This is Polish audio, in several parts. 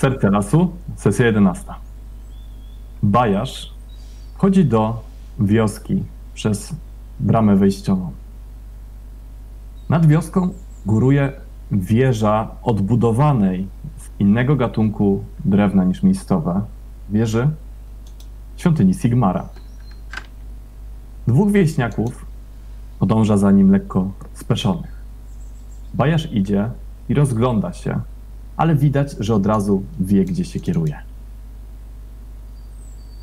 Serce lasu, sesja 11. Bajarz wchodzi do wioski przez bramę wejściową. Nad wioską góruje wieża odbudowanej z innego gatunku drewna niż miejscowe. Wieży świątyni Sigmara. Dwóch wieśniaków podąża za nim lekko speszonych. Bajarz idzie i rozgląda się, ale widać, że od razu wie, gdzie się kieruje.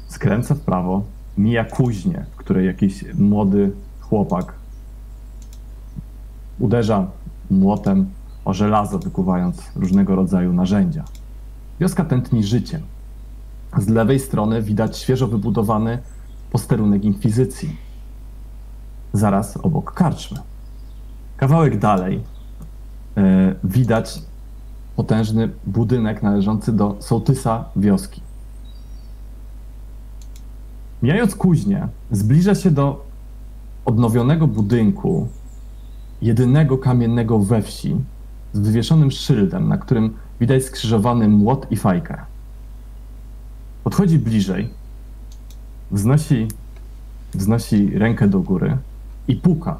Skręca w prawo, mija kuźnię, w której jakiś młody chłopak uderza młotem o żelazo, wykuwając różnego rodzaju narzędzia. Wioska tętni życiem. Z lewej strony widać świeżo wybudowany posterunek inkwizycji. Zaraz obok karczmy. Kawałek dalej e, widać potężny budynek należący do sołtysa wioski. Mijając kuźnię, zbliża się do odnowionego budynku, jedynego kamiennego we wsi, z wywieszonym szyldem, na którym widać skrzyżowany młot i fajkę. Podchodzi bliżej, wznosi, wznosi rękę do góry i puka.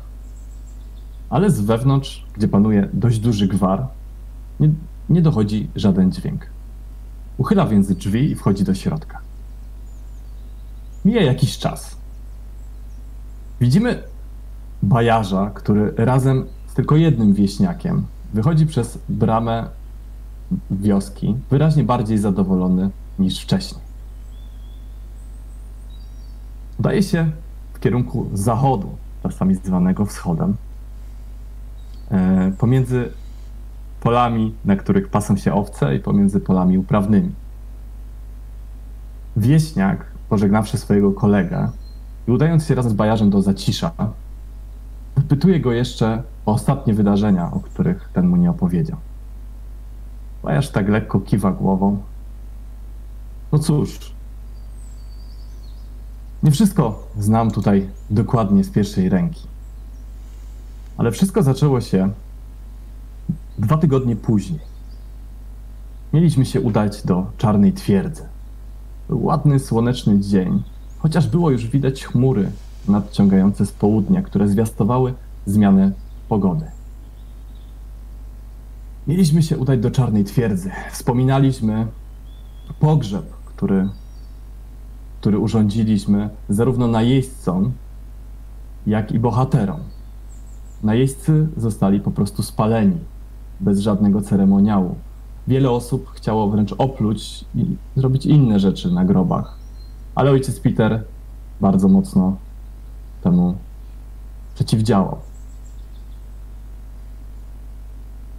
Ale z wewnątrz, gdzie panuje dość duży gwar, nie, nie dochodzi żaden dźwięk. Uchyla więc drzwi i wchodzi do środka. Mija jakiś czas. Widzimy bajarza, który razem z tylko jednym wieśniakiem wychodzi przez bramę wioski, wyraźnie bardziej zadowolony niż wcześniej. Udaje się w kierunku zachodu, czasami zwanego wschodem, e, pomiędzy polami, na których pasą się owce i pomiędzy polami uprawnymi. Wieśniak, pożegnawszy swojego kolegę i udając się razem z bajarzem do zacisza, pytuje go jeszcze o ostatnie wydarzenia, o których ten mu nie opowiedział. Bajarz tak lekko kiwa głową. No cóż, nie wszystko znam tutaj dokładnie z pierwszej ręki. Ale wszystko zaczęło się dwa tygodnie później. Mieliśmy się udać do Czarnej Twierdzy. Był ładny, słoneczny dzień, chociaż było już widać chmury nadciągające z południa, które zwiastowały zmianę pogody. Mieliśmy się udać do Czarnej Twierdzy. Wspominaliśmy pogrzeb, który, który urządziliśmy zarówno najeźdźcom, jak i bohaterom. Najeźdźcy zostali po prostu spaleni, bez żadnego ceremoniału. Wiele osób chciało wręcz opluć i zrobić inne rzeczy na grobach. Ale ojciec Peter bardzo mocno temu przeciwdziałał.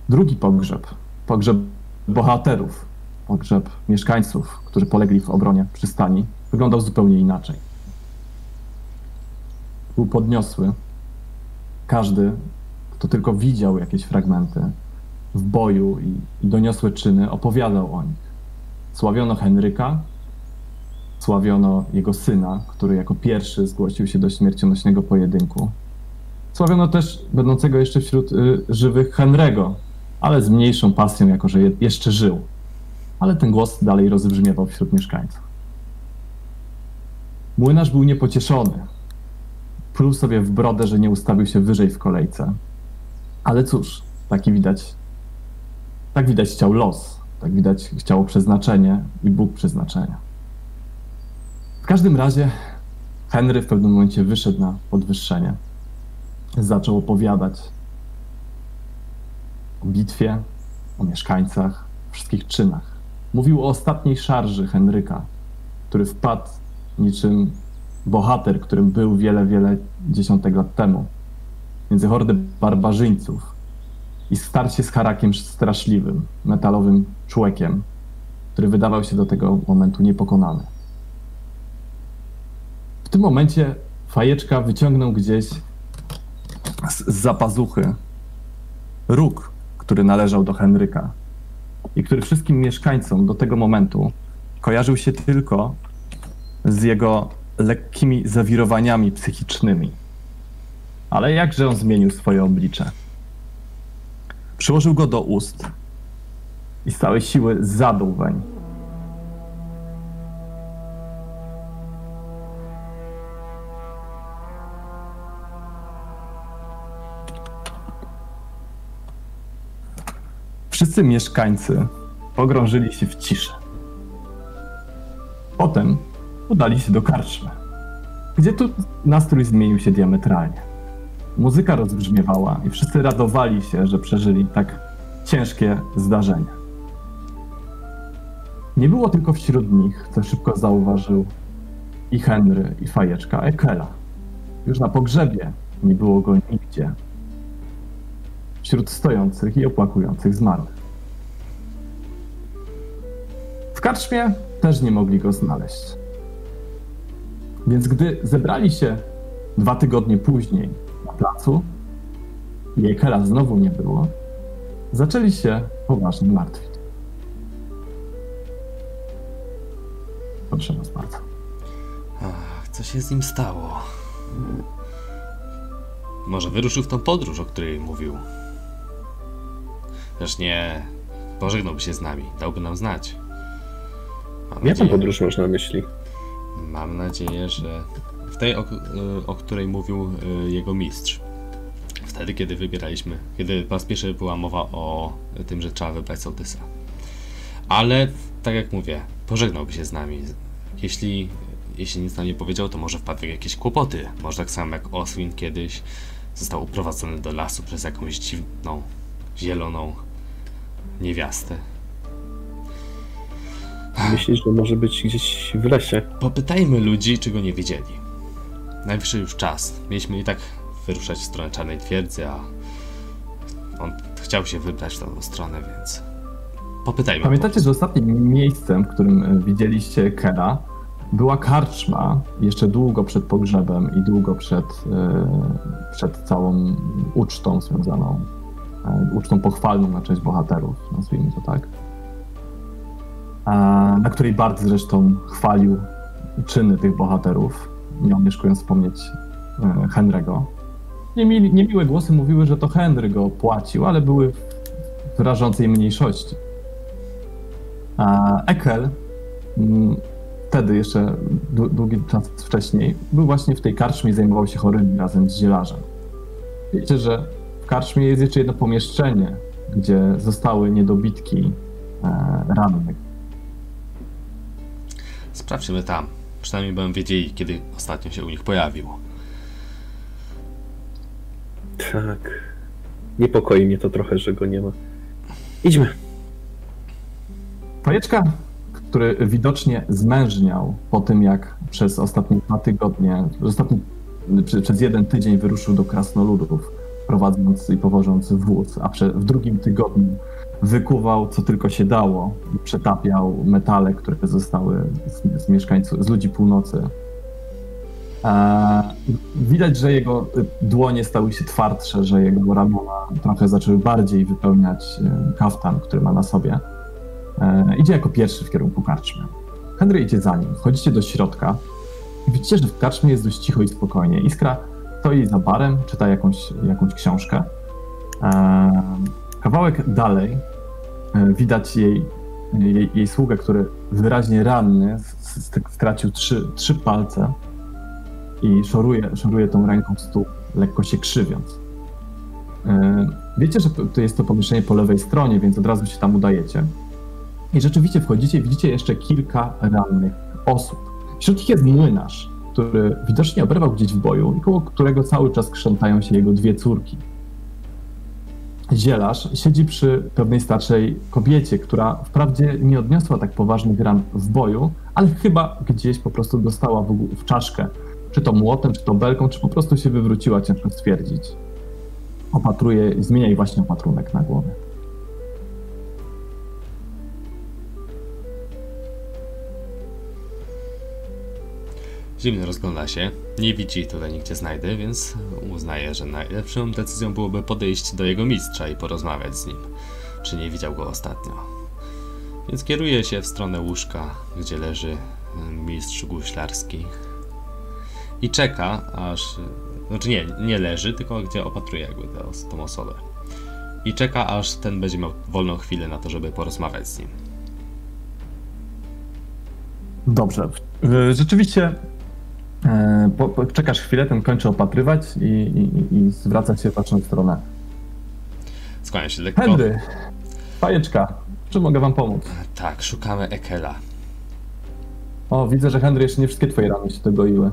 Drugi pogrzeb, pogrzeb bohaterów, pogrzeb mieszkańców, którzy polegli w obronie przystani, wyglądał zupełnie inaczej. Był podniosły. Każdy, kto tylko widział jakieś fragmenty w boju i, i doniosłe czyny, opowiadał o nich. Sławiono Henryka, sławiono jego syna, który jako pierwszy zgłosił się do śmiercionośnego pojedynku. Sławiono też będącego jeszcze wśród y, żywych Henry'ego, ale z mniejszą pasją, jako że je, jeszcze żył. Ale ten głos dalej rozbrzmiewał wśród mieszkańców. Młynarz był niepocieszony. Pluł sobie w brodę, że nie ustawił się wyżej w kolejce. Ale cóż, taki widać, tak widać chciał los, tak widać chciało przeznaczenie i Bóg przeznaczenia. W każdym razie Henry w pewnym momencie wyszedł na podwyższenie. Zaczął opowiadać o bitwie, o mieszkańcach, o wszystkich czynach. Mówił o ostatniej szarży Henryka, który wpadł niczym bohater, którym był wiele, wiele dziesiątek lat temu, między hordę barbarzyńców i starcie z Harakiem straszliwym, metalowym człowiekiem, który wydawał się do tego momentu niepokonany. W tym momencie fajeczka wyciągnął gdzieś z, z zapazuchy róg, który należał do Henryka i który wszystkim mieszkańcom do tego momentu kojarzył się tylko z jego lekkimi zawirowaniami psychicznymi. Ale jakże on zmienił swoje oblicze? Przyłożył go do ust i z całej siły zadał weń. Wszyscy mieszkańcy pogrążyli się w ciszy. Potem udali się do karczmy, gdzie tu nastrój zmienił się diametralnie. Muzyka rozbrzmiewała i wszyscy radowali się, że przeżyli tak ciężkie zdarzenie. Nie było tylko wśród nich, co szybko zauważył i Henry, i fajeczka Ekela. Już na pogrzebie nie było go nigdzie. Wśród stojących i opłakujących zmarłych. W karczmie też nie mogli go znaleźć. Więc gdy zebrali się dwa tygodnie później placu i Ekela znowu nie było, zaczęli się poważnie martwić. Proszę was bardzo. Ach, co się z nim stało? Może wyruszył w tą podróż, o której mówił. Też nie pożegnałby się z nami, dałby nam znać. Mam Jaką podróż masz na myśli? Mam nadzieję, że tej, o, o której mówił y, jego mistrz. Wtedy, kiedy wybieraliśmy, kiedy po raz pierwszy była mowa o tym, że trzeba wybrać sołtysa. Ale, tak jak mówię, pożegnałby się z nami. Jeśli, jeśli nic nam nie powiedział, to może wpadł w jakieś kłopoty. Może tak samo jak Oswin kiedyś został uprowadzony do lasu przez jakąś dziwną, zieloną niewiastę. Myślisz, że może być gdzieś w lesie? Popytajmy ludzi, czego nie wiedzieli. Najwyższy już czas. Mieliśmy i tak wyruszać w stronę Czarnej Twierdzy, a on chciał się wybrać w tą stronę, więc popytajmy. Pamiętacie, że ostatnim miejscem, w którym e, widzieliście Kera, była karczma jeszcze długo przed pogrzebem i długo przed, e, przed całą ucztą związaną, e, ucztą pochwalną na cześć bohaterów, nazwijmy to tak. Na której Bart zresztą chwalił czyny tych bohaterów, nie omieszkując wspomnieć Henry'ego. Niemi, niemiłe głosy mówiły, że to Henry go płacił, ale były w rażącej mniejszości. A Ekel mm, wtedy jeszcze długi czas wcześniej był właśnie w tej karczmie i zajmował się chorymi razem z zielarzem. Wiecie, że w karczmie jest jeszcze jedno pomieszczenie, gdzie zostały niedobitki e, rannych. Sprawdźmy tam. Przynajmniej będą wiedzieli, kiedy ostatnio się u nich pojawił. Tak. Niepokoi mnie to trochę, że go nie ma. Idźmy. Pajeczka, który widocznie zmężniał po tym, jak przez ostatnie dwa tygodnie, ostatni, przez jeden tydzień wyruszył do krasnoludów, prowadząc i powożąc wóz, a w drugim tygodniu wykuwał co tylko się dało przetapiał metale, które zostały z, z mieszkańców, z ludzi północy Widać, że jego dłonie stały się twardsze, że jego ramiona trochę zaczęły bardziej wypełniać e, kaftan, który ma na sobie. E, idzie jako pierwszy w kierunku karczmy. Henry idzie za nim. Wchodzicie do środka. Widzicie, że w karczmie jest dość cicho i spokojnie. Iskra stoi za barem, czyta jakąś, jakąś książkę. E, kawałek dalej widać jej, jej, jej sługę, który wyraźnie ranny stracił trzy, trzy palce i szoruje, szoruje tą ręką stół, lekko się krzywiąc. E, wiecie, że to jest to pomieszczenie po lewej stronie, więc od razu się tam udajecie. I rzeczywiście wchodzicie i widzicie jeszcze kilka rannych osób. Wśród nich jest młynarz, który widocznie obrywał gdzieś w boju i koło którego cały czas krzątają się jego dwie córki. Zielarz siedzi przy pewnej starszej kobiecie, która wprawdzie nie odniosła tak poważnych ran w boju, ale chyba gdzieś po prostu dostała w, w czaszkę czy to młotem, czy to belką, czy po prostu się wywróciła, ciężko stwierdzić. Opatruje, zmienia jej właśnie opatrunek na głowie. Zimny rozgląda się, nie widzi tutaj nigdzie znajdę, więc uznaje, że najlepszą decyzją byłoby podejść do jego mistrza i porozmawiać z nim, czy nie widział go ostatnio. Więc kieruje się w stronę łóżka, gdzie leży mistrz guślarski, i czeka, aż. Znaczy nie, nie leży, tylko gdzie opatruje jakby tę, tą osobę. i czeka, aż ten będzie miał wolną chwilę na to, żeby porozmawiać z nim. Dobrze. Rzeczywiście e, po, po, czekasz chwilę, ten kończy opatrywać i, i, i zwraca się w waszą stronę. Skłania się lekko. Henry, fajeczka, czy mogę wam pomóc? Tak, szukamy Ekela. O, widzę, że Henry jeszcze nie wszystkie twoje rany się dogoiły.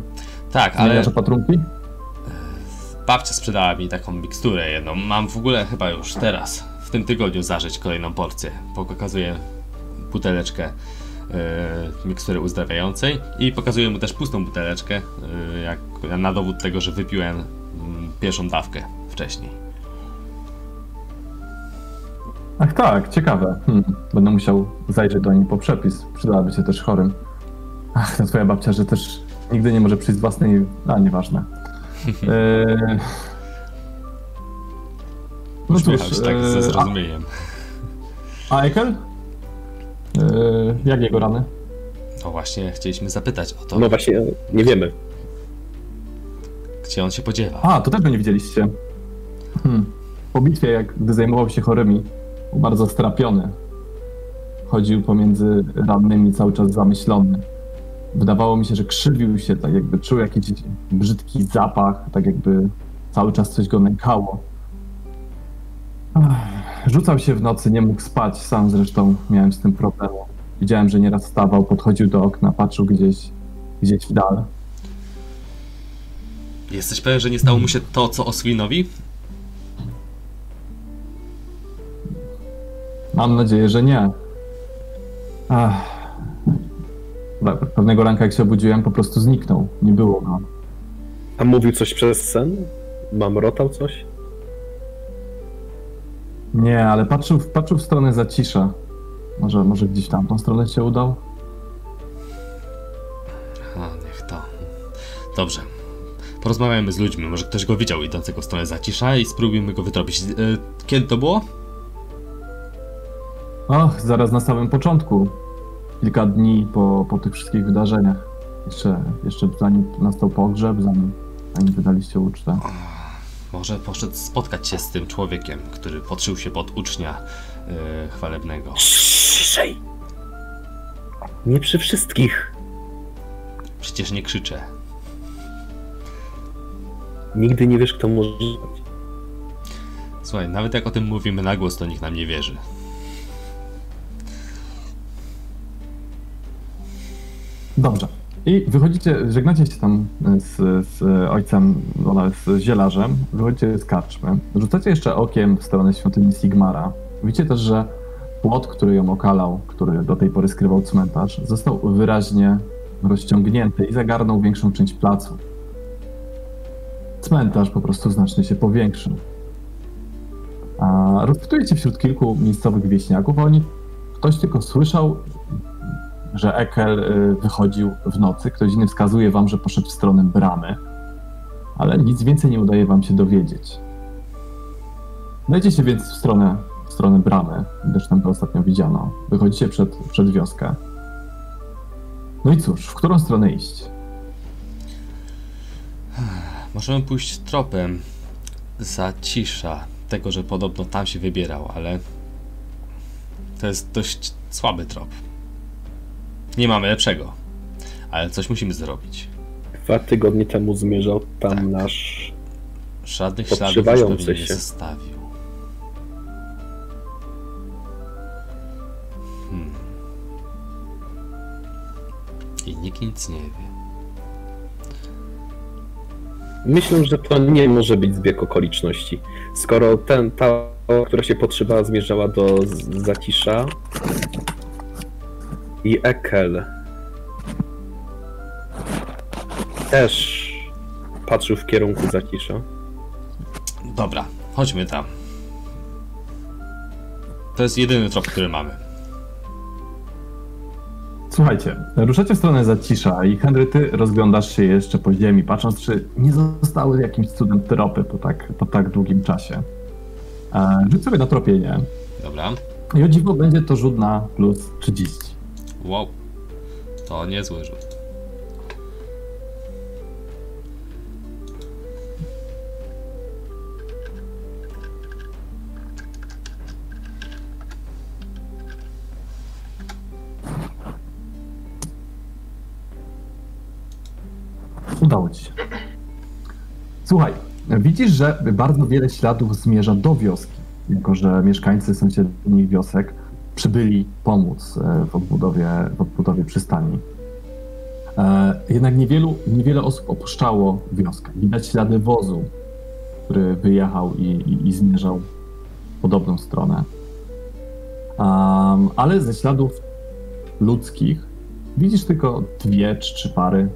Tak, ale Zmieniasz opatrunki? babcia sprzedała mi taką miksturę jedną. Mam w ogóle chyba już teraz, w tym tygodniu, zażyć kolejną porcję. Pokazuję buteleczkę mikstury uzdrawiającej i pokazuję mu też pustą buteleczkę, yy, jak na dowód tego, że wypiłem mm, pierwszą dawkę wcześniej. Ach tak, ciekawe. Hmm. Będę musiał zajrzeć do niej po przepis. Przydałaby się też chorym. Ach, ta twoja babcia, że też nigdy nie może przyjść z własnej... A, nieważne. Eee... No cóż, tak ze eee, zrozumieniem. a Ekel? Eee, jak jego rany? No właśnie, chcieliśmy zapytać o to, No właśnie, nie wiemy. gdzie on się podziewa. A, to też go nie widzieliście. Hmm. Po bitwie, jak gdy zajmował się chorymi, był bardzo strapiony. Chodził pomiędzy rannymi cały czas zamyślony. Wydawało mi się, że krzywił się, tak jakby czuł jakiś brzydki zapach, tak jakby cały czas coś go nękało. Ach, Rzucał się w nocy, nie mógł spać, sam zresztą miałem z tym problem. Widziałem, że nieraz wstawał, podchodził do okna, patrzył gdzieś, gdzieś w dal. Jesteś pewien, że nie stało mu się to, co Oswinowi? Mam nadzieję, że nie. Ach. Pe- Pewnego ranka, jak się obudziłem, po prostu zniknął. Nie było go. A mówił coś przez sen? Mamrotał coś? Nie, ale patrzył, w- patrzył w stronę zacisza. Może, może gdzieś tam tą stronę się udał? A, niech to. Dobrze. Porozmawiajmy z ludźmi. Może ktoś go widział idącego w stronę zacisza i spróbujmy go wytropić. E, Kiedy to było? Och, zaraz na samym początku. Kilka dni po, po tych wszystkich wydarzeniach. Jeszcze, jeszcze zanim nastał pogrzeb, zanim, zanim wydaliście ucztę. Może poszedł spotkać się z tym człowiekiem, który podszył się pod ucznia e, chwalebnego. Ciszej! Nie przy wszystkich. Przecież nie krzyczę. Nigdy nie wiesz, kto może być. Słuchaj, nawet jak o tym mówimy na głos, to nikt nam nie wierzy. Dobrze. I wychodzicie, żegnacie się tam z, z ojcem, z zielarzem, wychodzicie z karczmy, rzucacie jeszcze okiem w stronę świątyni Sigmara. Widzicie też, że płot, który ją okalał, który do tej pory skrywał cmentarz, został wyraźnie rozciągnięty i zagarnął większą część placu. Cmentarz po prostu znacznie się powiększył. A rozpytujecie wśród kilku miejscowych wieśniaków, oni ktoś tylko słyszał że Ekel y, wychodził w nocy. Ktoś inny wskazuje wam, że poszedł w stronę bramy, ale nic więcej nie udaje wam się dowiedzieć. Się więc w stronę, w stronę bramy, gdyż tam to ostatnio widziano. Wychodzicie przed, przed wioskę. No i cóż, w którą stronę iść? Możemy pójść tropem zacisza tego, że podobno tam się wybierał, ale to jest dość słaby trop. Nie mamy lepszego, ale coś musimy zrobić. Dwa tygodnie temu zmierzał tam Tak. nasz. Żadnych śladów już nie się. zostawił. Hmm. I nikt nic nie wie. Myślę, że to nie może być zbieg okoliczności. Skoro ten, ta, która się podszywała, zmierzała do zacisza i Ekel też patrzył w kierunku zacisza. Dobra, chodźmy tam. To jest jedyny trop, który mamy. Słuchajcie, ruszacie w stronę zacisza i Henry, ty rozglądasz się jeszcze po ziemi, patrząc, czy nie zostały jakimś cudem tropy po tak, po tak długim czasie. E, rzuć sobie na tropienie. Dobra. I o dziwo będzie to rzut na plus 30. Wow. To niezły rzut. Udało ci się. Słuchaj, widzisz, że bardzo wiele śladów zmierza do wioski, jako że mieszkańcy sąsiednich wiosek przybyli pomóc e, w odbudowie, w odbudowie przystani. E, Jednak niewielu, niewiele osób opuszczało wioskę. Widać ślady wozu, który wyjechał i, i, i zmierzał w podobną stronę. Um, ale ze śladów ludzkich widzisz tylko dwie czy trzy pary.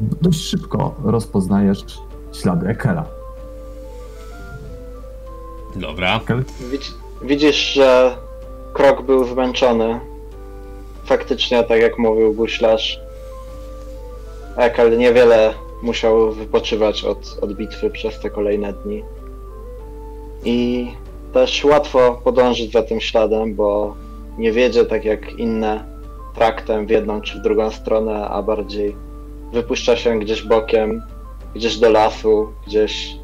Dość szybko rozpoznajesz ślady Ekela. Dobra. Ekel Widz, widzisz, że krok był zmęczony. Faktycznie, tak jak mówił guślarz, Ekel niewiele musiał wypoczywać od, od bitwy przez te kolejne dni. I też łatwo podążyć za tym śladem, bo nie wiedzie tak jak inne traktem w jedną czy w drugą stronę, a bardziej wypuszcza się gdzieś bokiem, gdzieś do lasu, gdzieś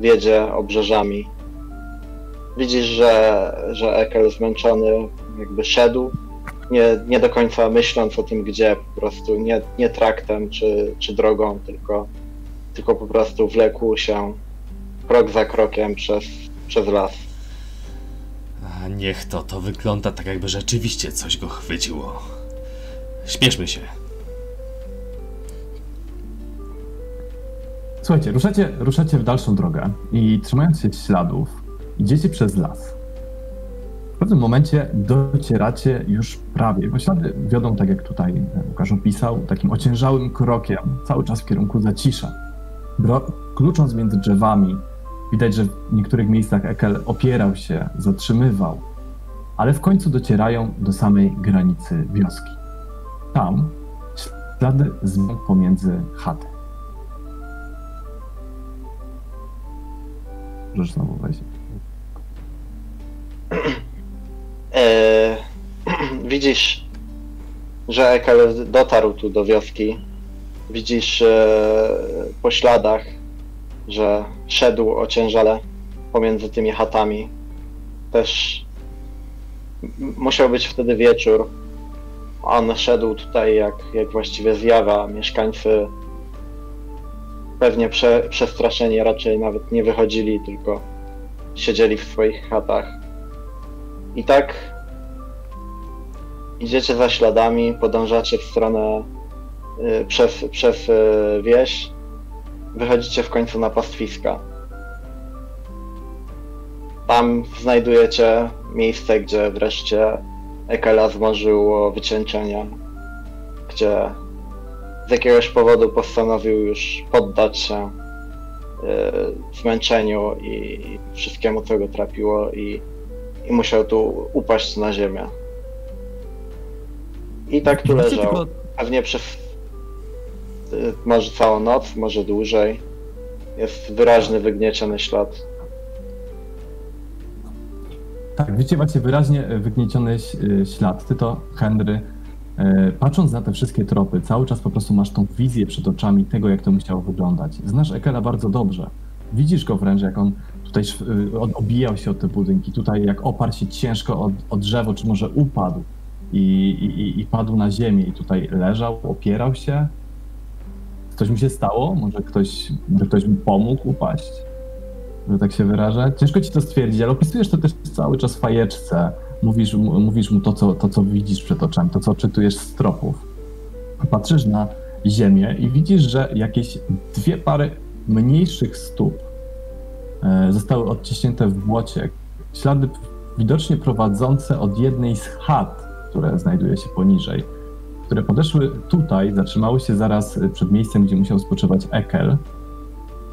wiedzie obrzeżami. Widzisz, że, że Ekel zmęczony jakby szedł, nie, nie do końca myśląc o tym gdzie, po prostu nie, nie traktem czy, czy drogą, tylko, tylko po prostu wlekł się krok za krokiem przez, przez las. A niech to, to wygląda tak jakby rzeczywiście coś go chwyciło. Śpieszmy się. Słuchajcie, ruszacie, ruszacie w dalszą drogę i trzymając się śladów, idziecie przez las. W pewnym momencie docieracie już prawie, bo ślady wiodą, tak jak tutaj Łukasz opisał, takim ociężałym krokiem, cały czas w kierunku zacisza. Bro, klucząc między drzewami, widać, że w niektórych miejscach Ekel opierał się, zatrzymywał, ale w końcu docierają do samej granicy wioski. Tam ślady zmian pomiędzy chaty. Możesz znowu wejść. Eee, widzisz, że Ekel dotarł tu do wioski. Widzisz e, po śladach, że szedł ociężale pomiędzy tymi chatami. Też musiał być wtedy wieczór. On szedł tutaj jak, jak właściwie zjawa. Mieszkańcy pewnie prze, przestraszeni raczej nawet nie wychodzili, tylko siedzieli w swoich chatach. I tak idziecie za śladami, podążacie w stronę y, przez, przez y, wieś, wychodzicie w końcu na pastwiska. Tam znajdujecie miejsce, gdzie wreszcie Ekela zmorzyło wycieńczenia, gdzie z jakiegoś powodu postanowił już poddać się y, zmęczeniu i wszystkiemu, co go trapiło i i musiał tu upaść na ziemię. I tak tu leżał. tylko- Pewnie przez y, może całą noc, może dłużej. Jest wyraźny, wygnieciony ślad. Tak, widzicie właśnie wyraźnie e, wygnieciony e, ślad. Ty to, Henry, patrząc na te wszystkie tropy, cały czas po prostu masz tą wizję przed oczami tego, jak to musiało wyglądać. Znasz Ekela bardzo dobrze. Widzisz go wręcz, jak on tutaj sz- e, od- obijał się od te budynki, tutaj jak oparł się ciężko od, o drzewo, czy może upadł i, i, i padł na ziemię i tutaj leżał, opierał się. Coś mu się stało? Może ktoś, ktoś mu pomógł upaść? że tak się wyrażę. Ciężko ci to stwierdzić, ale opisujesz to też cały czas w fajeczce. Mówisz, mówisz mu to co, to, co widzisz przed oczami, to, co odczytujesz z tropów. Patrzysz na ziemię i widzisz, że jakieś dwie pary mniejszych stóp zostały odciśnięte w błocie. Ślady widocznie prowadzące od jednej z chat, które znajduje się poniżej, które podeszły tutaj, zatrzymały się zaraz przed miejscem, gdzie musiał spoczywać Ekel.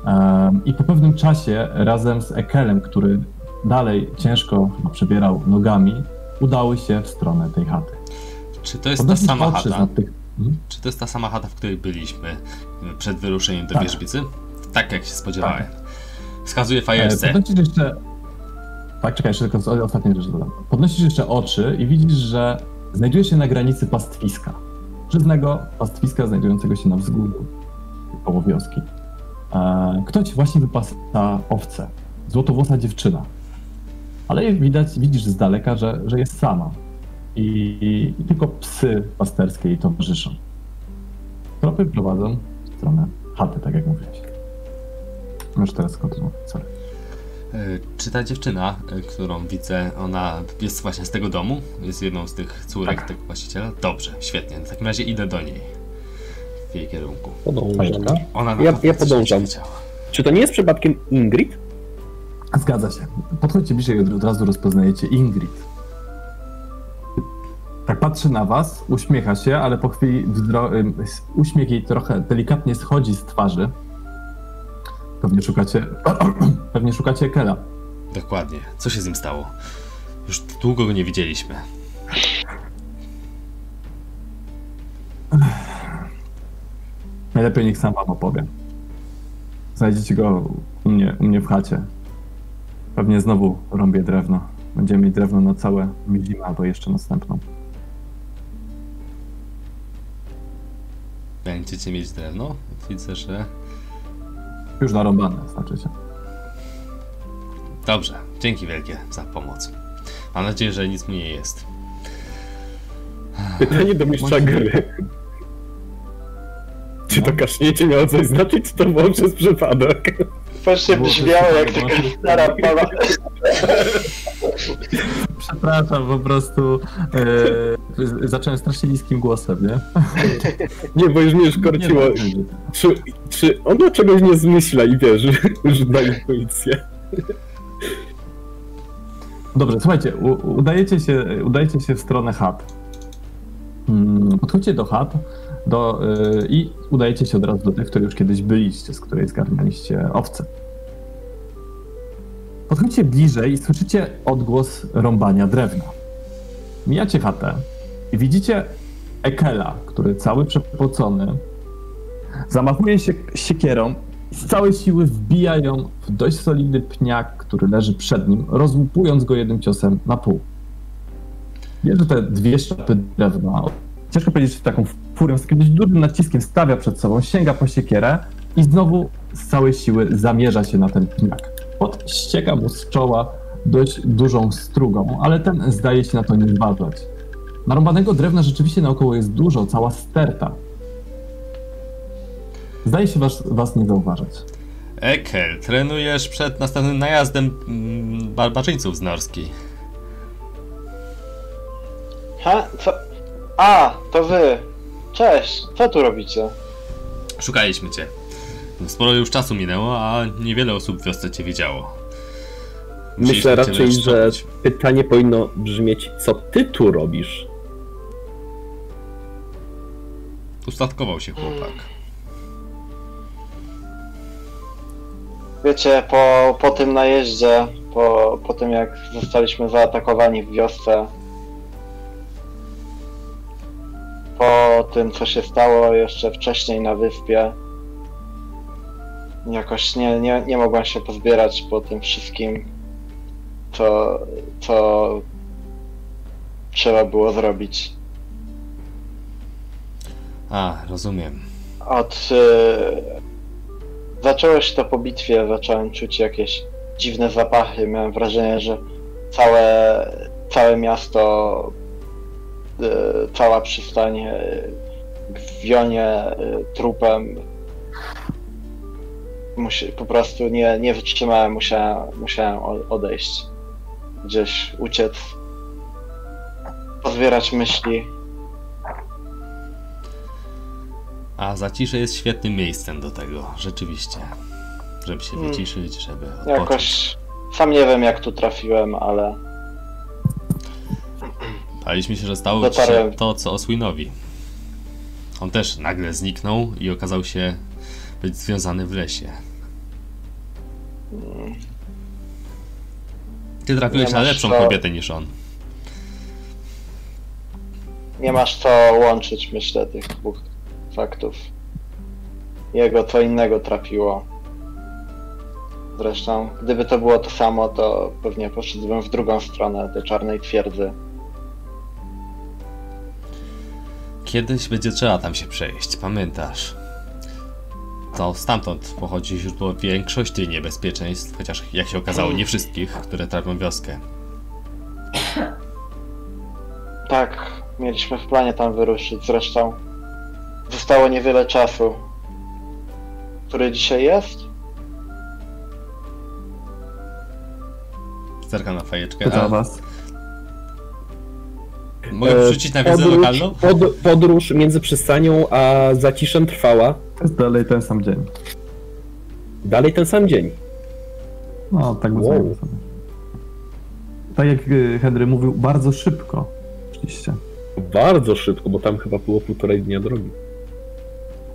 Um, I po pewnym czasie razem z Ekelem, który dalej ciężko przebierał nogami, udały się w stronę tej chaty. Czy to jest ta sama chata? tych... Mhm. Czy to jest ta sama chata, w której byliśmy przed wyruszeniem do Tak. wierzbicy? Tak jak się spodziewałem. Wskazuje fajerce. E, Podnosisz jeszcze... Tak, czekaj, jeszcze tylko o- ostatnią rzecz dodam. Podnosisz jeszcze oczy i widzisz, że znajdujesz się na granicy pastwiska. Żyznego pastwiska znajdującego się na wzgórzu koło wioski. E, Ktoś właśnie wypasa owce. Złotowłosa dziewczyna. Ale widać, widzisz z daleka, że, że jest sama. I, I tylko psy pasterskie jej towarzyszą. Tropy prowadzą w stronę chaty, tak jak mówiłeś. Możesz teraz kontynuować, sorry. E, Czy ta dziewczyna, e, którą widzę, ona jest właśnie z tego domu? Jest jedną z tych córek Tak. tego właściciela? Dobrze, świetnie. W takim razie idę do niej. W jej kierunku. Podążam. Ona na Ja- ja podążam. Czy to nie jest przypadkiem Ingrid? Zgadza się. Podchodźcie bliżej i od od razu rozpoznajecie Ingrid. Tak patrzy na was, uśmiecha się, ale po chwili s- uśmiech jej trochę delikatnie schodzi z twarzy. Pewnie szukacie, pewnie szukacie Kela. Dokładnie. Co się z nim stało? Już długo go nie widzieliśmy. Najlepiej niech sam wam opowie. Znajdziecie go u mnie, u mnie w chacie. Pewnie znowu rąbię drewno. Będziemy mieć drewno na całe zimę albo jeszcze następną. Będziecie mieć drewno? Widzę, że... Już narąbane, znaczy się. Dobrze. Dzięki wielkie za pomoc. Mam nadzieję, że nic mu nie jest. Pytanie do mistrza gry. Czy to kasznięcie miało coś znaczyć, czy to było przez przypadek? Właśnie brzmiało jak taka stara pana. Przepraszam, po prostu e, zacząłem strasznie niskim głosem, nie? Nie, bo już mnie już korciło. Czy, czy ona czegoś nie zmyśla i wierzy, że da intuicję? Dobrze, słuchajcie, u, udajecie, się, udajecie się w stronę chat. Mm, Podchodźcie do chat do, y, i udajecie się od razu do tych, które już kiedyś byliście, z której zgarnialiście owce. Podchodzicie bliżej i słyszycie odgłos rąbania drewna. Mijacie chatę i widzicie Ekela, który cały przepocony zamachuje się siekierą i z całej siły wbija ją w dość solidny pniak, który leży przed nim, rozłupując go jednym ciosem na pół. Bierze te dwie sztapy drewna, ciężko powiedzieć, czy taką furią, z takim dość dużym naciskiem stawia przed sobą, sięga po siekierę i znowu z całej siły zamierza się na ten pniak. Pot ścieka mu z czoła dość dużą strugą, ale ten zdaje się na to nie zważać. Narąbanego drewna rzeczywiście naokoło jest dużo, cała sterta. Zdaje się was, was nie zauważać. Ekel, trenujesz przed następnym najazdem mm, barbarzyńców z Norski. Ha? Co? A, to wy. Cześć, co tu robicie? Szukaliśmy cię. Sporo już czasu minęło, a niewiele osób w wiosce cię widziało. Myślę raczej, że pytanie powinno brzmieć, co ty tu robisz? Ustatkował się chłopak. Wiecie, po, po tym najeździe, po, po tym jak zostaliśmy zaatakowani w wiosce, po tym co się stało jeszcze wcześniej na wyspie, jakoś nie, nie, nie mogłem się pozbierać po tym wszystkim, co, co trzeba było zrobić. A, rozumiem. Od. y, zaczęło się to po bitwie, zacząłem czuć jakieś dziwne zapachy. Miałem wrażenie, że całe, całe miasto, y, cała przystań y, wionie trupem. Musi, po prostu nie, nie wytrzymałem, musiałem, musiałem odejść. Gdzieś uciec, pozbierać myśli. A zacisze jest świetnym miejscem do tego, rzeczywiście. Żeby się Hmm. wyciszyć, żeby odpocząć. Jakoś sam nie wiem jak tu trafiłem, ale Baliśmy się, że stało ci się Dotarłem. to, co Oswinowi. On też nagle zniknął i okazał się być związany w lesie. Ty trafiłeś Nie na lepszą co- kobietę niż on. nie masz co łączyć, myślę, tych dwóch faktów. Jego co innego trafiło. Zresztą, gdyby to było to samo, to pewnie poszedłbym w drugą stronę tej czarnej twierdzy. Kiedyś będzie trzeba tam się przejść, pamiętasz? To stamtąd pochodzi źródło większości niebezpieczeństw, chociaż jak się okazało nie wszystkich, które trapią wioskę. Tak, mieliśmy w planie tam wyruszyć, zresztą zostało niewiele czasu. który dzisiaj jest? Zerkam na fajeczkę. Pyta was. mogę E, wrzucić na wiedzę podróż, lokalną? Pod, podróż między przystanią a zaciszem trwała To jest dalej ten sam dzień. dalej ten sam dzień. No, tak Wow. sobie. Tak jak y, Henry mówił, bardzo szybko. Oczywiście. Bardzo szybko, bo tam chyba było półtorej dnia drogi.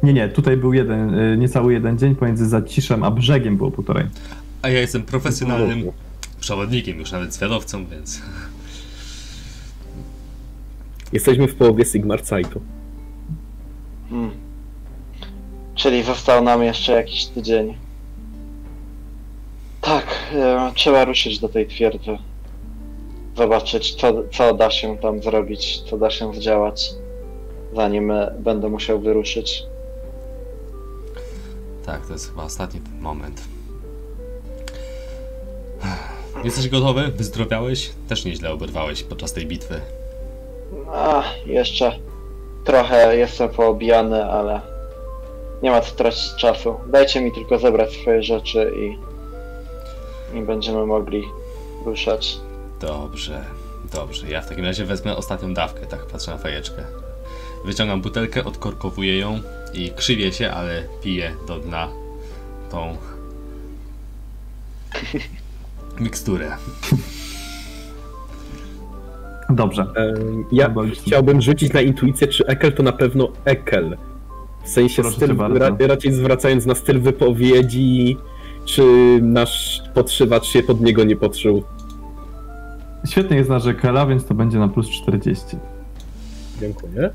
Nie, nie, tutaj był jeden, y, niecały jeden dzień, pomiędzy zaciszem a brzegiem było półtorej. A ja jestem profesjonalnym przewodnikiem, już nawet zwiadowcą, więc... Jesteśmy w połowie Sigmar Zeitu. Hmm. Czyli został nam jeszcze jakiś tydzień. Tak, e, trzeba ruszyć do tej twierdzy. Zobaczyć, co, co da się tam zrobić, co da się zdziałać, zanim e, będę musiał wyruszyć. Tak, to jest chyba ostatni moment. Jesteś gotowy? Wyzdrowiałeś? Też nieźle oberwałeś podczas tej bitwy. A, jeszcze trochę jestem poobijany, ale nie ma co tracić czasu. Dajcie mi tylko zebrać swoje rzeczy i, i będziemy mogli ruszać. Dobrze, dobrze. Ja w takim razie wezmę ostatnią dawkę, tak patrzę na fajeczkę. Wyciągam butelkę, odkorkowuję ją i krzywię się, ale piję do dna tą miksturę. Dobrze. Em, Ja chciałbym rzucić na intuicję, czy Ekel to na pewno Ekel. W sensie Proszę styl, ra, raczej zwracając na styl wypowiedzi, czy nasz podszywacz się pod niego nie podszył. Świetnie jest na Rzekela, więc to będzie na plus 40. Dziękuję.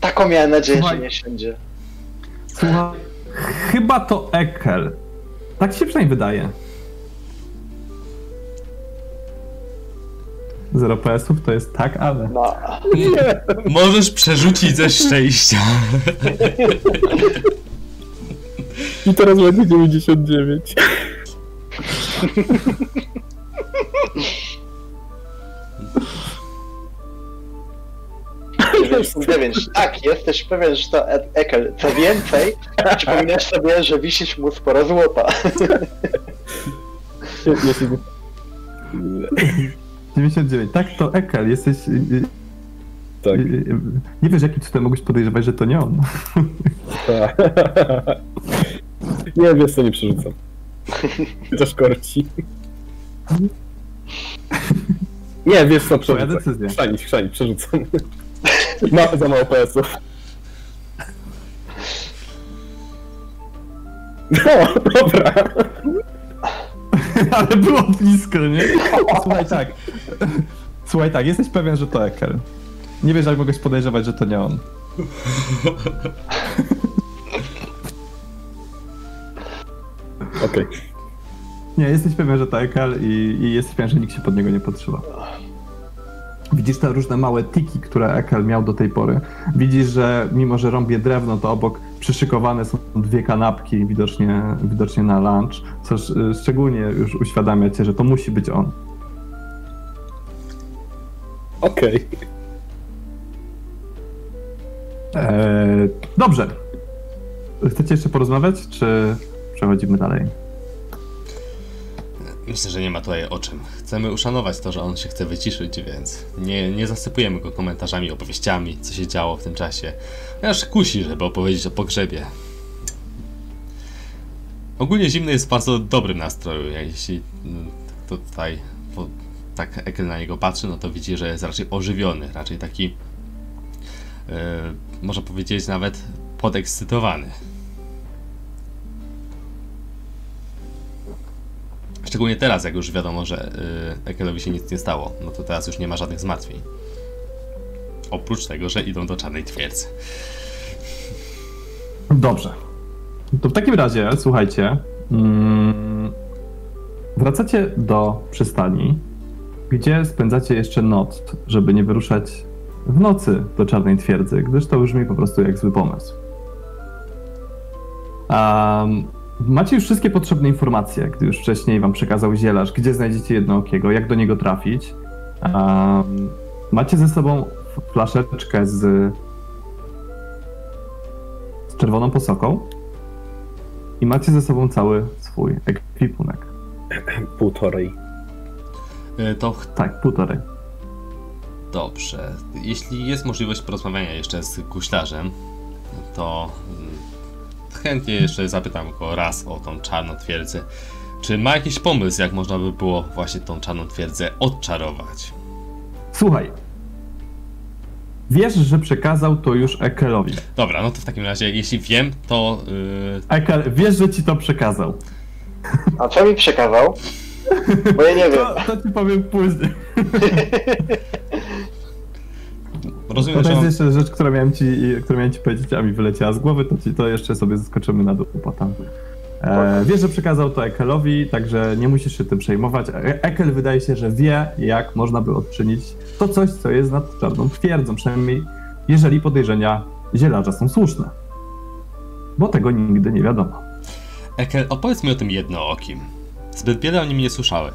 Taką miałem nadzieję, Słuchaj. że nie siędzie. Słuchaj, chyba to Ekel. Tak się przynajmniej wydaje. Zero PS-ów to jest tak, ale. No, Możesz przerzucić ze szczęścia. I teraz będzie 99. dziewięć. Tak, jesteś pewien, że to Ekel. Co więcej, przypominasz sobie, że wisisz mu sporo złota. Jeśli... 99. Tak, to Ekel. Jesteś. y, y, Tak. y, Nie wiesz, jaki tutaj mogłeś podejrzewać, że to nie on. tak. Nie, wiesz co, nie przerzucam. Chociaż korci. Nie, wiesz co, przerzucam. decyzja. Chrzanić, chrzanić, przerzucam. Ma za mało PS-ów. No, dobra. Ale było blisko, nie? Słuchaj tak. Słuchaj tak, jesteś pewien, że to Ekel. Nie wiesz, jak mogłeś podejrzewać, że to nie on. Okej. Nie, jesteś pewien, że to Ekel i, i jesteś pewien, że nikt się pod niego nie podszywa. Widzisz te różne małe tiki, które Ekel miał do tej pory. Widzisz, że mimo, że rąbie drewno, to obok przyszykowane są dwie kanapki, widocznie, widocznie na lunch, co sz- szczególnie już uświadamia cię, że to musi być on. Okej. Eee, dobrze. Chcecie jeszcze porozmawiać, czy przechodzimy dalej? Myślę, że nie ma tutaj o czym. Chcemy uszanować to, że on się chce wyciszyć, więc nie, nie zasypujemy go komentarzami, opowieściami, co się działo w tym czasie. Aż kusi, żeby opowiedzieć o pogrzebie. Ogólnie zimny jest w bardzo dobrym nastroju. Jeśli mm, tutaj tak Ekel na niego patrzy, no to widzi, że jest raczej ożywiony, raczej taki, yy, można powiedzieć, nawet podekscytowany. Szczególnie teraz, jak już wiadomo, że y, Ekelowi się nic nie stało, no to teraz już nie ma żadnych zmartwień. Oprócz tego, że idą do czarnej twierdzy. Dobrze. To w takim razie, słuchajcie, mm, wracacie do przystani, gdzie spędzacie jeszcze noc, żeby nie wyruszać w nocy do Czarnej Twierdzy, gdyż to brzmi po prostu jak zły pomysł. Macie już wszystkie potrzebne informacje, gdy już wcześniej wam przekazał zielarz, gdzie znajdziecie jednookiego, jak do niego trafić. Um, Macie ze sobą flaszeczkę z, z czerwoną posoką i macie ze sobą cały swój ekwipunek. Półtorej. Y, To ch- Tak, półtorej. dobrze. Jeśli jest możliwość porozmawiania jeszcze z guślarzem, to mm, chętnie jeszcze zapytam go raz o tą czarną twierdzę. Czy ma jakiś pomysł, jak można by było właśnie tą czarną twierdzę odczarować? Słuchaj. Wiesz, że przekazał to już Ekelowi. Dobra, no to w takim razie, jeśli wiem, to yy, Ekel, wiesz, że ci to przekazał. A co mi przekazał? Bo ja nie wiem. To, to ci powiem później. rozumiem, To że jest jeszcze rzecz, którą miałem ci, którą miałem ci powiedzieć, a mi wyleciała z głowy, to, ci, to jeszcze sobie zaskoczymy na dół potem. E, wiesz, że przekazał to Ekelowi, także nie musisz się tym przejmować. E- Ekel wydaje się, że wie, jak można by odczynić to coś, co jest nad czarną twierdzą, przynajmniej jeżeli podejrzenia zielarza są słuszne. Bo tego nigdy nie wiadomo. Ekel, opowiedz mi o tym jednookim. Zbyt wiele o nim nie słyszałem.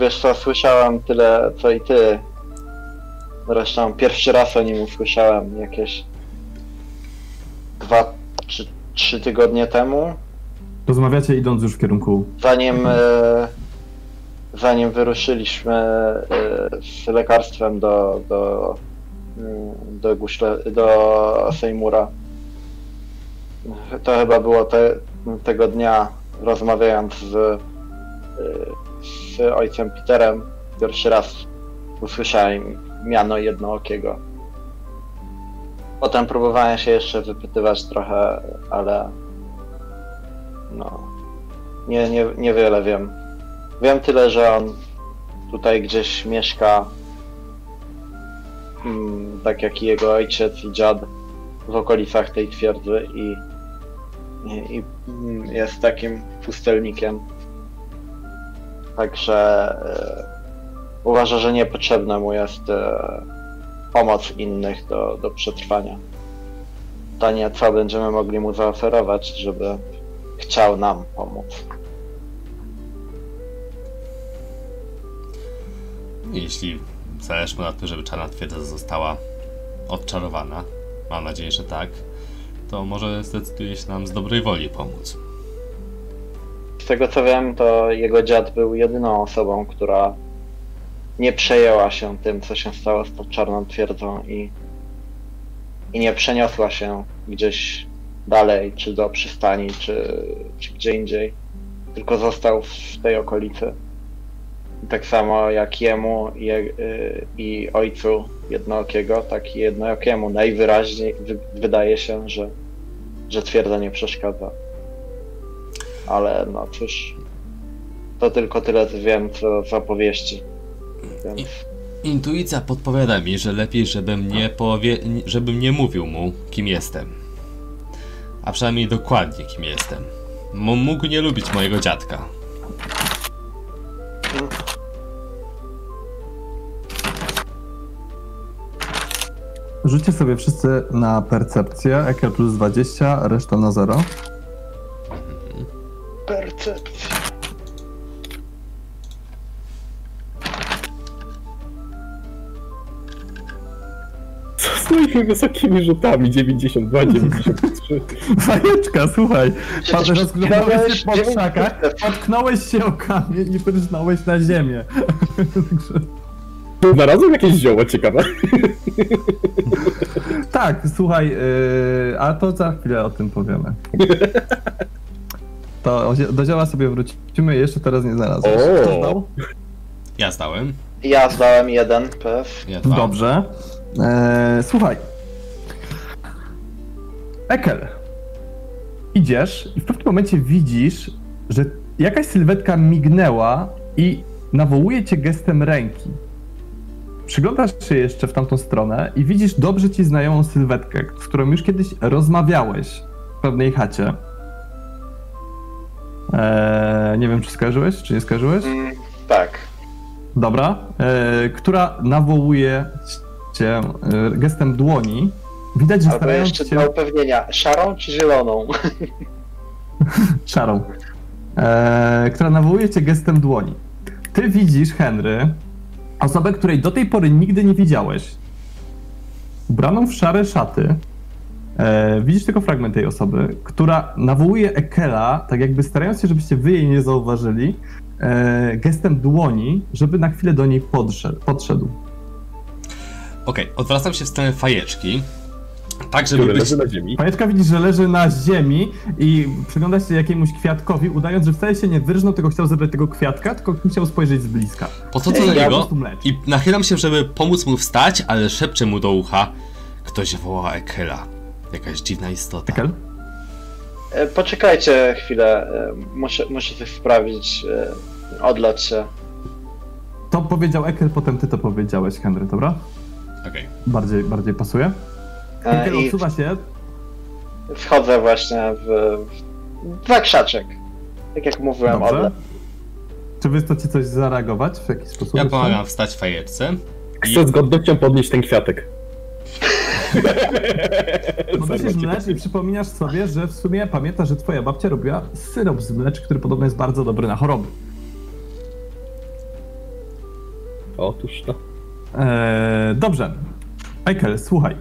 Wiesz co, słyszałem tyle, co i ty. Zresztą pierwszy raz o nim usłyszałem jakieś dwa czy trzy tygodnie temu, Rozmawiacie idąc już w kierunku zanim, e, zanim wyruszyliśmy e, z lekarstwem do, do, mm, do, Guśle, do Seymoura. To chyba było te, tego dnia, rozmawiając z, e, z ojcem Peterem, pierwszy raz usłyszałem miano jednookiego. Potem próbowałem się jeszcze wypytywać trochę, ale no, nie, nie, niewiele wiem. Wiem tyle, że on tutaj gdzieś mieszka, mm, tak jak i jego ojciec i dziad, w okolicach tej twierdzy i, i, i mm, jest takim pustelnikiem. Także e, uważa, że niepotrzebna mu jest e, pomoc innych do, do przetrwania. Pytanie, co będziemy mogli mu zaoferować, żeby chciał nam pomóc. Jeśli zależy mu na tym, żeby czarna twierdza została odczarowana, mam nadzieję, że tak, to może zdecyduje się nam z dobrej woli pomóc. Tego co wiem, to jego dziad był jedyną osobą, która nie przejęła się tym, co się stało z tą czarną twierdzą i, i nie przeniosła się gdzieś dalej, czy do przystani, czy, czy gdzie indziej, tylko został w tej okolicy. Tak samo jak jemu i, y, i ojcu jednookiego, tak i jednookiemu najwyraźniej wy, wydaje się, że, że twierdza nie przeszkadza. Ale no cóż, to tylko tyle co wiem co z opowieści. Więc Intuicja podpowiada mi, że lepiej, żebym nie, powie... żebym nie mówił mu, kim jestem. A przynajmniej dokładnie, kim jestem. M- mógł nie lubić mojego dziadka. Rzućcie sobie wszyscy na percepcję, Ekel plus 20, reszta na 0. percepcja. Co z moimi wysokimi rzutami? 92, 93. Fajeczka, słuchaj. Patrz, rozglądałeś się po krzakach, potknąłeś się o kamień i prysnąłeś na ziemię. Także- Znalazłem jakieś zioło ciekawe. tak, słuchaj, yy, a to za chwilę o tym powiemy. To do zioła sobie wrócimy, jeszcze teraz nie znalazłeś. O. Kto znał? Ja zdałem. Ja zdałem jeden PF. Ja dwa. Dobrze. Eee, słuchaj. Ekel. Idziesz i w pewnym momencie widzisz, że jakaś sylwetka mignęła i nawołuje cię gestem ręki. Przyglądasz się jeszcze w tamtą stronę i widzisz dobrze ci znajomą sylwetkę, z którą już kiedyś rozmawiałeś w pewnej chacie. Eee, nie wiem, czy skojarzyłeś, czy nie skojarzyłeś? Mm, tak. Dobra, e, która nawołuje cię e, gestem dłoni. Widać, że Albo starając jeszcze się dla upewnienia, szarą czy zieloną? szarą, e, która nawołuje cię gestem dłoni. ty widzisz, Henry, osobę, której do tej pory nigdy nie widziałeś. Ubraną w szare szaty. E, widzisz tylko fragment tej osoby, która nawołuje Ekela, tak jakby starając się, żebyście wy jej nie zauważyli, e, gestem dłoni, żeby na chwilę do niej podszedł. podszedł. Okej, odwracam się w stronę fajeczki. Tak, żeby być... leży na ziemi. Pajeczka widzisz, że leży na ziemi i przygląda się jakiemuś kwiatkowi, udając, że wcale się nie wyrżnął, tylko chciał zebrać tego kwiatka, tylko chciał spojrzeć z bliska. Podchodzę do niego i nachylam się, żeby pomóc mu wstać, ale szepczę mu do ucha. Ktoś woła Ekela. Jakaś dziwna istota. Ekel? E, Poczekajcie chwilę, e, muszę, muszę coś sprawdzić, e, odlać się. To powiedział Ekel, potem ty to powiedziałeś, Henry, dobra? Okej. Bardziej, bardziej pasuje? Ekel I odsuwa się, wchodzę właśnie w, w zakrzaczek. Tak jak mówiłem, Dobrze. odlać. Czy wy chcecie coś zareagować w jakiś sposób? Ja pomagam wstać fajeczce. Chcę z godnością podnieść ten kwiatek. Podnosisz mlecz i przypominasz sobie, że w sumie pamiętasz, że twoja babcia robiła syrop z mlecz, który podobno jest bardzo dobry na choroby. Otóż to. Eee, dobrze. Ekel, słuchaj.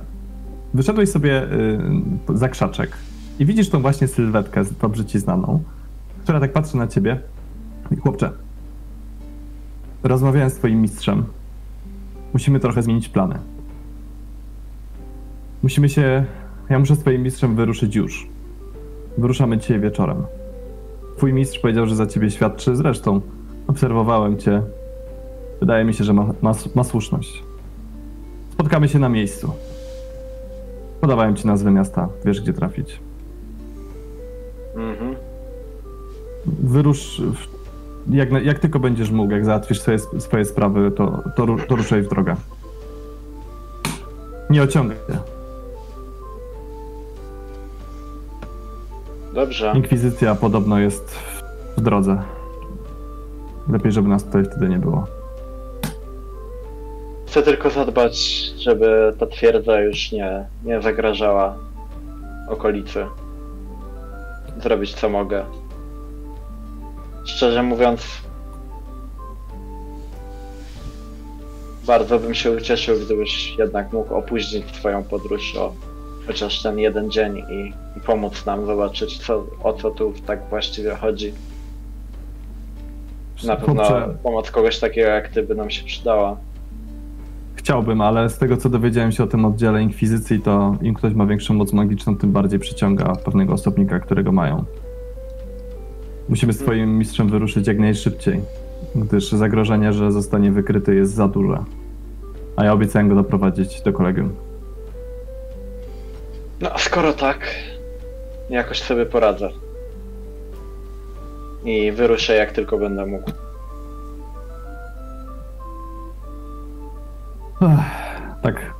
Wyszedłeś sobie y, za krzaczek i widzisz tą właśnie sylwetkę dobrze ci znaną, która tak patrzy na ciebie. I chłopcze, rozmawiałem z twoim mistrzem. Musimy trochę zmienić plany. Musimy się... Ja muszę z twoim mistrzem wyruszyć już. Wyruszamy dzisiaj wieczorem. Twój mistrz powiedział, że za ciebie świadczy. Zresztą obserwowałem cię. Wydaje mi się, że ma, ma, ma słuszność. Spotkamy się na miejscu. Podawałem ci nazwę miasta. Wiesz, gdzie trafić. Mhm. Wyrusz... W, jak, jak tylko będziesz mógł, jak załatwisz swoje, swoje sprawy, to, to, to ruszaj w drogę. Nie ociągaj się. Dobrze. Inkwizycja podobno jest w, drodze. Lepiej, żeby nas tutaj wtedy nie było. Chcę tylko zadbać, żeby ta twierdza już nie, nie zagrażała okolicy. Zrobić co mogę. Szczerze mówiąc, bardzo bym się ucieszył, gdybyś jednak mógł opóźnić swoją podróż o chociaż ten jeden dzień i, i pomóc nam zobaczyć, co, o co tu tak właściwie chodzi. Na pewno pomoc kogoś takiego jak ty by nam się przydała. Chciałbym, ale z tego co dowiedziałem się o tym oddziale Inkwizycji, to im ktoś ma większą moc magiczną, tym bardziej przyciąga pewnego osobnika, którego mają. Musimy z twoim mistrzem wyruszyć jak najszybciej, gdyż zagrożenie, że zostanie wykryty jest za duże. A ja obiecałem go doprowadzić do kolegium. No, a skoro tak, jakoś sobie poradzę. I wyruszę jak tylko będę mógł. Tak.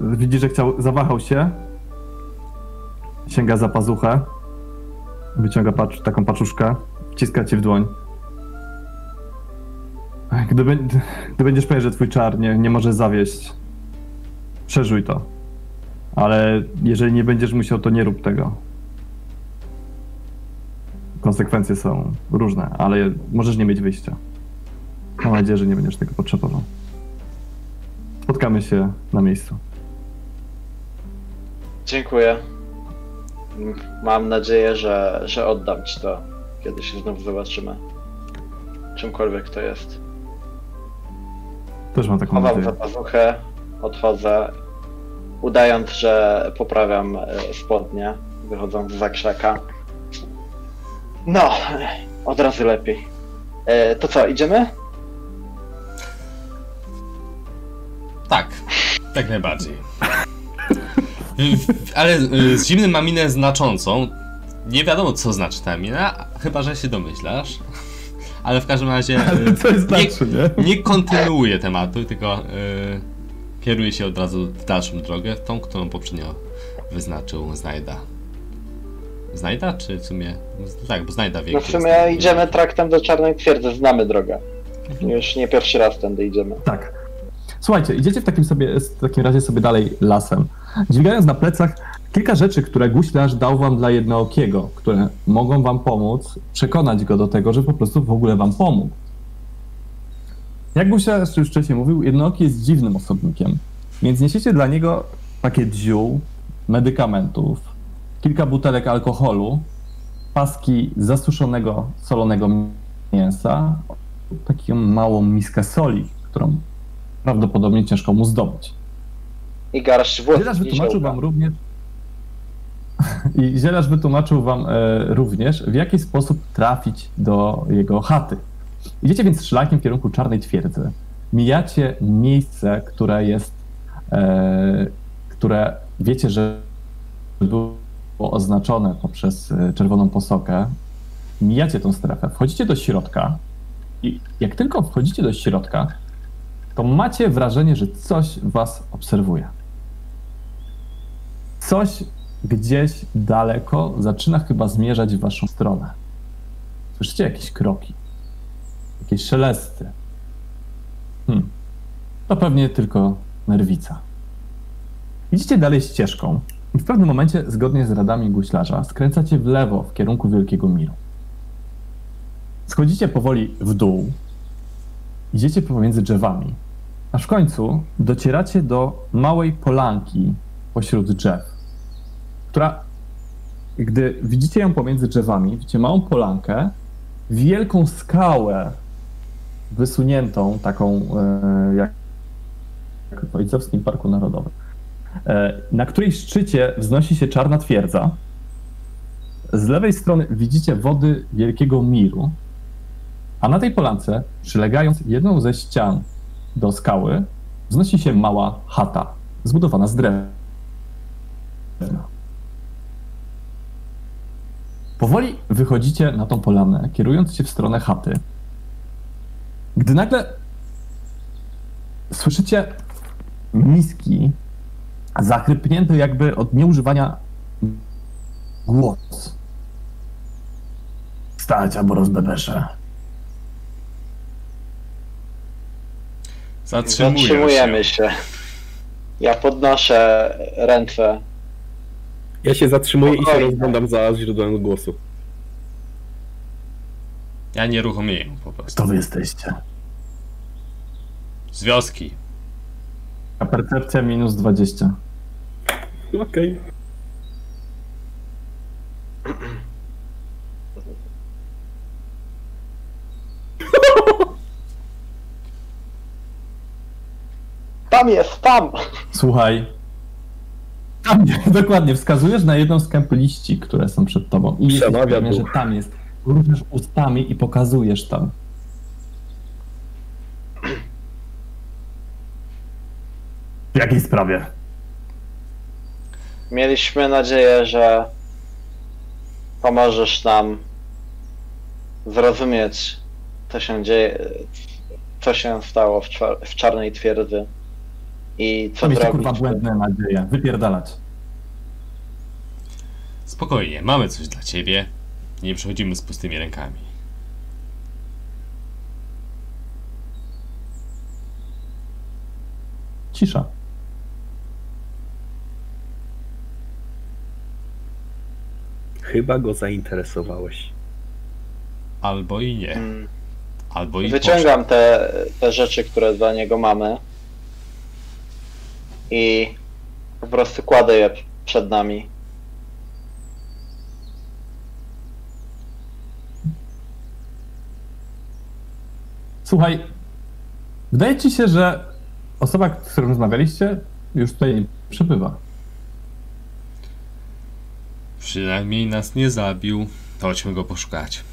Widzisz, że chciał, zawahał się. Sięga za pazuchę. Wyciąga pacz, taką paczuszkę. Wciska ci w dłoń. Gdy, gdy będziesz pewien, że twój czar nie, nie może zawieść, przeżuj to. Ale jeżeli nie będziesz musiał, to nie rób tego. Konsekwencje są różne, ale możesz nie mieć wyjścia. Mam nadzieję, że nie będziesz tego potrzebował. Spotkamy się na miejscu. Dziękuję. Mam nadzieję, że, że oddam ci to, kiedy się znów zobaczymy. Czymkolwiek to jest. Też mam taką Chowam za nadzieję. pazuchę, odchodzę, udając, że poprawiam e, spodnie, wychodząc z zakrzaka. No, od razu lepiej. E, to co, idziemy? Tak, jak najbardziej. W- Ale y, z zimnym mam minę znaczącą. Nie wiadomo, co znaczy ta mina, chyba że się domyślasz. Ale w każdym razie y, Ale co jest nie, znaczy, nie? nie kontynuuję tematu, tylko y, kieruję się od razu w dalszą drogę, tą, którą poprzednio wyznaczył Znajda. Znajda, czy w sumie... Tak, bo Znajda wie. No w sumie jest- idziemy traktem do Czarnej Twierdzy, znamy drogę. Już nie pierwszy raz tędy idziemy. Tak. Słuchajcie, idziecie w takim, sobie, w takim razie sobie dalej lasem, dźwigając na plecach kilka rzeczy, które guślarz dał wam dla jednookiego, które mogą wam pomóc przekonać go do tego, że po prostu w ogóle wam pomógł. Jak Gusia już wcześniej mówił, jednooki jest dziwnym osobnikiem, więc niesiecie dla niego pakiet ziół, medykamentów, kilka butelek alkoholu, paski zasuszonego, solonego mięsa, taką małą miskę soli, którą prawdopodobnie ciężko mu zdobyć. I garść wódki. Zielarz wytłumaczył wam również i Zielarz wytłumaczył wam e, również, w jaki sposób trafić do jego chaty. Idziecie więc szlakiem w kierunku Czarnej Twierdzy. Mijacie miejsce, które jest, e, które wiecie, że było oznaczone poprzez e, czerwoną posokę. Mijacie tą strefę, wchodzicie do środka i jak tylko wchodzicie do środka, to macie wrażenie, że coś was obserwuje. Coś gdzieś daleko zaczyna chyba zmierzać w waszą stronę. Słyszycie jakieś kroki, jakieś szelesty. Hmm. To pewnie tylko nerwica. Idziecie dalej ścieżką i w pewnym momencie, zgodnie z radami guślarza, skręcacie w lewo w kierunku Wielkiego Miru. Schodzicie powoli w dół, idziecie pomiędzy drzewami, aż w końcu docieracie do małej polanki pośród drzew, która, gdy widzicie ją pomiędzy drzewami, widzicie małą polankę, wielką skałę wysuniętą, taką e, jak, w Ojcowskim Parku Narodowym, e, na której szczycie wznosi się czarna twierdza. Z lewej strony widzicie wody Wielkiego Miru, a na tej polance, przylegając jedną ze ścian do skały, wznosi się mała chata, zbudowana z drewna. Powoli wychodzicie na tą polanę, kierując się w stronę chaty, gdy nagle słyszycie niski, zachrypnięty jakby od nieużywania głos. Stać albo rozbebeszę. Zatrzymuję Zatrzymujemy się. się. Ja podnoszę ręce. Ja się zatrzymuję i się Spokojnie. rozglądam za źródłem głosu. Ja nieruchomieję po prostu. Kto wy jesteście? Z wioski. A percepcja minus 20. Okej. Tam jest, tam! Słuchaj. Tam, dokładnie, wskazujesz na jedną z kęp liści, które są przed tobą. I jesteś Przemawia pewien, że tam jest. Ruszasz ustami i pokazujesz tam. W jakiej sprawie? Mieliśmy nadzieję, że pomożesz nam zrozumieć, co się dzieje, co się stało w, czar- w czarnej twierdzy i co To zrobić. kurwa błędne nadzieje. Wypierdalać. Spokojnie, mamy coś dla ciebie. Nie przychodzimy z pustymi rękami. Cisza. Chyba go zainteresowałeś. Albo i nie. Mm. Albo i Wyciągam te, te rzeczy, które dla niego mamy i po prostu kładę je przed nami. Słuchaj, wydaje ci się, że osoba, z którą rozmawialiście, już tutaj nie przybywa. Przynajmniej nas nie zabił. Chodźmy go poszukać.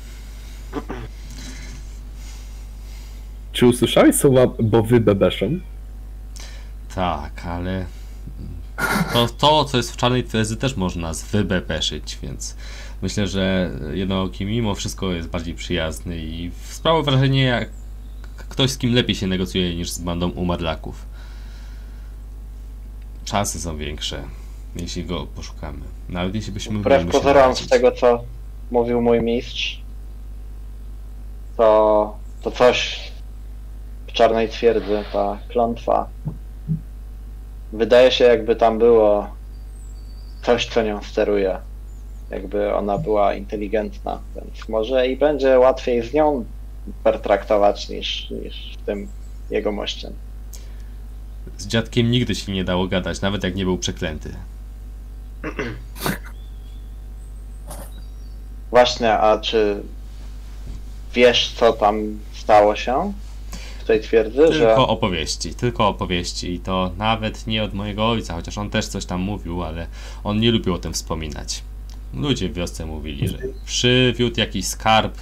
Czy usłyszałeś słowa, bo wy bebeszem? Tak, ale to, to co jest w czarnej twierdzy też można nas wybepeszyć, więc myślę, że jednooki mimo wszystko jest bardziej przyjazny i sprawia wrażenie jak ktoś z kim lepiej się negocjuje niż z bandą umarlaków. Szanse są większe, jeśli go poszukamy. Nawet jeśli byśmy Wbrew pozorom, z tego co mówił mój mistrz, to, to coś w czarnej twierdzy, ta klątwa. Wydaje się, jakby tam było coś, co nią steruje. Jakby ona była inteligentna, więc może i będzie łatwiej z nią pertraktować niż, niż tym jego mościem. Z dziadkiem nigdy się nie dało gadać, nawet jak nie był przeklęty. Właśnie, a czy wiesz, co tam stało się w tej twierdzy, że... Tylko opowieści, tylko opowieści i to nawet nie od mojego ojca, chociaż on też coś tam mówił, ale on nie lubił o tym wspominać. Ludzie w wiosce mówili, że przywiódł jakiś skarb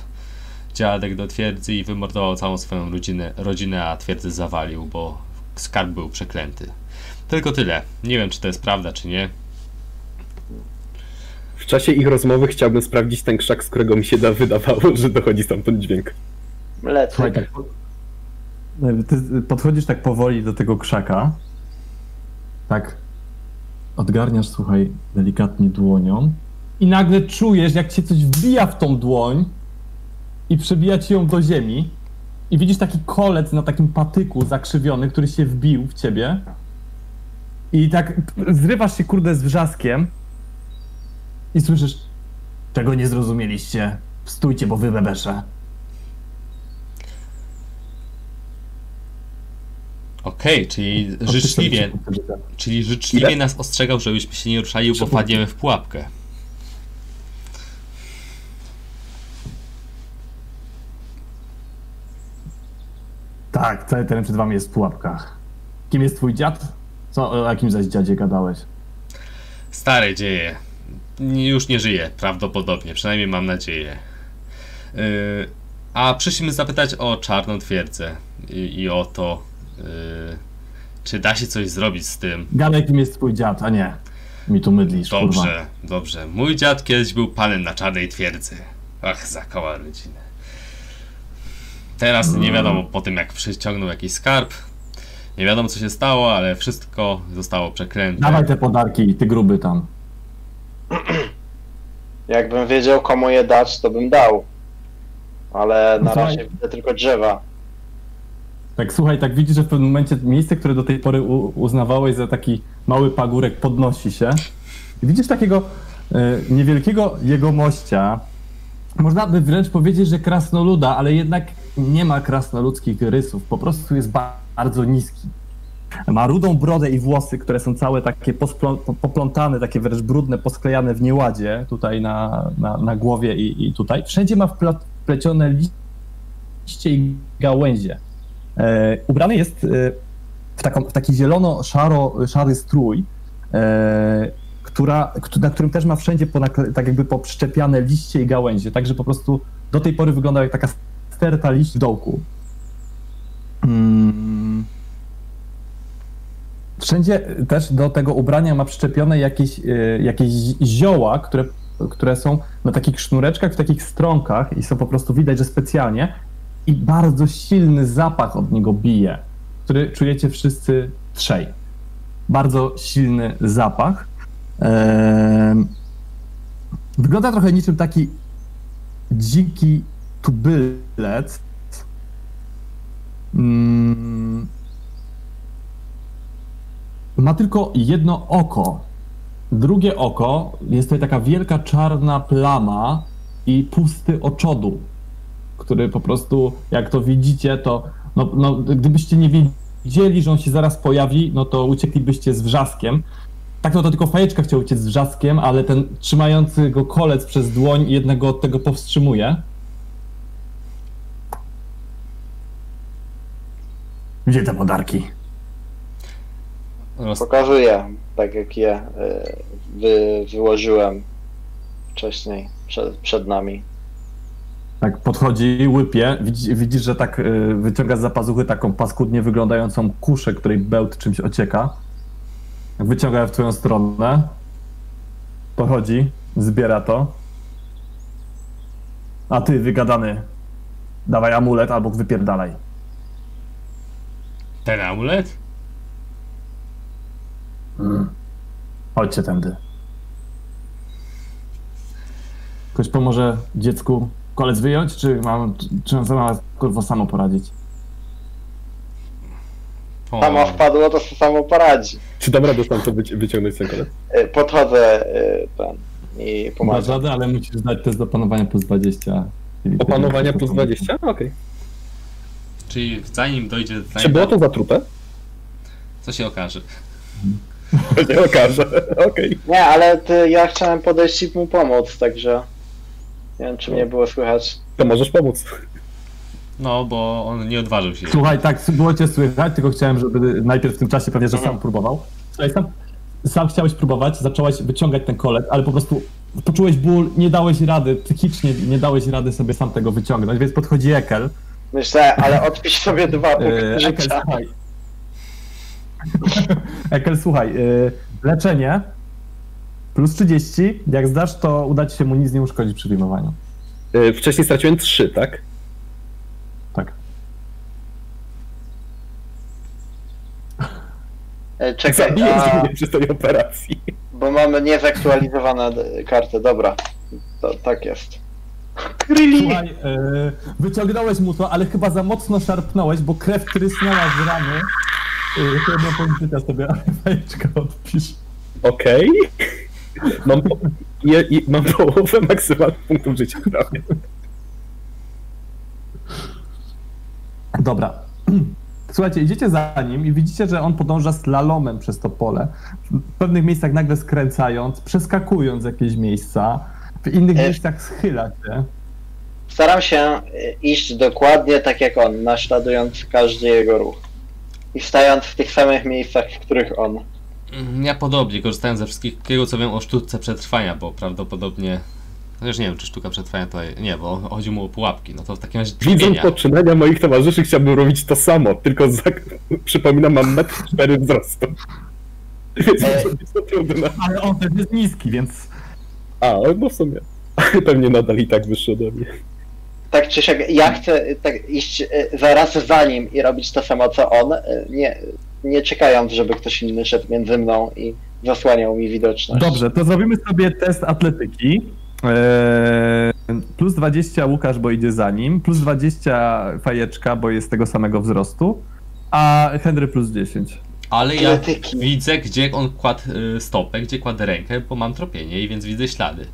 dziadek do twierdzy i wymordował całą swoją rodzinę, rodzinę a twierdzę zawalił, bo skarb był przeklęty. Tylko tyle. Nie wiem, czy to jest prawda, czy nie. W czasie ich rozmowy chciałbym sprawdzić ten krzak, z którego mi się da wydawało, że dochodzi stamtąd dźwięk. Słuchaj, tak. Ty podchodzisz tak powoli do tego krzaka. Tak. Odgarniasz, słuchaj, delikatnie dłonią. I nagle czujesz, jak cię coś wbija w tą dłoń i przebija ci ją do ziemi. I widzisz taki kolec na takim patyku zakrzywiony, który się wbił w ciebie. I tak zrywasz się, kurde, z wrzaskiem. I słyszysz, czego nie zrozumieliście? Stójcie, bo wy bebesze. Okej, czyli życzliwie, czyli życzliwie Ile? nas ostrzegał, żebyśmy się nie ruszali, bo wpadniemy w pułapkę. Tak, cały teren przed wami jest w pułapkach. Kim jest twój dziad? Co, o jakim zaś dziadzie gadałeś? Stare dzieje. Już nie żyje, prawdopodobnie, przynajmniej mam nadzieję. Yy, a przyszliśmy zapytać o czarną twierdzę i, i o to, yy, czy da się coś zrobić z tym. Gadaj, kim jest twój dziad, a nie. Mi tu mydlisz, kurwa. Dobrze, dobrze. Mój dziad kiedyś był panem na czarnej twierdzy. Ach, zakała rodzinę. Teraz nie wiadomo po tym, jak przyciągnął jakiś skarb. Nie wiadomo, co się stało, ale wszystko zostało przeklęte. Dawaj te podarki, ty gruby tam. Jakbym wiedział, komu je dać, to bym dał. Ale na Słuchaj. razie widzę tylko drzewa. Tak słuchaj, tak widzisz, że w pewnym momencie miejsce, które do tej pory u, uznawałeś za taki mały pagórek, podnosi się. I widzisz takiego e, niewielkiego jegomościa. Można by wręcz powiedzieć, że krasnoluda, ale jednak nie ma krasnoludzkich rysów. Po prostu jest ba- bardzo niski. Ma rudą brodę i włosy, które są całe takie poplątane, takie wręcz brudne, posklejane w nieładzie tutaj na, na, na głowie i, i tutaj. Wszędzie ma wplecione liście i gałęzie. E, ubrany jest e, w, taką, w taki zielono-szary strój, e, która, któ- na którym też ma wszędzie ponakle, tak jakby poprzczepiane liście i gałęzie, także po prostu do tej pory wygląda jak taka sterta liść w dołku. Mm. Wszędzie też do tego ubrania ma przyczepione jakieś, e, jakieś zioła, które, które są na takich sznureczkach, w takich stronkach i są po prostu widać, że specjalnie i bardzo silny zapach od niego bije, który czujecie wszyscy trzej. Bardzo silny zapach. Em, Wygląda trochę niczym taki dziki tubylec. Mm. Ma tylko jedno oko. Drugie oko jest tutaj taka wielka czarna plama i pusty oczodół który po prostu, jak to widzicie, to no, no, gdybyście nie wiedzieli, że on się zaraz pojawi, no to ucieklibyście z wrzaskiem. Tak no to tylko fajeczka chciał uciec z wrzaskiem, ale ten trzymający go kolec przez dłoń jednego od tego powstrzymuje. Gdzie te podarki? Pokazuję, tak jak je y, wy, wyłożyłem wcześniej, przed, przed nami. Tak podchodzi, łypie, widzi, widzisz, że tak y, wyciąga z zapazuchy taką paskudnie wyglądającą kuszę, której bełt czymś ocieka. Tak Wyciąga w twoją stronę. Podchodzi, zbiera to. A ty, wygadany, dawaj amulet albo wypierdalaj. Ten amulet? Chodźcie tędy. Ktoś pomoże dziecku kolec wyjąć, czy mam, czy sama kurwa samo poradzić? O, Sama wpadło, to samo poradzi. Czy dam radę tam to wyci- wyciągnąć ten kolec? Y, Podchodzę y, ten i Masz pomagam. radę, ale musisz zdać test do panowania plus 20. czyli Opanowania plus 20? No, Okej. Czyli zanim dojdzie do Czy było to zatrute? co się okaże. Nie okaże. Okej. Nie, ale ty, ja chciałem podejść i mu pomóc, także... Nie wiem, czy mnie było słychać. To możesz pomóc. No, bo on nie odważył się. Słuchaj, tak, było cię słychać, tylko chciałem, żeby najpierw w tym czasie pewnie, że sam próbował. Słuchaj, sam, sam chciałeś próbować, zacząłeś wyciągać ten kolet, ale po prostu poczułeś ból, nie dałeś rady, psychicznie nie dałeś rady sobie sam tego wyciągnąć, więc podchodzi Ekel. Myślę, ale odpisz sobie dwa Yy, punkty Ekel, życia. słuchaj. Ekel, słuchaj, yy, leczenie plus 30, jak zdasz, to uda ci się mu nic nie uszkodzić przy wyjmowaniu. Y, Wcześniej straciłem trzy, tak? Tak. E, Czekaj, a, przy tej operacji. bo mamy niezaktualizowane karty, dobra. To, tak jest. Really? Słuchaj, yy, wyciągnąłeś mu to, ale chyba za mocno szarpnąłeś, bo krew trysnęła z rany. To jedno polityka sobie, ale fajeczkę odpisz. Okej. Mam, po, je, je, mam połowę maksymalnych punktów życia prawie. Dobra. Słuchajcie, idziecie za nim i widzicie, że on podąża slalomem przez to pole. W pewnych miejscach nagle skręcając, przeskakując jakieś miejsca, w innych E. miejscach schyla się. Staram się e, iść dokładnie tak jak on, naśladując każdy jego ruch. I stając w tych samych miejscach, w których on. Mm, Ja podobnie, korzystając ze wszystkiego, co wiem o sztuce przetrwania, bo prawdopodobnie. Chociaż nie wiem, czy sztuka przetrwania to. Nie, bo chodzi mu o pułapki. No to w takim razie Widząc poczynania moich towarzyszy, chciałbym robić to samo, tylko za, przypominam, mam metr 4 wzrostu. Więc E. to jest to trudne. Ale on też jest niski, więc A, no w sumie. Pewnie nadal i tak wyższy ode mnie. Tak czy siak, ja chcę e, tak iść e, zaraz za nim i robić to samo co on, e, nie, nie czekając, żeby ktoś inny szedł między mną i zasłaniał mi widoczność. Dobrze, to zrobimy sobie test atletyki. Eee, plus 20 Łukasz, bo idzie za nim, plus 20 Fajeczka, bo jest tego samego wzrostu, a Henry plus 10. Ale ja Atletyki. widzę, gdzie on kładł y, stopę, gdzie kładł rękę, bo mam tropienie i więc widzę ślady.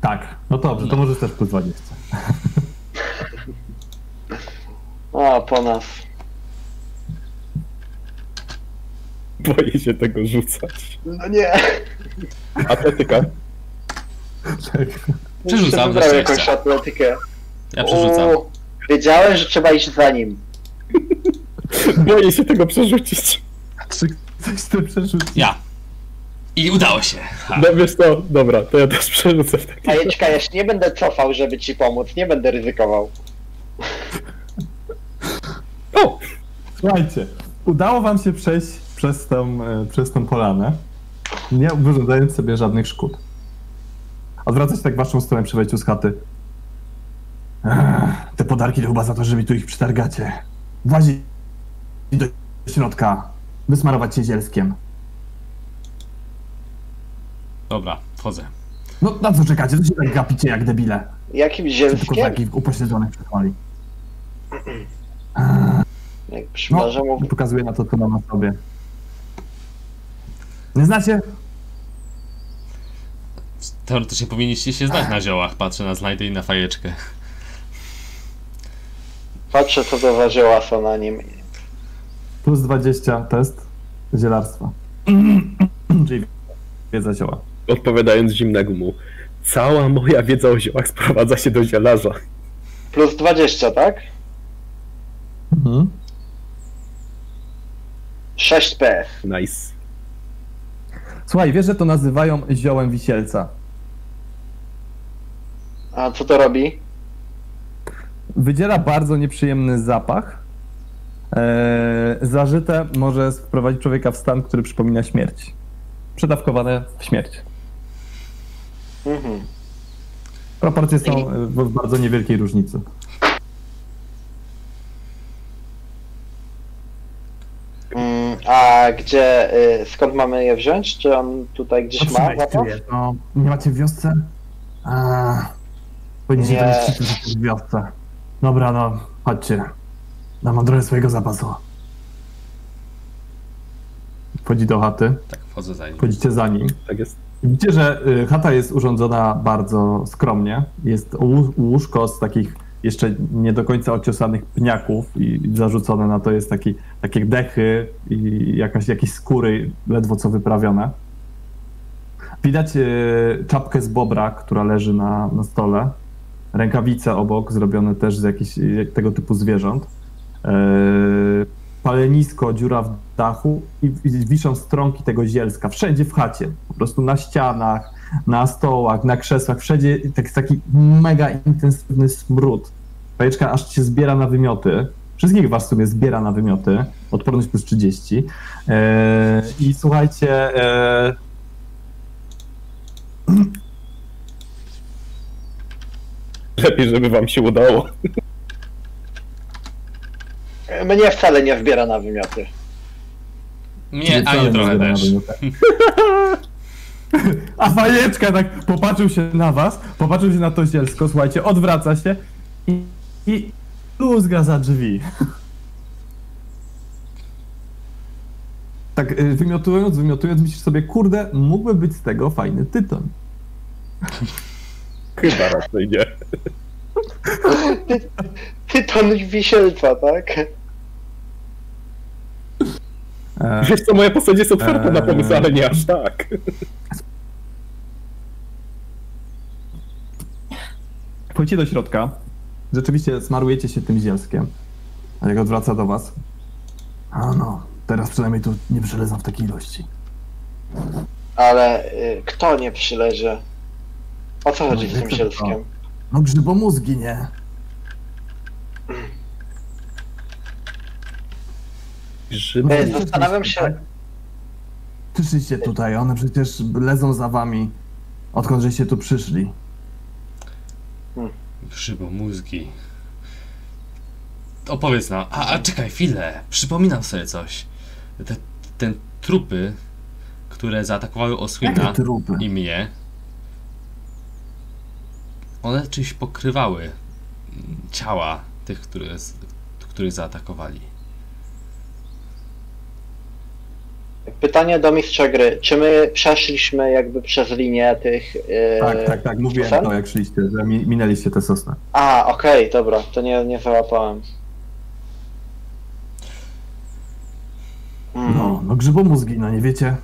Tak, no dobrze, to No. możesz też plus 20. O, po nas. Boję się tego rzucać. No nie. Atletyka. Tak. Przerzucam szczęścia. jakąś atletykę. Ja przerzucam. O, Wiedziałem, że trzeba iść za nim. Boję się tego przerzucić. Czy coś ty przerzucić? Ja. I udało się. Ha. No wiesz co, dobra, to ja też przerzucę w takim ja się nie będę cofał, żeby ci pomóc, nie będę ryzykował. O! Słuchajcie, udało wam się przejść przez tą, e, przez tą polanę, nie wyrządzając sobie żadnych szkód. Odwraca się tak w waszą stronę przy wejściu z chaty. Ech, te podarki to chyba za to, że mi tu ich przytargacie. Włazić do środka, wysmarować się zielskiem. Dobra, wchodzę. No na co czekacie? Co się tak gapicie jak debile? Jakim zielskiem? takich upośledzonych przysłali? Jak No, przymarzę mu... pokazuje na to, co ma na sobie. Nie znacie? Teoretycznie powinniście się znać na ziołach. Patrzę na znajdę i na fajeczkę. Patrzę, co to za zioła są na nim. Plus 20 test zielarstwa. Czyli wiedza zioła. Odpowiadając zimnego mu. Cała moja wiedza o ziołach sprowadza się do zielarza. Plus 20, tak? Mhm. 6 PF. Nice. Słuchaj, wiesz, że to nazywają ziołem wisielca. A co to robi? Wydziela bardzo nieprzyjemny zapach. Eee, zażyte może wprowadzić człowieka w stan, który przypomina śmierć. Przedawkowane w śmierć. Mhm. Proporcje są e, w bardzo niewielkiej różnicy. Mm, a gdzie, y, skąd mamy je wziąć? Czy on tutaj gdzieś ma? No, nie macie w wiosce? A, powinniście Nie. w wiosce. Dobra, no, chodźcie. Dam wam trochę swojego zapasu. Wchodzi do chaty, Tak, wchodzę za nim. wchodzicie za nim. Tak jest. Widzicie, że y, chata jest urządzona bardzo skromnie. Jest łó- łóżko z takich jeszcze nie do końca ociosanych pniaków i zarzucone na to jest taki, takie dechy i jakaś, jakieś skóry ledwo co wyprawione. Widać e, czapkę z bobra, która leży na, na stole. Rękawice obok, zrobione też z jakichś e, tego typu zwierząt. E, palenisko, dziura w dachu i, wiszą stronki tego zielska. Wszędzie w chacie. Po prostu na ścianach, na stołach, na krzesłach. Wszędzie tak, taki mega intensywny smród. Pajeczka aż się zbiera na wymioty. Wszystkich was w sumie zbiera na wymioty. Odporność plus 30. E, I słuchajcie... E, Lepiej, żeby wam się udało. Mnie wcale nie wbiera na wymioty. Mnie, a nie trochę też. A fajeczka tak popatrzył się na was, popatrzył się na to zielsko, słuchajcie, odwraca się i, i luzga za drzwi. Tak y, wymiotując, wymiotując, myślisz sobie, kurde, mógłby być z tego fajny tyton. Chyba raczej nie. Tyton wisielca, tak? E, Wiesz co, moja postać jest otwarta na pomysł, ale nie aż tak. Wchodzicie do środka, rzeczywiście smarujecie się tym zielskiem. A jak odwraca do was? A no, teraz przynajmniej tu nie przelezam w takiej ilości. Ale y, kto nie przyleży? O co chodzi No, z tym zielskiem? No grzybomózgi, nie? Grzyb. Ej, zastanawiam się, Tak? Przyszliście tutaj, one przecież lezą za wami, odkąd żeście tu przyszli. Grzybomózgi. Opowiedz nam. A, a czekaj chwilę. Przypominam sobie coś. Te, te trupy, które zaatakowały Oswina i mnie, one czymś pokrywały ciała tych, które, których zaatakowali. Pytanie do mistrza gry. Czy my przeszliśmy jakby przez linię tych... y, Tak, tak, tak, mówiłem sosn? to jak szliście, że mi, minęliście te sosny. A, okej, dobra, to nie, nie załapałem. Mm. No, no grzybomózgi, no nie wiecie?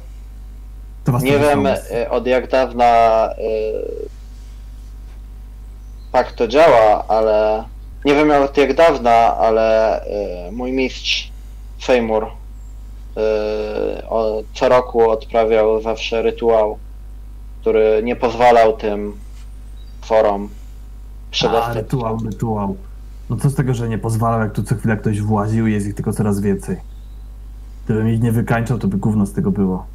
To was Nie wiem y, od jak dawna y, tak to działa, ale nie wiem od jak dawna, ale y, mój mistrz Seymour co roku odprawiał zawsze rytuał, który nie pozwalał tym forom A, przedostać. rytuał, rytuał. No co z tego, że nie pozwalał, jak tu co chwilę ktoś właził i jest ich tylko coraz więcej. Gdybym ich nie wykańczał, to by gówno z tego było.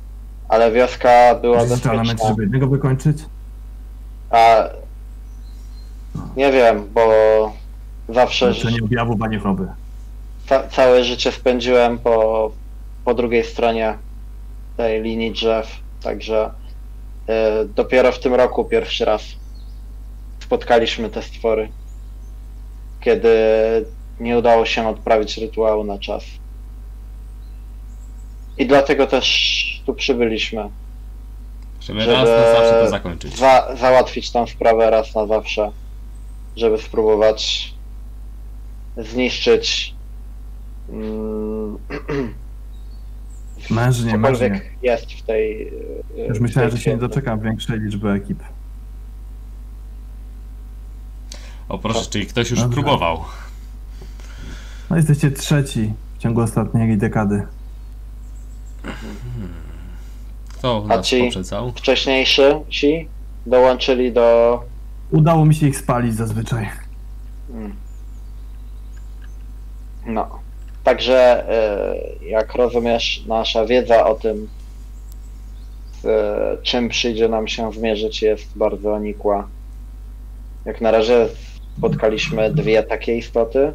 Ale wioska była trzeba na bezpieczna. żeby jednego wykończyć? A nie wiem, bo zawsze To nie objawów, ani choroby. ca całe życie spędziłem po, po drugiej stronie tej linii drzew, także y, dopiero w tym roku pierwszy raz spotkaliśmy te stwory, kiedy nie udało się odprawić rytuału na czas. I dlatego też tu przybyliśmy. Żeby, Żeby- raz na zawsze to zakończyć. za, załatwić tą sprawę raz na zawsze, żeby spróbować zniszczyć mm, Mężnie, mężnie. jest w tej. e, Już myślałem, tej że się nie doczekam większej liczby ekip. O proszę, czyli ktoś już Dobra. próbował. No jesteście trzeci w ciągu ostatniej dekady. Kto A nas ci- poprzedzał? Wcześniejszy ci dołączyli do. Udało mi się ich spalić zazwyczaj. mm. No. Także, e, jak rozumiesz, nasza wiedza o tym, z czym przyjdzie nam się zmierzyć, jest bardzo nikła. Jak na razie spotkaliśmy dwie takie istoty.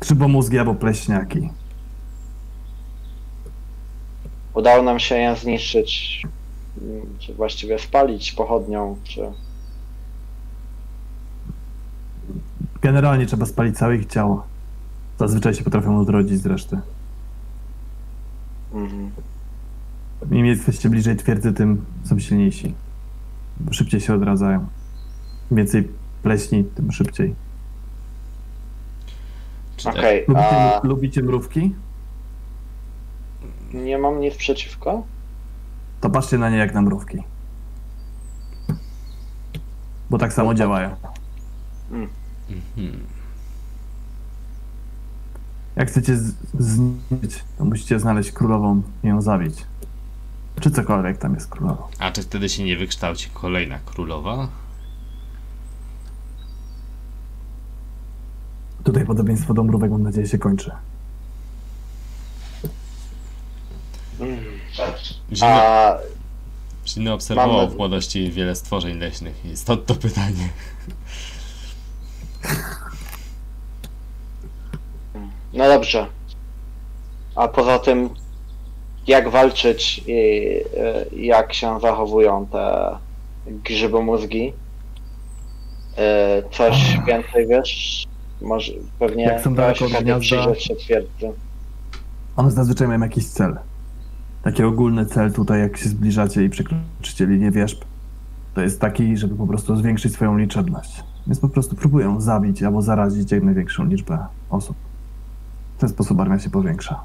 Grzybomózgi albo pleśniaki. Udało nam się je zniszczyć, czy właściwie spalić pochodnią, czy. Generalnie trzeba spalić całe ich ciało. Zazwyczaj się potrafią odrodzić z reszty. Mhm. Im jesteście bliżej twierdzy, tym są silniejsi. Bo szybciej się odradzają. Im więcej pleśni, tym szybciej. Okej, Lubicie, a lubicie mrówki? nie mam nic przeciwko? To patrzcie na nie jak na mrówki. Bo tak samo działają. Mhm. Jak chcecie zniszczyć, to musicie znaleźć królową i ją zabić. Czy cokolwiek tam jest królową. A czy wtedy się nie wykształci kolejna królowa? Tutaj podobieństwo do mrówek mam nadzieję się kończy. Zimno, A Zimno obserwował w młodości wiele stworzeń leśnych i stąd to pytanie. No dobrze. A poza tym, jak walczyć i jak się zachowują te grzybomózgi? Y, Coś więcej wiesz? Może pewnie Jak są daleko od gniazda- się twierdzy. One zazwyczaj mają jakiś cel. Taki ogólny cel tutaj, jak się zbliżacie i przekroczycie linię wierzb, to jest taki, żeby po prostu zwiększyć swoją liczebność. Więc po prostu próbują zabić albo zarazić jak największą liczbę osób. W ten sposób armia się powiększa.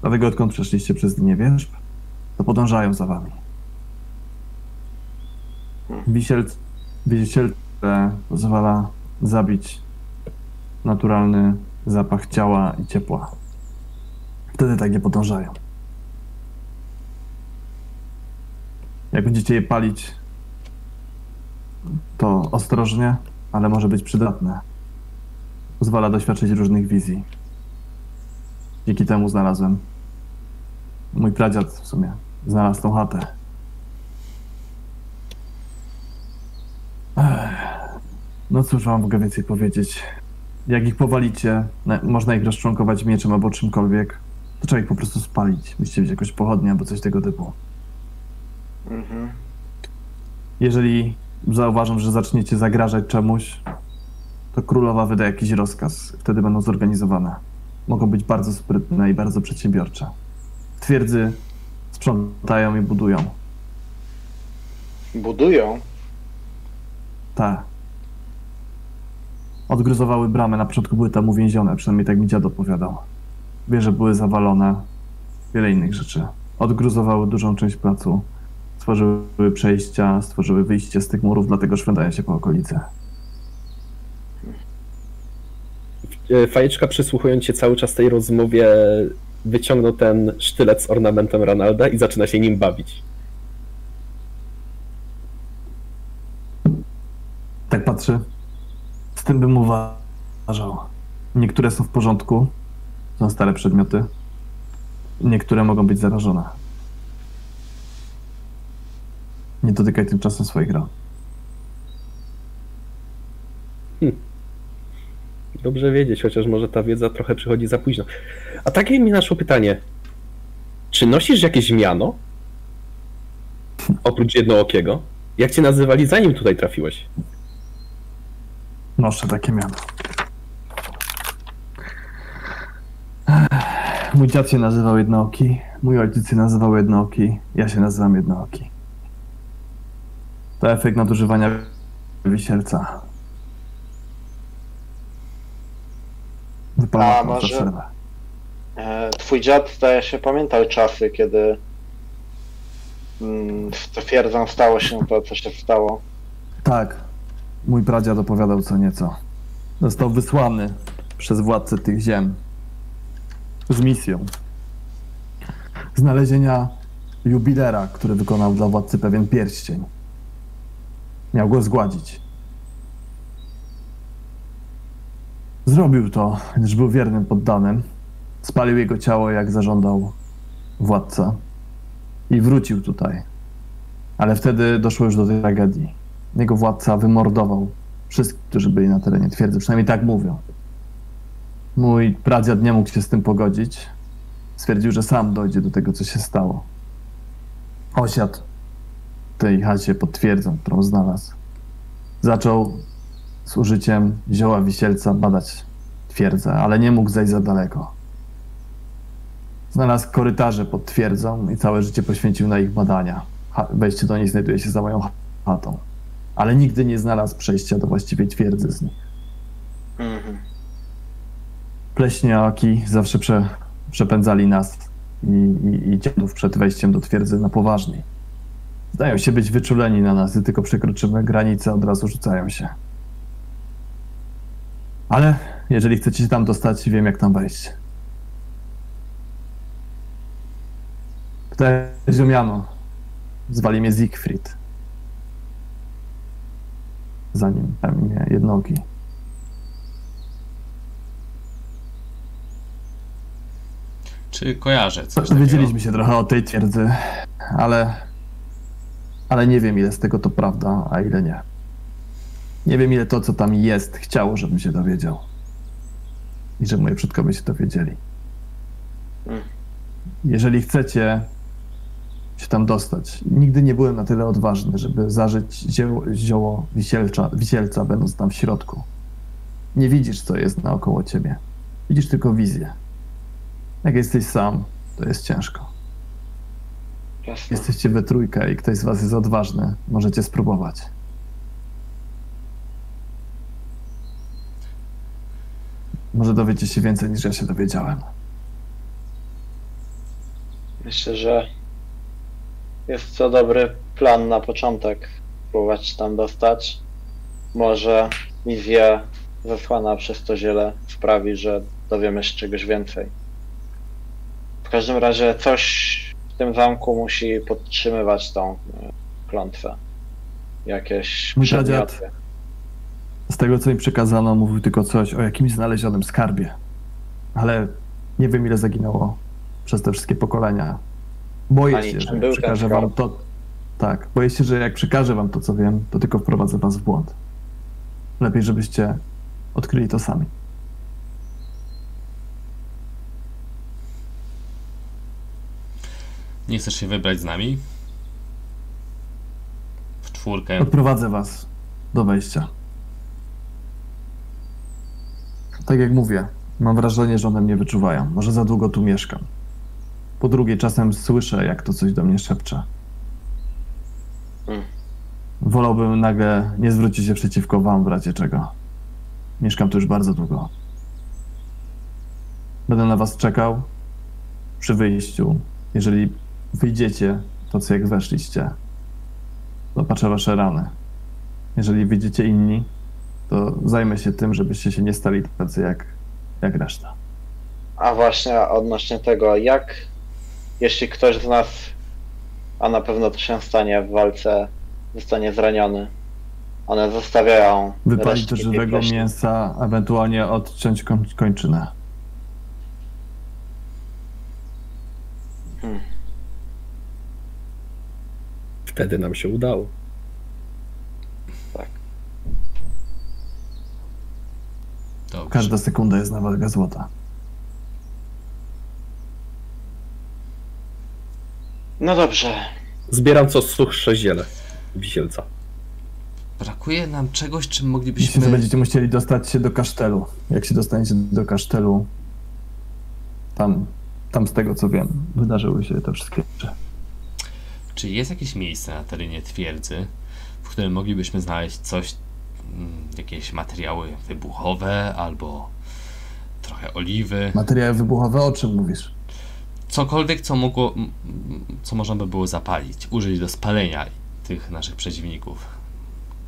Dlatego odkąd przeszliście przez linię wierzb, to podążają za wami. Wisielc, wisielce pozwala zabić naturalny zapach ciała i ciepła. Wtedy tak nie podążają. Jak będziecie je palić, to ostrożnie, ale może być przydatne. Pozwala doświadczyć różnych wizji. Dzięki temu znalazłem. Mój pradziad w sumie znalazł tą chatę. No cóż wam mogę więcej powiedzieć. Jak ich powalicie, na- można ich rozczłonkować mieczem albo czymkolwiek, to trzeba ich po prostu spalić. Musicie mieć jakąś pochodnię albo coś tego typu. Mhm. Jeżeli zauważą, że zaczniecie zagrażać czemuś, to królowa wyda jakiś rozkaz. Wtedy będą zorganizowane. Mogą być bardzo sprytne i bardzo przedsiębiorcze. Twierdzy sprzątają i budują. Budują. Tak. Odgruzowały bramę, na początku były tam uwięzione, przynajmniej tak mi dziad opowiadał. Wieże były zawalone, wiele innych rzeczy. Odgruzowały dużą część placu, stworzyły przejścia, stworzyły wyjście z tych murów, dlatego szwędają się po okolicy. E, Fajeczka przysłuchując się cały czas tej rozmowie wyciągnął ten sztylet z ornamentem Ronalda i zaczyna się nim bawić. Tak patrzy. Z tym bym uważał. Niektóre są w porządku, są stare przedmioty. Niektóre mogą być zarażone. Nie dotykaj tymczasem swoich ran. Dobrze wiedzieć, chociaż może ta wiedza trochę przychodzi za późno. A takie mi naszło pytanie. Czy nosisz jakieś miano? Oprócz jednookiego? Jak cię nazywali zanim tutaj trafiłeś? Noszę takie miano. Mój dziad się nazywał Jednooki, mój ojciec się nazywał Jednooki, ja się nazywam Jednooki. To efekt nadużywania wisielca. A Wypala może- przerwę. E, Twój dziad zdaje się pamiętał czasy, kiedy mm, w twierdzą stało się to, co się stało. Tak, mój pradziad opowiadał co nieco. Został wysłany przez władcę tych ziem z misją znalezienia jubilera, który wykonał dla władcy pewien pierścień. Miał go zgładzić. Zrobił to, gdyż był wiernym poddanym. Spalił jego ciało, jak zażądał władca. I wrócił tutaj. Ale wtedy doszło już do tej tragedii. Jego władca wymordował wszystkich, którzy byli na terenie twierdzy. Przynajmniej tak mówią. Mój pradziad nie mógł się z tym pogodzić. Stwierdził, że sam dojdzie do tego, co się stało. Osiadł w tej chacie pod twierdzą, którą znalazł. Zaczął z użyciem zioła wisielca badać twierdzę, ale nie mógł zejść za daleko. Znalazł korytarze pod twierdzą i całe życie poświęcił na ich badania. Wejście do niej znajduje się za moją chatą. ale nigdy nie znalazł przejścia do właściwej twierdzy z nich. Mhm. Pleśniaki zawsze prze, przepędzali nas i, i, i dziadów przed wejściem do twierdzy na poważniej. Zdają się być wyczuleni na nas, gdy tylko przekroczymy granicę, od razu rzucają się. Ale jeżeli chcecie się tam dostać, wiem jak tam wejść. Tutaj Ziomiano. Zwali mnie Siegfried. Zanim tam mnie jednogi. Czy kojarzę coś takiego? Dowiedzieliśmy się trochę o tej twierdzy, ale. Ale nie wiem, ile z tego to prawda, a ile nie. Nie wiem, ile to, co tam jest, chciało, żebym się dowiedział. I że moi przodkowie się dowiedzieli. Mm. Jeżeli chcecie się tam dostać, nigdy nie byłem na tyle odważny, żeby zażyć zioło, zioło wisielcza, wisielca, będąc tam w środku. Nie widzisz, co jest naokoło ciebie. Widzisz tylko wizję. Jak jesteś sam, to jest ciężko. Jasne. Jesteście we trójkę i ktoś z was jest odważny, możecie spróbować. Może dowiecie się więcej niż ja się dowiedziałem. Myślę, że jest to dobry plan na początek. Próbować tam dostać. Może wizja zesłana przez to ziele sprawi, że dowiemy się czegoś więcej. W każdym razie coś w tym zamku musi podtrzymywać tą e, klątwę. Jakieś Mój przedmioty. Z tego, co mi przekazano, mówił tylko coś o jakimś znalezionym skarbie. Ale nie wiem, ile zaginęło przez te wszystkie pokolenia. Boję Ani się, że jak przekażę wam to. Tak, boję się, że jak przekażę wam to, co wiem, to tylko wprowadzę was w błąd. Lepiej, żebyście odkryli to sami. Nie chcesz się wybrać z nami? W czwórkę. Odprowadzę was do wejścia. Tak jak mówię, mam wrażenie, że one mnie wyczuwają. Może za długo tu mieszkam. Po drugie, czasem słyszę, jak to coś do mnie szepcze. Mm. Wolałbym nagle nie zwrócić się przeciwko wam w razie czego. Mieszkam tu już bardzo długo. Będę na was czekał przy wyjściu. Jeżeli wyjdziecie, to co jak weszliście, zobaczę wasze rany. Jeżeli wyjdziecie inni, to zajmę się tym, żebyście się nie stali tacy jak, jak reszta. A właśnie odnośnie tego, jak jeśli ktoś z nas, a na pewno to się stanie w walce, zostanie zraniony, one zostawiają Wypalić do żywego mięsa, ewentualnie odciąć koń, kończynę. Hmm. Wtedy nam się udało. Dobrze. Każda sekunda jest na wagę złota. No dobrze, Zbieram co suchsze ziele wisielca. Brakuje nam czegoś, czym Myślę, moglibyśmy... że będziecie musieli dostać się do kasztelu. Jak się dostaniecie do kasztelu, tam, tam z tego co wiem, wydarzyły się te wszystkie rzeczy. Czy jest jakieś miejsce na terenie twierdzy, w którym moglibyśmy znaleźć coś, jakieś materiały wybuchowe albo trochę oliwy, Materiały wybuchowe, o czym mówisz? cokolwiek, co mogło, co można by było zapalić, użyć do spalenia tych naszych przeciwników,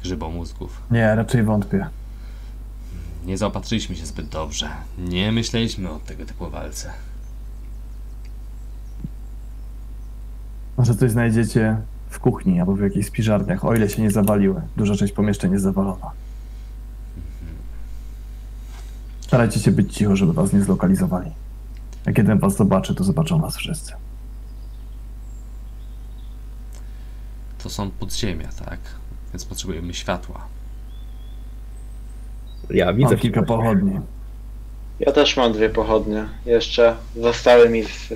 grzybomózgów. Nie, raczej wątpię. Nie zaopatrzyliśmy się zbyt dobrze. Nie myśleliśmy o tego typu walce. Może coś znajdziecie w kuchni albo w jakichś spiżarniach, o ile się nie zawaliły. Duża część pomieszczeń jest zawalona. Starajcie się być cicho, żeby was nie zlokalizowali. Jak jeden was zobaczy, to zobaczą was wszyscy. To są podziemia, tak? Więc potrzebujemy światła. Ja widzę Mam kilka pochodni. ja też mam dwie pochodnie. Jeszcze zostały mi z,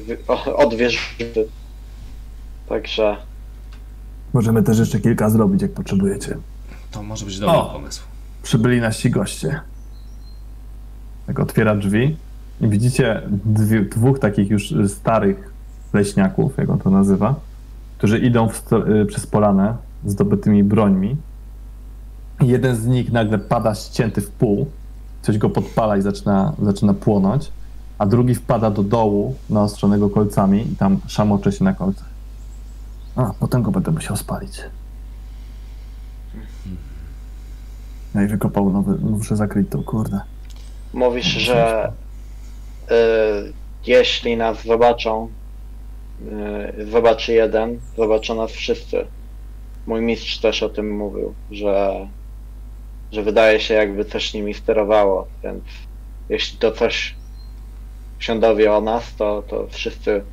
od wieży. Także Możemy też jeszcze kilka zrobić, jak potrzebujecie. To może być dobry O! pomysł. Przybyli nasi goście. Tak otwiera drzwi i widzicie dwie, dwóch takich już starych leśniaków, jak on to nazywa, którzy idą y, przez polanę zdobytymi brońmi Jeden z nich nagle pada ścięty w pół, coś go podpala i zaczyna, zaczyna płonąć, a drugi wpada do dołu, naostrzonego kolcami i tam szamocze się na kolcach. A, potem go będę musiał spalić. No i wykopał nowy, muszę zakryć to, kurde. Mówisz, że y, jeśli nas zobaczą, y, zobaczy jeden, zobaczą nas wszyscy. Mój mistrz też o tym mówił, że, że wydaje się jakby coś nimi sterowało, więc jeśli to coś się dowie o nas, to, to wszyscy,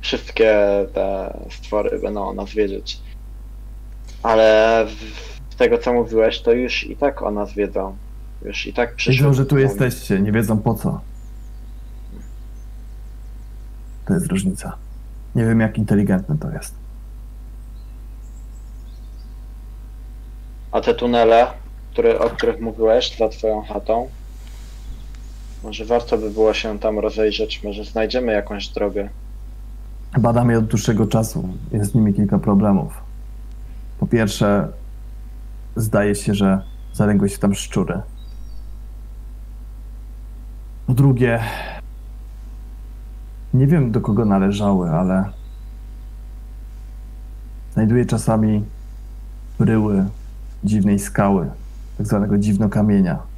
wszystkie te stwory będą o nas wiedzieć. Ale z tego co mówiłeś, to już i tak o nas wiedzą. Już i tak przyszły. Wiedzą, że tu jesteście, nie wiedzą po co. To jest różnica. Nie wiem, jak inteligentne to jest. A te tunele, które, o których mówiłeś za twoją chatą, może warto by było się tam rozejrzeć, może znajdziemy jakąś drogę. Badam je od dłuższego czasu. Jest z nimi kilka problemów. Po pierwsze, zdaje się, że zalęgły się tam szczury. Po drugie, nie wiem do kogo należały, ale znajduję czasami bryły dziwnej skały, tak zwanego dziwnokamienia.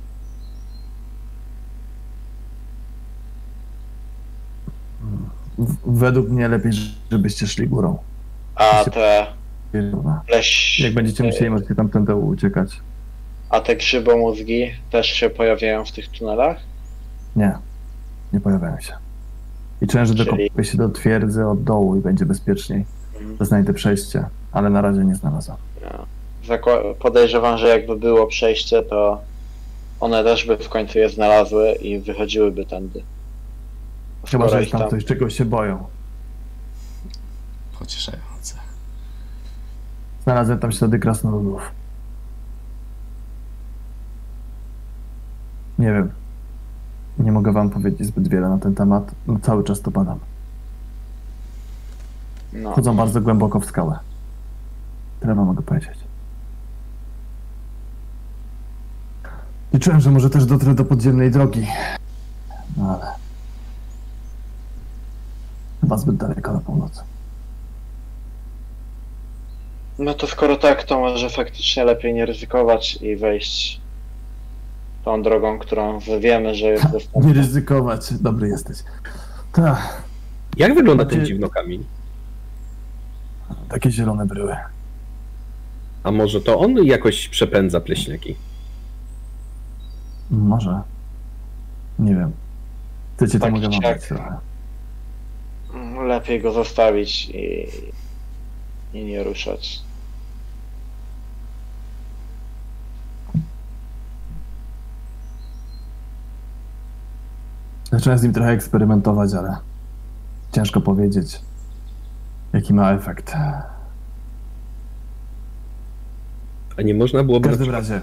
Według mnie lepiej, żebyście szli górą. A te leś... Jak będziecie musieli, możecie tamtędy uciekać. A te grzybomózgi też się pojawiają w tych tunelach? Nie, nie pojawiają się. Liczyłem, że Czyli- dokopię się do twierdzy od dołu i będzie bezpieczniej. Mhm. To znajdę przejście, ale na razie nie znalazłem. Ja. Zakła- Podejrzewam, że jakby było przejście, to one też by w końcu je znalazły i wychodziłyby tędy. Chyba, że jest tam tam- coś, czego się boją. Pocieszające. Znalazłem tam ślady krasnoludów. Nie wiem. Nie mogę wam powiedzieć zbyt wiele na ten temat. No, cały czas to badam. No. Chodzą bardzo głęboko w skałę. Tyle wam mogę powiedzieć. Liczyłem, że może też dotrę do podziemnej drogi. No ale... Chyba zbyt daleko na północ. no to skoro tak, to może faktycznie lepiej nie ryzykować i wejść tą drogą, którą wiemy, że jest Nie dostępna. ryzykować. Dobry jesteś. Tak, Jak wygląda ten Znaczy- dziwnokamień? takie zielone bryły. A może to on jakoś przepędza pleśniaki? Może. Nie wiem. Chcecie, to Tak mogę siak. dać trochę. Lepiej go zostawić i, i nie ruszać. Zacząłem z nim trochę eksperymentować, ale ciężko powiedzieć, jaki ma efekt. A nie można W byłoby... na każdym razie,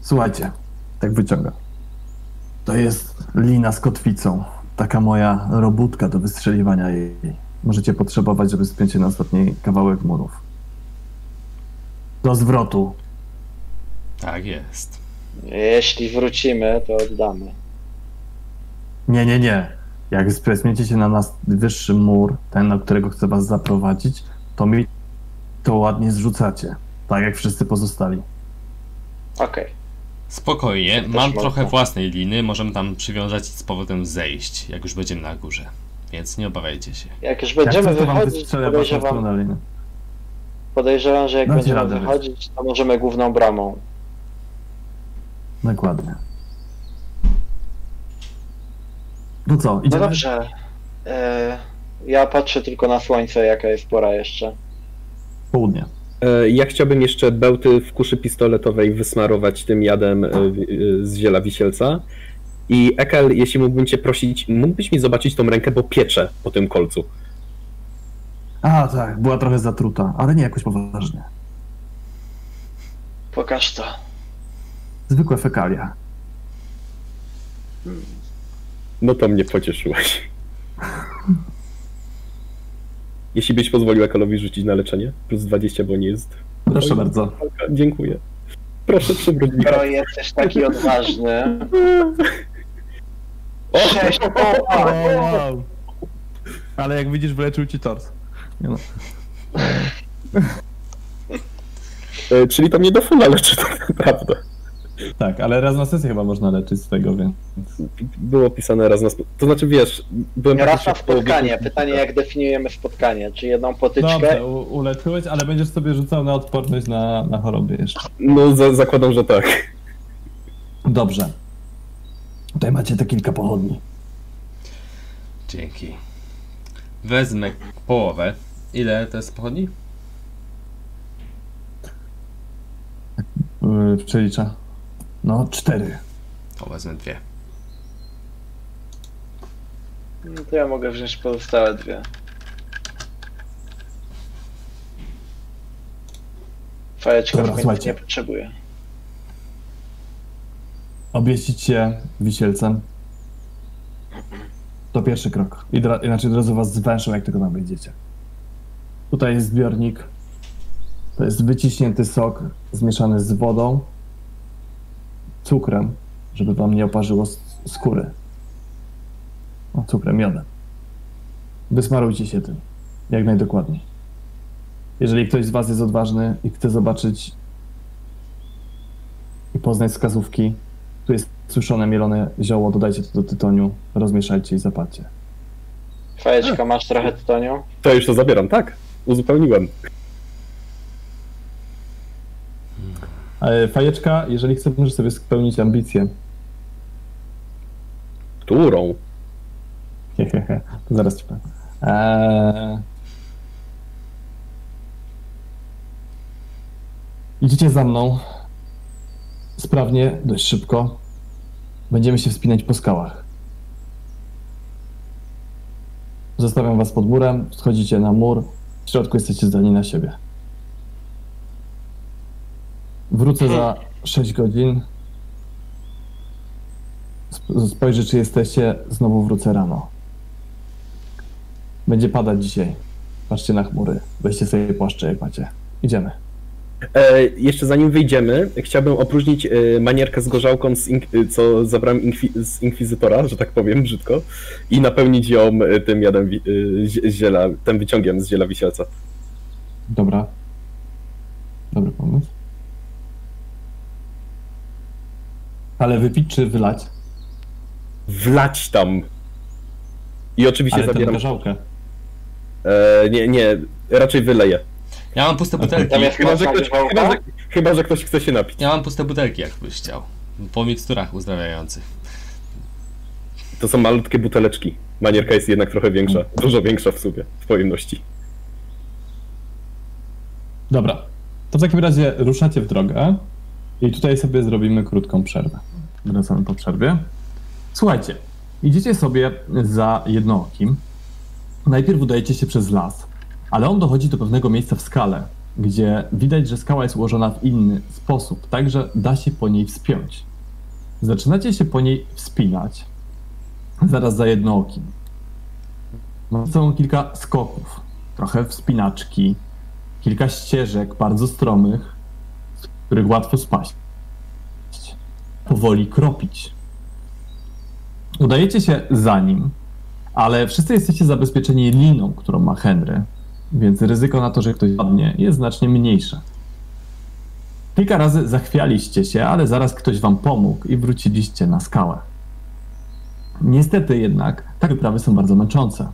słuchajcie, tak wyciąga. To jest lina z kotwicą. Taka moja robótka do wystrzeliwania jej. Możecie potrzebować, żeby spiąć się na ostatni kawałek murów. Do zwrotu. Tak jest. Jeśli wrócimy, to oddamy. Nie, nie, nie. Jak spięcie się na nas wyższy mur, ten, na którego chcę was zaprowadzić, to mi to ładnie zrzucacie. Tak jak wszyscy pozostali. Okej. Spokojnie, Też mam można. trochę własnej liny, możemy tam przywiązać i z powrotem zejść, jak już będziemy na górze. Więc nie obawiajcie się. Jak już Jak będziemy wam wychodzić, podejrzewam, podejrzewam, że jak będziemy wychodzić, to możemy główną bramą. Dokładnie. No co, No idziemy? dobrze. E, ja patrzę tylko na słońce, jaka jest pora jeszcze. Południe. E, Ja chciałbym jeszcze bełty w kuszy pistoletowej wysmarować tym jadem e, e, z ziela wisielca. I Ekel, jeśli mógłbym cię prosić, mógłbyś mi zobaczyć tą rękę, bo pieczę po tym kolcu. A, tak, była trochę zatruta, ale nie jakoś poważnie. Pokaż to. Zwykłe fekalia. No to mnie pocieszyłeś. Jeśli byś pozwolił Ekalowi rzucić na leczenie, plus 20, bo nie jest. Proszę bardzo. Dziękuję. Proszę przywróć mi. Skoro jesteś taki odważny. Sześć, o, wow. Ale jak widzisz, wyleczył ci tors. Nie no. E, czyli to mnie do fulla leczy tak naprawdę. Tak, ale raz na sesję chyba można leczyć z tego, więc... Było pisane raz na To znaczy, wiesz, byłem Raz na połowie- spotkanie. Pytanie, jak definiujemy spotkanie? Czy jedną potyczkę? Dobrze, u- uleczyłeś, ale będziesz sobie rzucał na odporność na, na choroby jeszcze. No, za- zakładam, że tak. Dobrze. Tutaj macie te kilka pochodni. Dzięki. Wezmę połowę. Ile to jest pochodni? Yy, przelicza. No, cztery. O, wezmę dwie. No To ja mogę wziąć pozostałe dwie. Fajeczka nie potrzebuję. Obieścić się wisielcem. To pierwszy krok. I dra- inaczej drodzy was zwęszą, jak tylko tam wejdziecie. Tutaj jest zbiornik. To jest wyciśnięty sok zmieszany z wodą, cukrem, żeby wam nie oparzyło skóry. O, cukrem, miodem. Wysmarujcie się tym. Jak najdokładniej. Jeżeli ktoś z was jest odważny i chce zobaczyć i poznać wskazówki, tu jest suszone, mielone zioło, dodajcie to do tytoniu, rozmieszajcie i zapalcie. Fajeczka, masz trochę tytoniu? To już to zabieram, tak. Uzupełniłem. Ale fajeczka, jeżeli chcesz, możesz sobie spełnić ambicję. Którą? Hehehe, to zaraz ci powiem. Eee... Idziecie za mną. Sprawnie, dość szybko. Będziemy się wspinać po skałach. Zostawiam was pod murem, schodzicie na mur. W środku jesteście zdani na siebie. Wrócę za 6 godzin. Sp- Spojrzę, czy jesteście. Znowu wrócę rano. Będzie padać dzisiaj. Patrzcie na chmury. Weźcie sobie płaszcze, jak macie. Idziemy. E, jeszcze zanim wyjdziemy, chciałbym opróżnić e, manierkę z gorzałką, z e, co zabrałem inkwi- z inkwizytora, że tak powiem brzydko, i napełnić ją e, tym jadem e, zie- ziela, tym wyciągiem z ziela wisielca. Dobra. Dobry pomysł. Ale wypić czy wylać? Wlać tam. I oczywiście Ale zabieram. gorzałkę. E, nie, nie, raczej wyleję. Ja mam puste butelki. Tam jest Chyba że, ktoś, chyba, że, chyba, że ktoś chce się napić. Ja mam puste butelki, jakbyś chciał. Po miksturach uzdrawiających. To są malutkie buteleczki. Manierka jest jednak trochę większa. Dużo większa w sumie, w pojemności. Dobra. To w takim razie ruszacie w drogę i tutaj sobie zrobimy krótką przerwę. Wracamy po przerwie. Słuchajcie, idziecie sobie za jednookim. Najpierw udajecie się przez las, ale on dochodzi do pewnego miejsca w skale, gdzie widać, że skała jest ułożona w inny sposób, tak że da się po niej wspiąć. Zaczynacie się po niej wspinać zaraz za jednookim. Sobą kilka skoków, trochę wspinaczki, kilka ścieżek bardzo stromych, których łatwo spaść. Powoli kropić. Udajecie się za nim, ale wszyscy jesteście zabezpieczeni liną, którą ma Henry, więc ryzyko na to, że ktoś padnie, jest znacznie mniejsze. Kilka razy zachwialiście się, ale zaraz ktoś wam pomógł i wróciliście na skałę. Niestety jednak te wyprawy są bardzo męczące.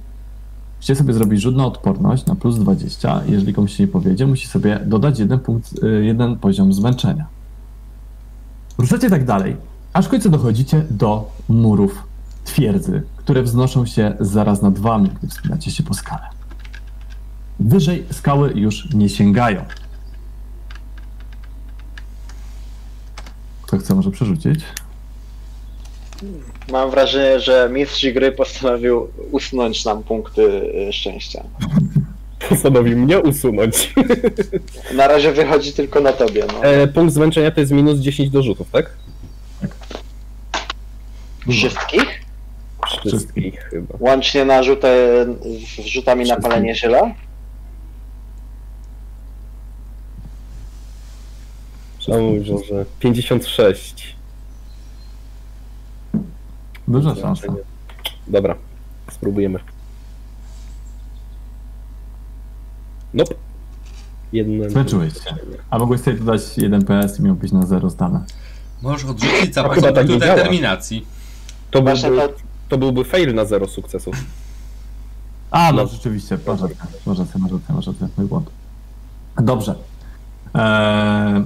Musicie sobie zrobić rzut na odporność na plus 20. Jeżeli komuś się nie powiedzie, musi sobie dodać jeden, punkt, y, jeden poziom zmęczenia. Ruszacie tak dalej, aż w końcu dochodzicie do murów twierdzy, które wznoszą się zaraz nad wami, gdy wspinacie się po skale. Wyżej skały już nie sięgają. Kto chce może przerzucić? Mam wrażenie, że mistrz gry postanowił usunąć nam punkty e, szczęścia. Postanowił mnie usunąć. Na razie wychodzi tylko na tobie. No. E, punkt zmęczenia to jest minus 10 do rzutów, tak? Wszystkich? Wszystkich chyba. Łącznie na rzutę, z rzutami na palenie ziela? Trzeba mówić, że 56. Duża szansa. Dobra, spróbujemy. Nope. Jedno. Zmęczyłeś się. A mogłeś sobie dodać 1 PS i miałbyś na 0 zdane. Możesz odrzucić zapas chyba tak działa. determinacji. To byłby, to, byłby fail na zero sukcesów. A, no rzeczywiście, masz rację, masz rację, masz rację, masz rację, mój błąd. Dobrze. Eee,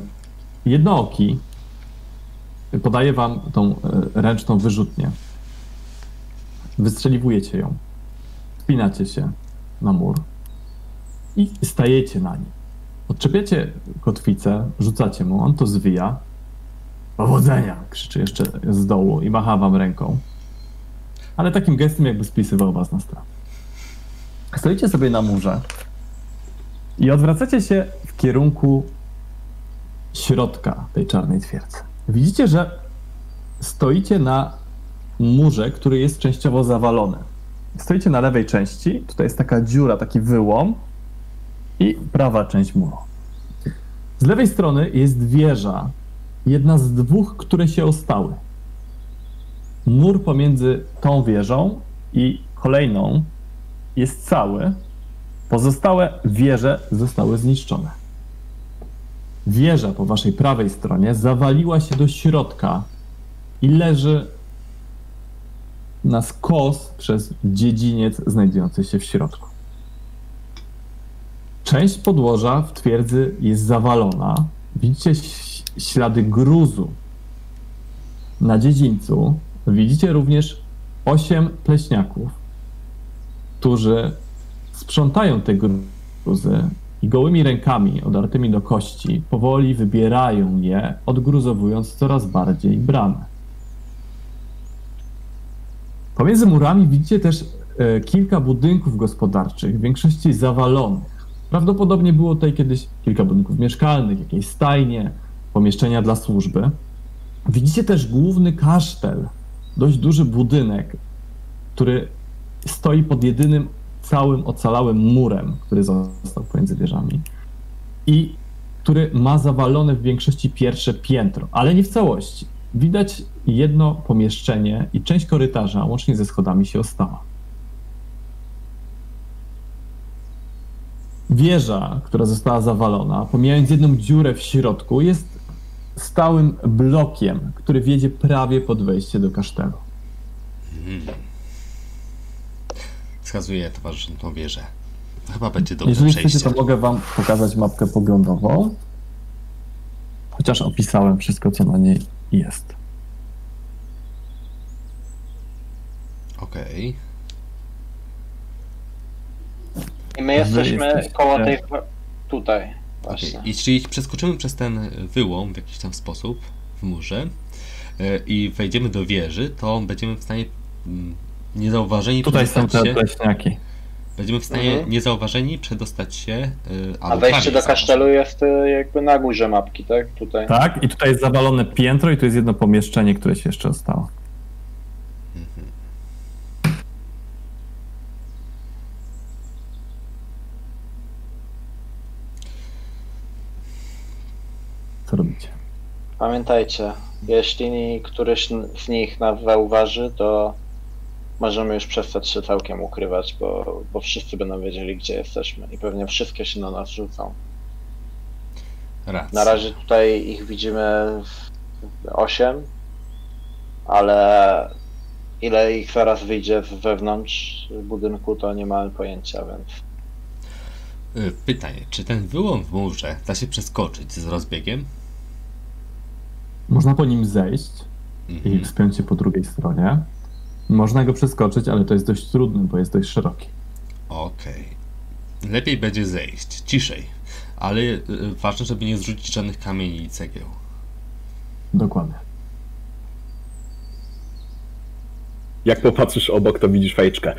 jednooki podaje wam tą e, ręczną wyrzutnię. Wystrzeliwujecie ją. Spinacie się na mur i stajecie na nim. Odczepiacie kotwicę, rzucacie mu, on to zwija. Powodzenia! krzyczy jeszcze z dołu i macha wam ręką. Ale takim gestem jakby spisywał was na stronę. Stoicie sobie na murze i odwracacie się w kierunku środka tej czarnej twierdzy. Widzicie, że stoicie na murze, który jest częściowo zawalony. Stoicie na lewej części, tutaj jest taka dziura, taki wyłom i prawa część muru. Z lewej strony jest wieża, jedna z dwóch, które się ostały. Mur pomiędzy tą wieżą i kolejną jest cały. Pozostałe wieże zostały zniszczone. Wieża po waszej prawej stronie zawaliła się do środka i leży na skos przez dziedziniec znajdujący się w środku. Część podłoża w twierdzy jest zawalona. Widzicie ślady gruzu na dziedzińcu. Widzicie również osiem pleśniaków, którzy sprzątają te gruzy i gołymi rękami odartymi do kości powoli wybierają je, odgruzowując coraz bardziej bramę. Pomiędzy murami widzicie też e, kilka budynków gospodarczych, w większości zawalonych. Prawdopodobnie było tutaj kiedyś kilka budynków mieszkalnych, jakieś stajnie, pomieszczenia dla służby. Widzicie też główny kasztel, dość duży budynek, który stoi pod jedynym całym ocalałym murem, który został pomiędzy wieżami i który ma zawalone w większości pierwsze piętro, ale nie w całości. Widać jedno pomieszczenie i część korytarza, łącznie ze schodami, się ostała. Wieża, która została zawalona, pomijając jedną dziurę w środku, jest stałym blokiem, który wiedzie prawie pod wejście do kasztelu. Wskazuje towarzyszom tą wieżę. Chyba będzie dobre Jeżeli chcecie, przejście. to mogę wam pokazać mapkę poglądową. Chociaż opisałem wszystko, co na niej jest. Okej. I my jesteśmy koło tej... Tutaj, właśnie. Jeśli przeskoczymy przez ten wyłom w jakiś tam sposób w murze e, i wejdziemy do wieży, to będziemy w stanie mm, niezauważeni Tutaj są przedostać te się. pleśniaki. Będziemy w stanie Mhm. niezauważeni przedostać się. e, A wejście do kasztelu jest y, jakby na górze mapki, tak? Tutaj. Tak, i tutaj jest zawalone piętro i tu jest jedno pomieszczenie, które się jeszcze ostało. Co robicie? Pamiętajcie, jeśli któryś z nich nas zauważy, to możemy już przestać się całkiem ukrywać, bo, bo wszyscy będą wiedzieli, gdzie jesteśmy i pewnie wszystkie się na nas rzucą. Racja. Na razie tutaj ich widzimy 8, ale ile ich zaraz wyjdzie z wewnątrz budynku, to nie mamy pojęcia, więc E, Pytanie, czy ten wyłom w murze da się przeskoczyć z rozbiegiem? Można po nim zejść i Mhm. wspiąć się po drugiej stronie. Można go przeskoczyć, ale to jest dość trudne, bo jest dość szeroki. Okej. Lepiej będzie zejść, ciszej. Ale y, ważne, żeby nie zrzucić żadnych kamieni i cegieł. Dokładnie. Jak popatrzysz obok, to widzisz fajeczkę.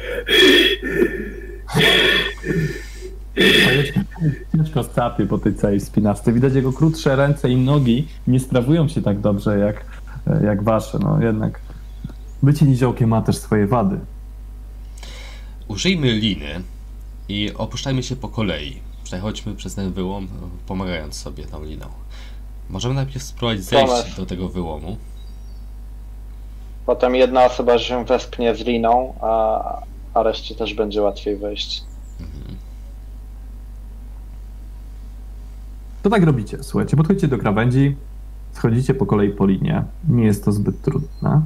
Ciężko sapie po tej całej spinastej. Widać jego krótsze ręce i nogi nie sprawują się tak dobrze jak, jak wasze. No jednak bycie niziołkiem ma też swoje wady. Użyjmy liny i opuszczajmy się po kolei. Przechodźmy przez ten wyłom, pomagając sobie tą liną. Możemy najpierw spróbować zejść Tomasz. do tego wyłomu. Potem jedna osoba się wespnie z liną, a, a reszcie też będzie łatwiej wejść. To tak robicie, słuchajcie, podchodzicie do krawędzi, schodzicie po kolei po linie, nie jest to zbyt trudne.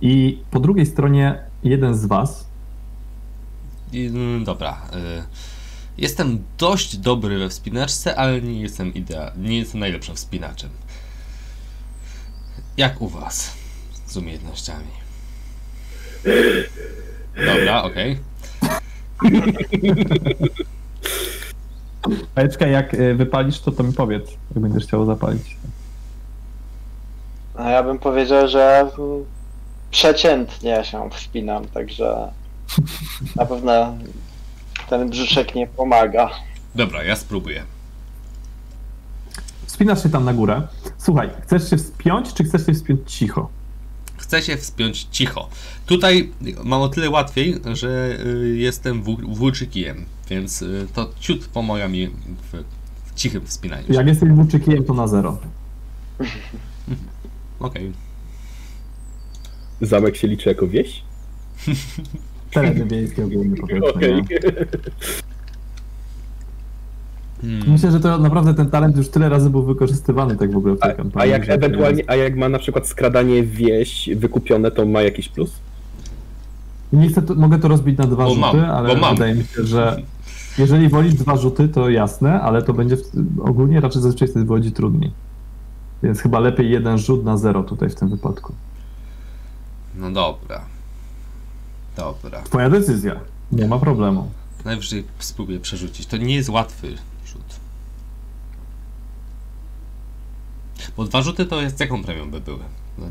I po drugiej stronie jeden z was, I, mm, dobra. Y, jestem dość dobry we wspinaczce, ale nie jestem idea, nie jestem najlepszym wspinaczem. Jak u was z umiejętnościami? Dobra, okej. Eczka, jak y, wypalisz, to to mi powiedz, jak będziesz chciał zapalić. A ja bym powiedział, że przeciętnie się wspinam, także na pewno ten brzuszek nie pomaga. Dobra, ja spróbuję. Wspinasz się tam na górę. Słuchaj, chcesz się wspiąć, czy chcesz się wspiąć cicho? Chcę się wspiąć cicho. Tutaj mam o tyle łatwiej, że y, jestem wł- włóczykijem, więc y, to ciut pomaga mi w, w cichym wspinaniu. Jak jesteś włóczykiem, to na zero. Okej. Zamek się liczy jako wieś? Tereny wiejskie ogólnie powiedzmy. Hmm. Myślę, że to naprawdę ten talent już tyle razy był wykorzystywany tak w ogóle w tej A, kampanii. a jak ewentualnie, a jak ma na przykład skradanie wieś wykupione, to ma jakiś plus? Nie chcę, to, mogę to rozbić na dwa Bo rzuty, mam, ale wydaje mi się, że jeżeli wolisz dwa rzuty, to jasne, ale to będzie w, ogólnie raczej zazwyczaj wtedy wychodzi trudniej. Więc chyba lepiej jeden rzut na zero tutaj w tym wypadku. No dobra. Dobra. Twoja decyzja. Nie ma problemu. Najwyżej spróbuję przerzucić. To nie jest łatwy rzut. Bo dwa rzuty to jest jaką premią by były? No,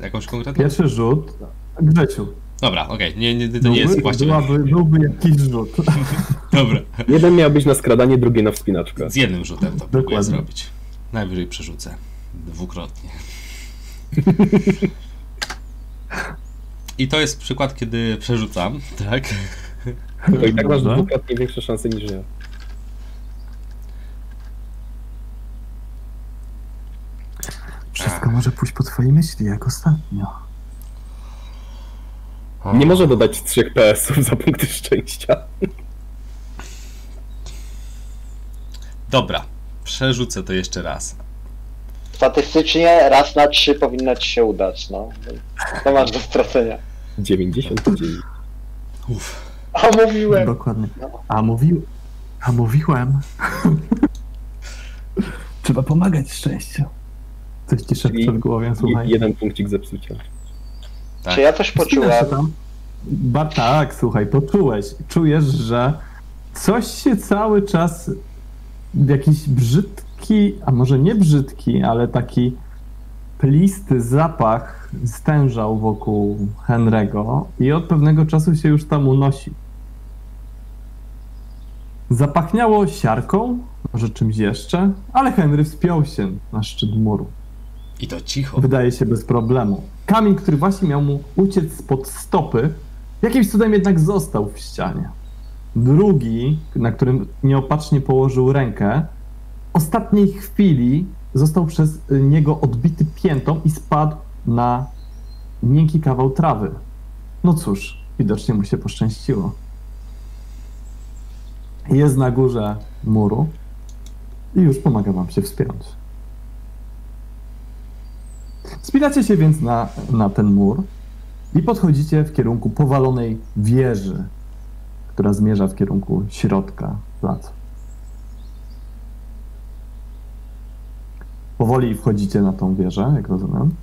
Jakąś konkretną? Pierwszy rzut. Grzeciu. Dobra, okej, nie, nie, to nie jest Byłby, właściwy. byłaby, byłby jakiś rzut. Dobra. Jeden miał być na skradanie, drugi na wspinaczkę. Z jednym rzutem to próbuję Dokładnie. zrobić. Najwyżej przerzucę. Dwukrotnie. I to jest przykład, kiedy przerzucam, tak? To i tak masz dwukrotnie większe szanse niż ja. Wszystko może pójść po twojej myśli, jak ostatnio. Nie może dodać 3 PS-ów za punkty szczęścia. Dobra, przerzucę to jeszcze raz. Statystycznie raz na trzy powinno ci się udać, no. To masz do stracenia. 99. Uff. A mówiłem! Dokładnie. A mówił. A mówiłem. Trzeba pomagać szczęściu. Coś ci szepcze w głowie, słuchaj. Jeden punkcik zepsucia. Tak. Czy ja coś poczułem? Ba, tak, słuchaj, poczułeś. Czujesz, że coś się cały czas jakiś brzydki, a może nie brzydki, ale taki plisty zapach stężał wokół Henry'ego i od pewnego czasu się już tam unosił. Zapachniało siarką, może czymś jeszcze, ale Henry wspiął się na szczyt muru. I to cicho. Wydaje się bez problemu. Kamień, który właśnie miał mu uciec spod stopy, jakimś cudem jednak został w ścianie. Drugi, na którym nieopatrznie położył rękę, ostatniej chwili został przez niego odbity piętą i spadł na miękki kawał trawy. No cóż, widocznie mu się poszczęściło. Jest na górze muru i już pomaga wam się wspiąć. Wspinacie się więc na, na ten mur i podchodzicie w kierunku powalonej wieży, która zmierza w kierunku środka placu. Powoli wchodzicie na tą wieżę, jak rozumiem.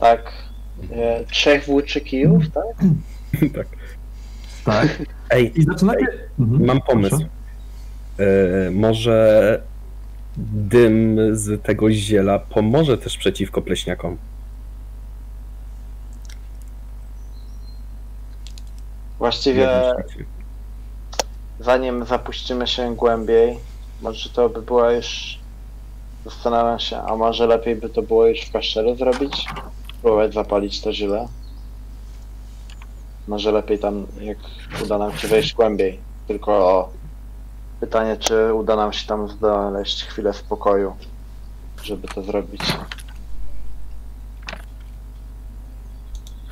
Tak. E, trzech włóczykijów, tak? tak. Tak. Ej, I zaczynacie. Mhm, mam pomysł. E, może dym z tego ziela pomoże też przeciwko pleśniakom. Właściwie zanim zapuścimy się głębiej, może to by była już. Zastanawiam się, a może lepiej by to było już w kaszczelu zrobić? Próbować zapalić to źle. Może lepiej tam, jak uda nam się wejść głębiej. Tylko pytanie, czy uda nam się tam znaleźć chwilę spokoju. żeby to zrobić.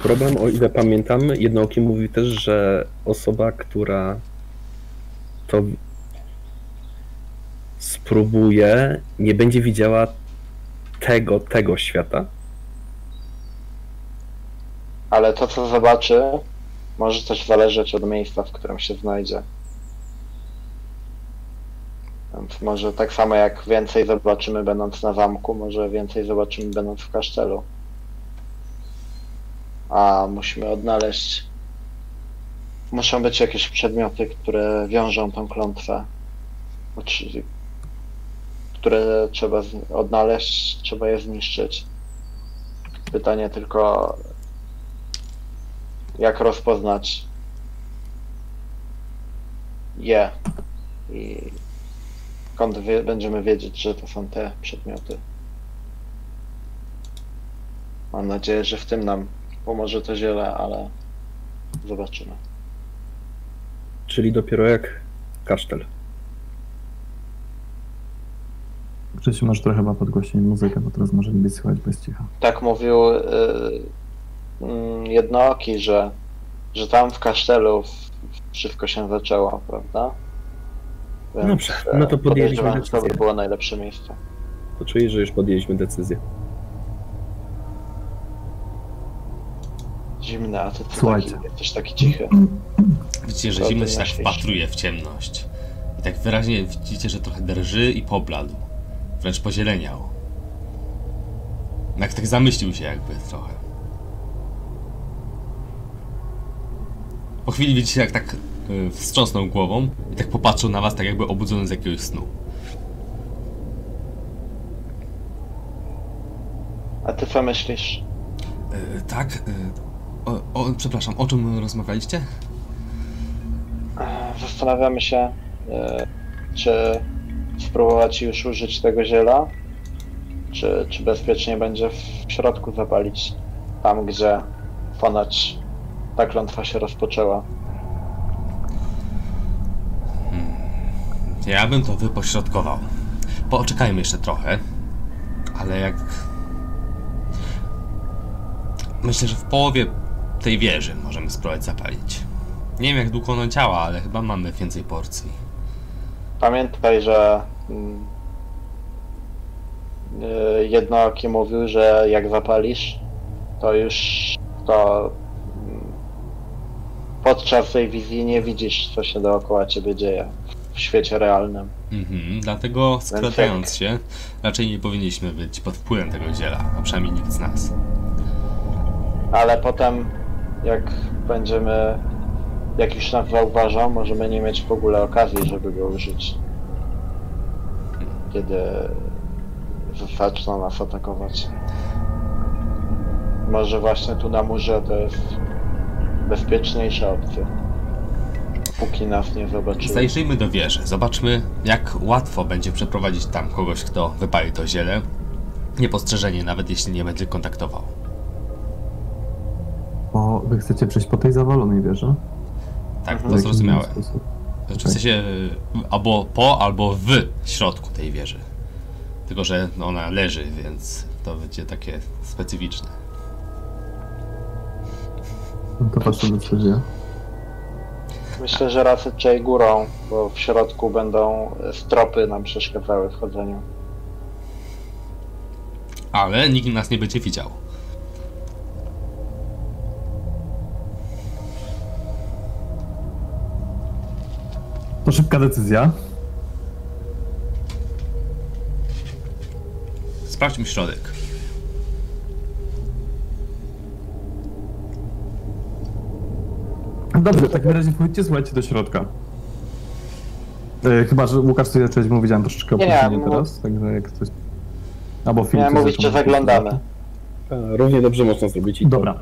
Problem, o ile pamiętam, jednooki mówił też, że osoba, która to spróbuje, nie będzie widziała tego, tego świata. Ale to, co zobaczy, może też zależeć od miejsca, w którym się znajdzie. Więc może tak samo jak więcej zobaczymy będąc na zamku, może więcej zobaczymy będąc w kasztelu. A musimy odnaleźć. Muszą być jakieś przedmioty, które wiążą tą klątwę. Które trzeba odnaleźć, trzeba je zniszczyć. Pytanie tylko, jak rozpoznać je i skąd wie, będziemy wiedzieć, że to są te przedmioty. Mam nadzieję, że w tym nam pomoże to ziele, ale zobaczymy. Czyli dopiero jak kasztel. Grzesiu, może trochę chyba podgłośnić muzykę, bo teraz może nie być słychać bez cicha. Tak mówił y, mm, jednooki, że, że tam w kasztelu wszystko się zaczęło, prawda? Więc, Dobrze, e, no to podjęliśmy podejrzewam, że to by decyzję. było najlepsze miejsce. To czuję, że już podjęliśmy decyzję. Zimne, a ty co Słuchajcie. taki, jesteś taki cichy. Widzicie, że zimny ty się tak masz wpatruje w ciemność. I tak wyraźnie widzicie, że trochę drży i pobladł. Wręcz pozieleniał. Jak tak zamyślił się jakby trochę. Po chwili widzicie, jak tak y, wstrząsnął głową i tak popatrzył na was, tak jakby obudzony z jakiegoś snu. A ty co myślisz? Y, tak? Y, o, o, przepraszam, o czym rozmawialiście? Zastanawiamy się, e, czy spróbować już użyć tego ziela, czy, czy bezpiecznie będzie w środku zapalić, tam gdzie ponoć ta klątwa się rozpoczęła. Ja bym to wypośrodkował. Poczekajmy jeszcze trochę, ale jak. Myślę, że w połowie tej wieży możemy spróbować zapalić. Nie wiem jak długo ono działa, ale chyba mamy więcej porcji. Pamiętaj, że mm, e, jednooki mówił, że jak zapalisz, to już to mm, podczas tej wizji nie widzisz, co się dookoła ciebie dzieje w świecie realnym. Mhm, dlatego skradając się, raczej nie powinniśmy być pod wpływem tego ziela, a przynajmniej nikt z nas. Ale potem, jak będziemy, jak już nas zauważą, możemy nie mieć w ogóle okazji, żeby go użyć. Kiedy zaczną nas atakować. Może właśnie tu na murze to jest bezpieczniejsza opcja. Póki nas nie zobaczyły. Zajrzyjmy do wieży, zobaczmy jak łatwo będzie przeprowadzić tam kogoś, kto wypali to ziele. Niepostrzeżenie, nawet jeśli nie będzie kontaktował. Bo wy chcecie przejść po tej zawalonej wieży? Tak, Mhm. to zrozumiałe. Znaczy w sensie y, albo po, albo w środku tej wieży. Tylko, że ona leży, więc to będzie takie specyficzne. No to wasza decyzja. Myślę, że raczej górą, bo w środku będą stropy nam przeszkadzały w chodzeniu. Ale nikt nas nie będzie widział. To szybka decyzja. Sprawdźmy środek. Dobrze, w takim razie wchodźcie, słuchajcie do środka. E, chyba, że Łukasz coś zacząłeś mówić, ja mam troszeczkę Nie, opóźnienie no- teraz, także jak coś... Albo film Miałem mówić, że zaglądamy. A, równie dobrze można zrobić i to. Dobra.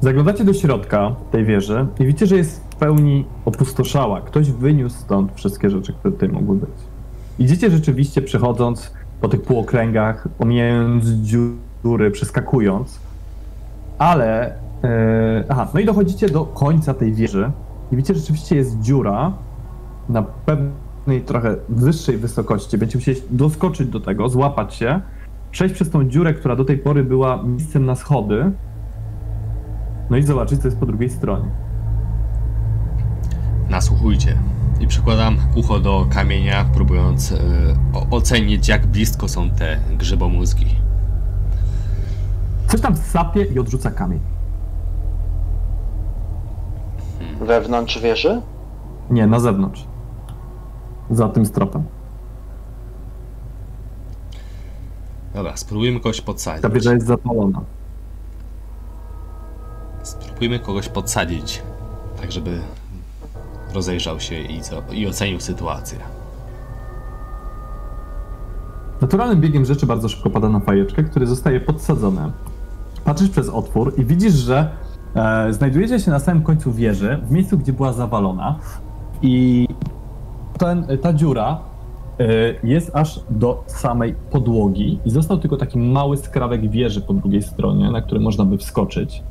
Zaglądacie do środka tej wieży i widzicie, że jest pełni opustoszała. Ktoś wyniósł stąd wszystkie rzeczy, które tutaj mogły być. Idziecie rzeczywiście przechodząc po tych półokręgach, omijając dziury, przeskakując, ale... e, aha, no i dochodzicie do końca tej wieży i widzicie, rzeczywiście jest dziura na pewnej trochę wyższej wysokości. Będziecie musieli doskoczyć do tego, złapać się, przejść przez tą dziurę, która do tej pory była miejscem na schody, no i zobaczyć, co jest po drugiej stronie. Nasłuchujcie. I przykładam ucho do kamienia, próbując e, o- ocenić, jak blisko są te grzybomózgi. Coś tam sapie i odrzuca kamień. Wewnątrz wieży? Nie, na zewnątrz. Za tym stropem. Dobra, spróbujmy kogoś Ta podsadzić. wieża jest zapalona. Spróbujmy kogoś podsadzić, tak żeby rozejrzał się i, co, i ocenił sytuację. Naturalnym biegiem rzeczy bardzo szybko pada na fajeczkę, który zostaje podsadzony. Patrzysz przez otwór i widzisz, że e, znajdujecie się na samym końcu wieży, w miejscu, gdzie była zawalona i ten, ta dziura e, jest aż do samej podłogi i został tylko taki mały skrawek wieży po drugiej stronie, na który można by wskoczyć.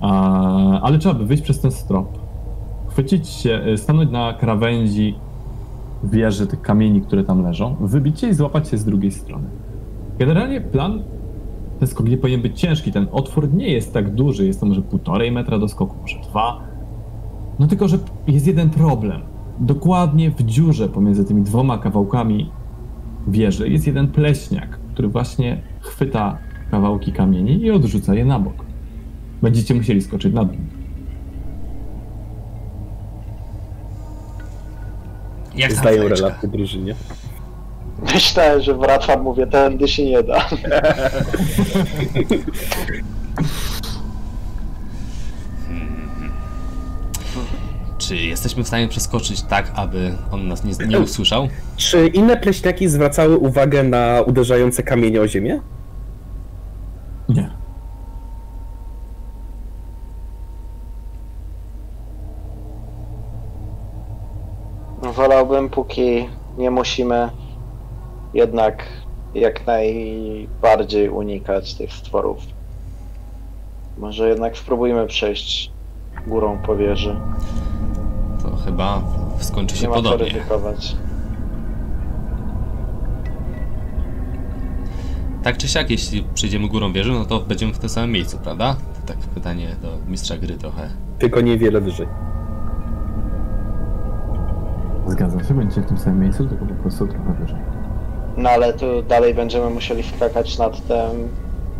A, ale trzeba by wyjść przez ten strop. Chwycić się, e, stanąć na krawędzi wieży, tych kamieni, które tam leżą, wybić się i złapać się z drugiej strony. Generalnie plan, ten skok nie powinien być ciężki, ten otwór nie jest tak duży, jest to może półtorej metra do skoku, może dwa. No tylko, że jest jeden problem. Dokładnie w dziurze pomiędzy tymi dwoma kawałkami wieży jest jeden pleśniak, który właśnie chwyta kawałki kamieni i odrzuca je na bok. Będziecie musieli skoczyć na dół. Jak fajeczka? relację drużynie. Myślałem, że wracam, mówię, tędy się nie da. Czy jesteśmy w stanie przeskoczyć tak, aby on nas nie, nie usłyszał? Czy inne pleśniaki zwracały uwagę na uderzające kamienie o ziemię? Nie. Wolałbym, póki nie musimy, jednak jak najbardziej unikać tych stworów. Może jednak spróbujmy przejść górą po wieży. To chyba skończy się Nie ma co podobnie. ryzykować. Tak czy siak, jeśli przejdziemy górą wieży, no to będziemy w tym samym miejscu, prawda? To tak pytanie do mistrza gry trochę. Tylko niewiele wyżej. Zgadza się, będziecie w tym samym miejscu, tylko po prostu trochę wyżej. No ale tu dalej będziemy musieli skakać nad tym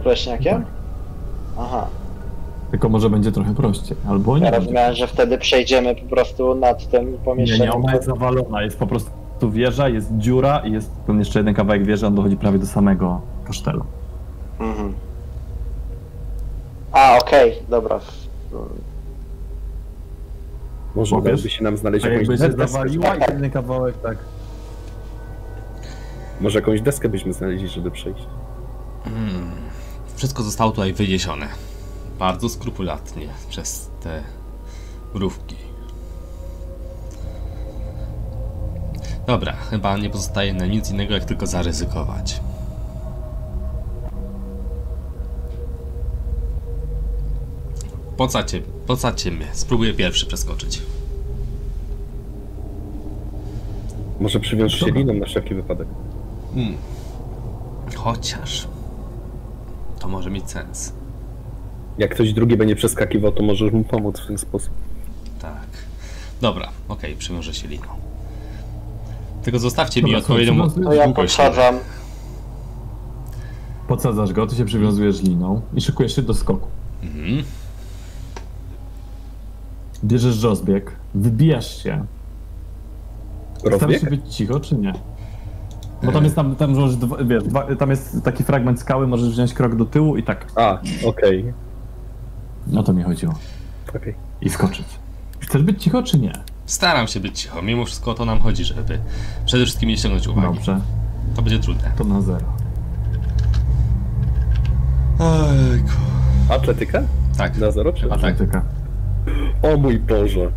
pleśniakiem? Aha. Tylko może będzie trochę prościej, albo nie. Ja rozumiałem, że wtedy przejdziemy po prostu nad tym Nie, nie, pomieszczeniem. ona jest zawalona, jest po prostu wieża, jest dziura i jest ten jeszcze jeden kawałek wieży, on dochodzi prawie do samego kasztelu. Mhm. A, okej, dobra. Może udałoby wiesz, się nam znaleźć Tak jakąś jakby się deskę. zawaliła i jeden kawałek tak. Może jakąś deskę byśmy znaleźli, żeby przejść. Wszystko zostało tutaj wyniesione. Bardzo skrupulatnie przez te mrówki. Dobra, chyba nie pozostaje nam nic innego, jak tylko zaryzykować. Pocacie, pocacie mnie. Spróbuję pierwszy przeskoczyć. Może przywiąż się liną na wszelki wypadek. Hmm. Chociaż... To może mieć sens. Jak ktoś drugi będzie przeskakiwał, to możesz mu pomóc w ten sposób. Tak. Dobra, okej, przywiążę się liną. Tylko zostawcie mi Dobra, odpowiednią słuchaj, To ja podsadzam. Podsadzasz go, ty się przywiązujesz liną i szykujesz się do skoku. Mhm. Bierzesz rozbieg, wybijasz się. Starasz Rozbieg? się być cicho, czy nie? Bo tam jest, tam, tam, możesz, dwa- wiesz, dwa, tam jest taki fragment skały, możesz wziąć krok do tyłu i tak. A, okej. No to mi chodziło. okej. I skoczyć. Chcesz być cicho, czy nie? Staram się być cicho. Mimo wszystko o to nam chodzi, żeby przede wszystkim nie ściągnąć uwagi. Dobrze, To będzie trudne. to na zero. Ojku. Atletyka? Tak. Na zero czy? tak. O mój Boże.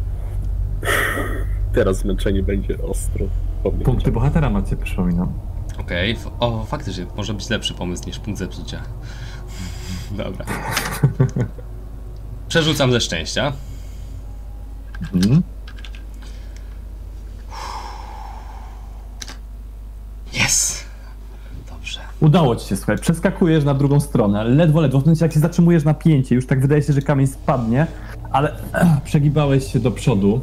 Teraz zmęczenie będzie ostro. Powiem. Punkty bohatera macie, przypominam. Okej. F- O, faktycznie, może być lepszy pomysł niż punkt zepsucia. Dobra. Przerzucam ze szczęścia. Mhm. Udało ci się, słuchaj, przeskakujesz na drugą stronę, ledwo, ledwo, w momencie jak się zatrzymujesz na pięcie, już tak wydaje się, że kamień spadnie, ale eh, przegibałeś się do przodu.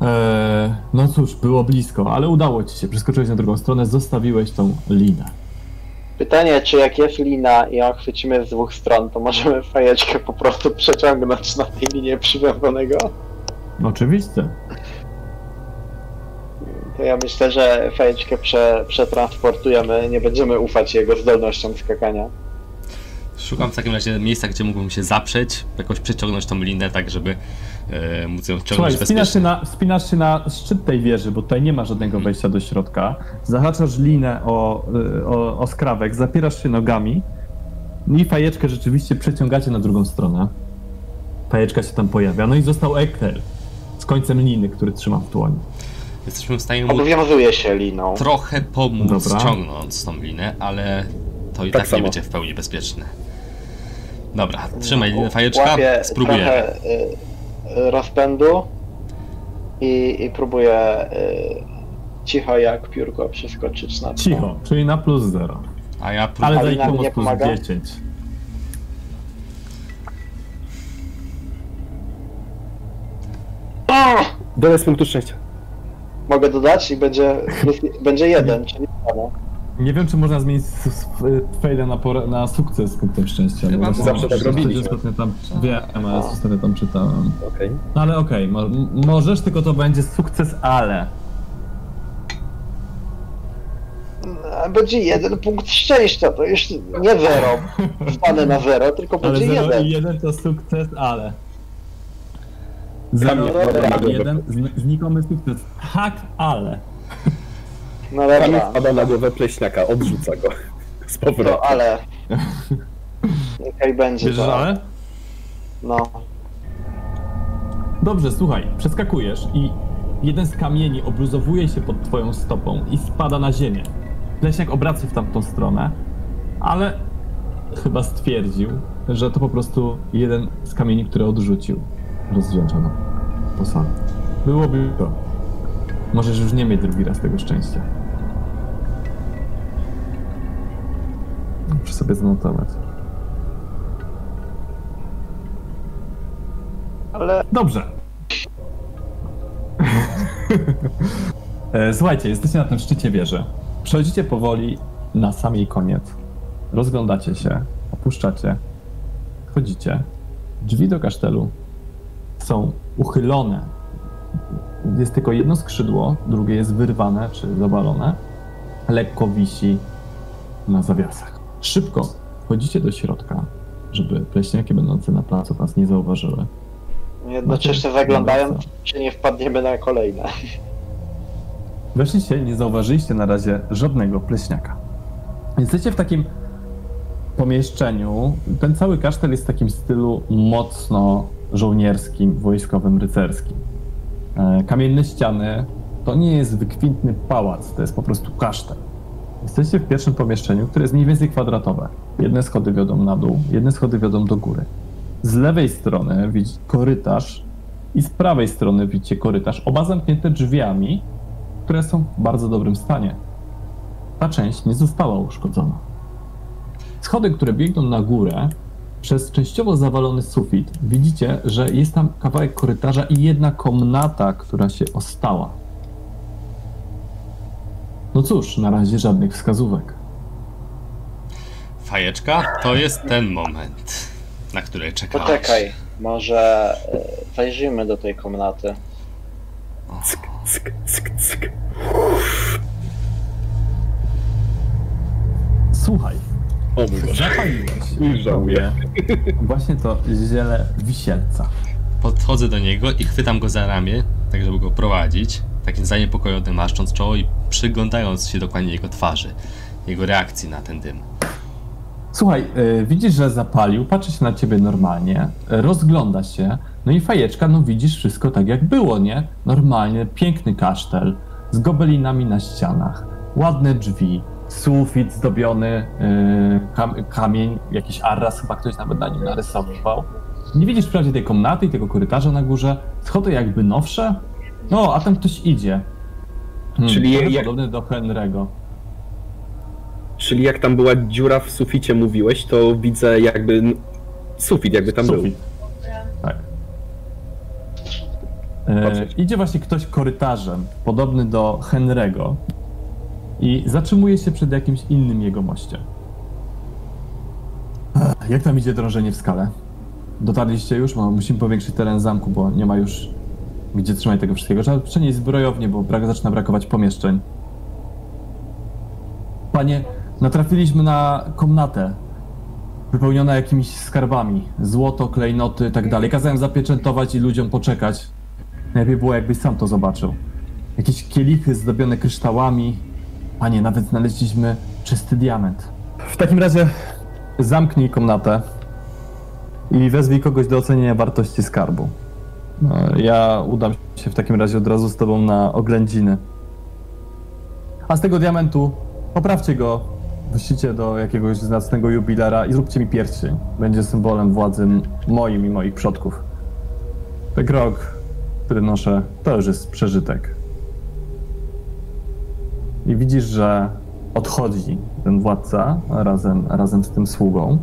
Eee, no cóż, było blisko, ale udało ci się, przeskoczyłeś na drugą stronę, zostawiłeś tą linę. Pytanie, czy jak jest lina i ją chwycimy z dwóch stron, to możemy fajeczkę po prostu przeciągnąć na tej linie przywiązanego? Oczywiście. To ja myślę, że fajeczkę prze, przetransportujemy, nie będziemy ufać jego zdolnościom skakania. Szukam w takim razie miejsca, gdzie mógłbym się zaprzeć, jakoś przeciągnąć tą linę, tak żeby e, móc ją Słuchaj, ciągnąć wspinasz się, na, wspinasz się na szczyt tej wieży, bo tutaj nie ma żadnego wejścia do środka. Zahaczasz linę o, y, o, o skrawek, zapierasz się nogami i fajeczkę rzeczywiście przeciągacie na drugą stronę. Fajeczka się tam pojawia. No i został Ekel z końcem liny, który trzyma w dłoni. Jesteśmy w stanie mu Obowiązuje się liną. trochę pomóc Dobra. ciągnąc tą linę, ale to i Tak tak, nie będzie w pełni bezpieczne. Dobra, trzymaj linę fajeczka, spróbujemy. trochę y, y, rozpędu i, i próbuję y, cicho jak piórko przeskoczyć na to. Cicho, czyli na plus zero. A ja Ale próbuję... Ale pomoc nie plus pomaga? 10. O! Dole z punktu szczęścia. Mogę dodać i będzie, jest, będzie jeden, czyli samo. Nie wiem, czy można zmienić fejda na, na sukces punktem szczęścia. Chyba bo zawsze tak robiliśmy. Ostatnio tam, wiem, ale ostatnio tam czytałem. Okej. No ale okej, mo- m- możesz, tylko to będzie sukces, ale. Będzie jeden punkt szczęścia, to już nie zero, wpadnę na zero, tylko Ale będzie 0 jeden. i 1 to sukces, ale. 0 Kamień pada na i 1 znikomy sukces. Tak, ale. No Kamień dobra, wpada na głowę pleśniaka, odrzuca go. Z powrotem. to ale. Niechaj będzie Bierzesz to. ale? No. Dobrze, słuchaj, przeskakujesz i jeden z kamieni obluzowuje się pod twoją stopą i spada na ziemię. Leśniak obraca się w tamtą stronę, ale chyba stwierdził, że to po prostu jeden z kamieni, które odrzucił. Rozdzielczono po sobie. Byłoby to. Możesz już nie mieć drugi raz tego szczęścia. Muszę sobie zanotować. Ale Dobrze. E, Słuchajcie, jesteście na tym szczycie wieży. Przechodzicie powoli na sam jej koniec. Rozglądacie się, opuszczacie, wchodzicie. Drzwi do kasztelu są uchylone. Jest tylko jedno skrzydło, drugie jest wyrwane czy zawalone. Lekko wisi na zawiasach. Szybko wchodzicie do środka, żeby pleśniaki będące na placu was nie zauważyły. jednocześnie zaglądając, czy nie wpadniemy na kolejne. Weszliście, nie zauważyliście na razie żadnego pleśniaka. Jesteście w takim pomieszczeniu. Ten cały kasztel jest w takim stylu mocno żołnierskim, wojskowym, rycerskim. E, Kamienne ściany to nie jest wykwintny pałac, to jest po prostu kasztel. Jesteście w pierwszym pomieszczeniu, które jest mniej więcej kwadratowe. Jedne schody wiodą na dół, jedne schody wiodą do góry. Z lewej strony widzicie korytarz i z prawej strony widzicie korytarz, oba zamknięte drzwiami, które są w bardzo dobrym stanie. Ta część nie została uszkodzona. Schody, które biegną na górę, przez częściowo zawalony sufit, widzicie, że jest tam kawałek korytarza i jedna komnata, która się ostała. No cóż, na razie żadnych wskazówek. Fajeczka, to jest ten moment, na który czekałeś. Poczekaj, może zajrzyjmy do tej komnaty. Cyk, cyk, cyk, cyk. O mój Boże. zapaliłeś Żałuję. właśnie to ziele wisielca. Podchodzę do niego i chwytam go za ramię, tak żeby go prowadzić, takim zaniepokojony maszcząc czoło i przyglądając się dokładnie jego twarzy, jego reakcji na ten dym. Słuchaj, y, widzisz, że zapalił, patrzy się na ciebie normalnie, rozgląda się, no i fajeczka, no widzisz wszystko tak jak było, nie? Normalnie, piękny kasztel, z gobelinami na ścianach, ładne drzwi, sufit zdobiony, y, kam kamień, jakiś arras, chyba ktoś nawet na nim narysował. Nie widzisz wprawdzie tej komnaty i tego korytarza na górze, schody jakby nowsze, no, a tam ktoś idzie. Hmm, Czyli jak- podobny do Henry'ego. Czyli jak tam była dziura w suficie, mówiłeś, to widzę jakby sufit, jakby tam był. Sufit. Tak. E, idzie właśnie ktoś korytarzem, podobny do Henry'ego i zatrzymuje się przed jakimś innym jego mościem. Ech, Jak tam idzie drążenie w skale? Dotarliście już? Bo musimy powiększyć teren zamku, bo nie ma już gdzie trzymać tego wszystkiego. Trzeba przenieść zbrojownię, bo brak, zaczyna brakować pomieszczeń. Panie, natrafiliśmy na komnatę wypełniona jakimiś skarbami. Złoto, klejnoty i tak dalej. Kazałem zapieczętować i ludziom poczekać. Najlepiej było, jakbyś sam to zobaczył. Jakieś kielichy zdobione kryształami. Panie, nawet znaleźliśmy czysty diament. W takim razie zamknij komnatę i wezwij kogoś do ocenienia wartości skarbu. No, Ja udam się w takim razie od razu z tobą na oględziny. A z tego diamentu poprawcie go, wyślijcie do jakiegoś znacnego jubilera i zróbcie mi pierścień. Będzie symbolem władzy moim i moich przodków. Ten krok, który noszę, to już jest przeżytek. I widzisz, że odchodzi ten władca razem, razem z tym sługą.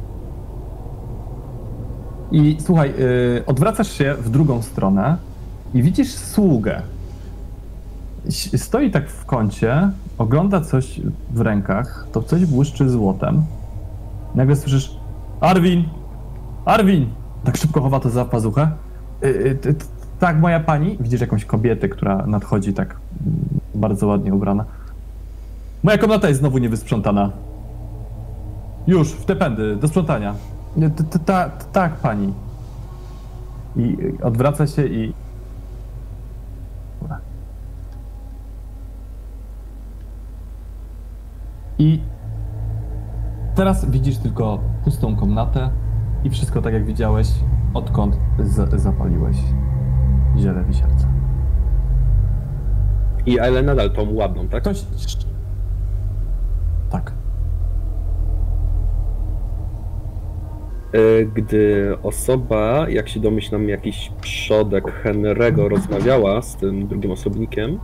I słuchaj, yy, odwracasz się w drugą stronę i widzisz sługę. Stoi tak w kącie, ogląda coś w rękach, to coś błyszczy złotem. Nagle słyszysz Arwin! Arwin! Tak szybko chowa to za pazuchę. Y, y, tak, moja pani. Widzisz jakąś kobietę, która nadchodzi tak mm, bardzo ładnie ubrana. Moja komnata jest znowu niewysprzątana. Już, w te pędy, do sprzątania. Tak, pani. I odwraca się i... I teraz widzisz tylko pustą komnatę i wszystko tak jak widziałeś, odkąd z- zapaliłeś ziele wisielca. I ale nadal tą ładną, tak? Ktoś... Tak. E, Gdy osoba, jak się domyślam, jakiś przodek Henry'ego rozmawiała z tym drugim osobnikiem,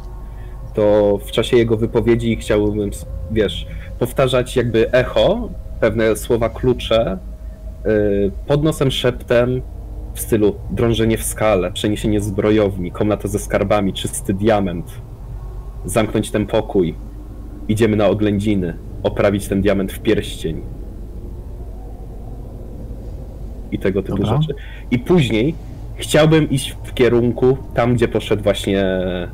to w czasie jego wypowiedzi chciałbym, wiesz, powtarzać jakby echo, pewne słowa klucze, y, pod nosem szeptem w stylu drążenie w skale, przeniesienie zbrojowni, komnata ze skarbami, czysty diament, zamknąć ten pokój, idziemy na oględziny, oprawić ten diament w pierścień. I tego typu Dobra. rzeczy. I później chciałbym iść w kierunku tam, gdzie poszedł właśnie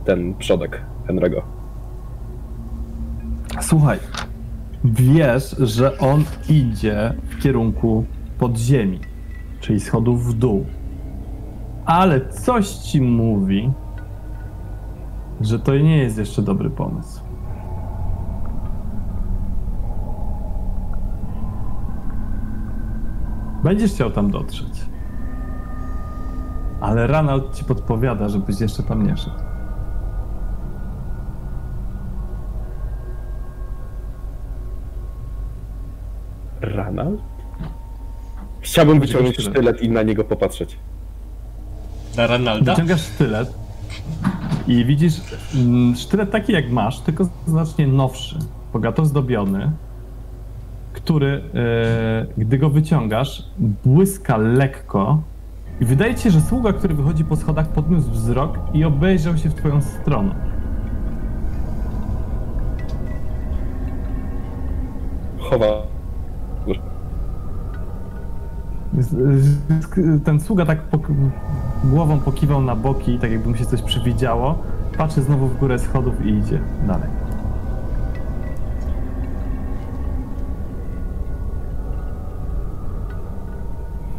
ten przodek Henry'ego. Słuchaj, wiesz, że on idzie w kierunku podziemi, czyli schodów w dół. Ale coś ci mówi, że to nie jest jeszcze dobry pomysł. Będziesz chciał tam dotrzeć. Ale Ranald ci podpowiada, żebyś jeszcze tam nie szedł. Ranald? Chciałbym wyciągnąć sztylet. sztylet i na niego popatrzeć. Dla Ranalda? Wyciągasz sztylet i widzisz mm, sztylet taki jak masz, tylko znacznie nowszy, bogato zdobiony, który, e, gdy go wyciągasz, błyska lekko i wydaje ci się, że sługa, który wychodzi po schodach, podniósł wzrok i obejrzał się w twoją stronę. Chowa. Ten sługa tak pok- głową pokiwał na boki, tak jakby mu się coś przywidziało, patrzy znowu w górę schodów i idzie dalej.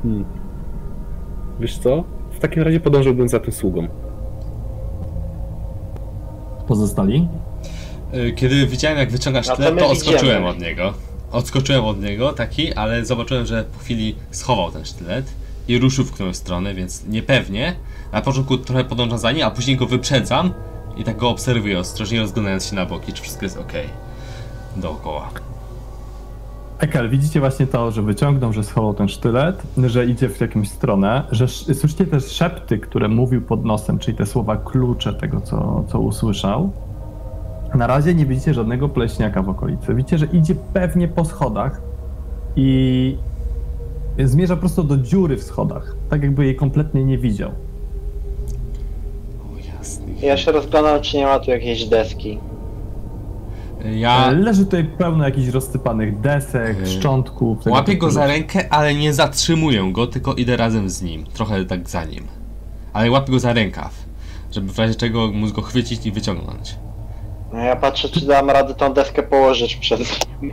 Hmm. Wiesz co? W takim razie podążyłbym za tym sługą. Pozostali? Y, Kiedy widziałem jak wyciągasz No to tyle, my to odskoczyłem idziemy. od niego. Odskoczyłem od niego taki, ale zobaczyłem, że po chwili schował ten sztylet i ruszył w którąś stronę, więc niepewnie. Na początku trochę podążam za nim, a później go wyprzedzam i tak go obserwuję ostrożnie, rozglądając się na boki, czy wszystko jest ok. Dookoła. Ekel, widzicie właśnie to, że wyciągnął, że schował ten sztylet, że idzie w jakąś stronę, że sz- słyszycie też szepty, które mówił pod nosem, czyli te słowa klucze tego, co, co usłyszał. Na razie nie widzicie żadnego pleśniaka w okolicy. Widzicie, że idzie pewnie po schodach i zmierza prosto do dziury w schodach, tak jakby jej kompletnie nie widział. O jasny. Ja się rozglądam, czy nie ma tu jakiejś deski. Ja Leży tutaj pełno jakichś rozsypanych desek, Yy, szczątków. łapię go za rękę, ale nie zatrzymuję go, tylko idę razem z nim. Trochę tak za nim. Ale łapię go za rękaw, żeby w razie czego móc go chwycić i wyciągnąć. No ja patrzę, czy dam radę tą deskę położyć przez nim.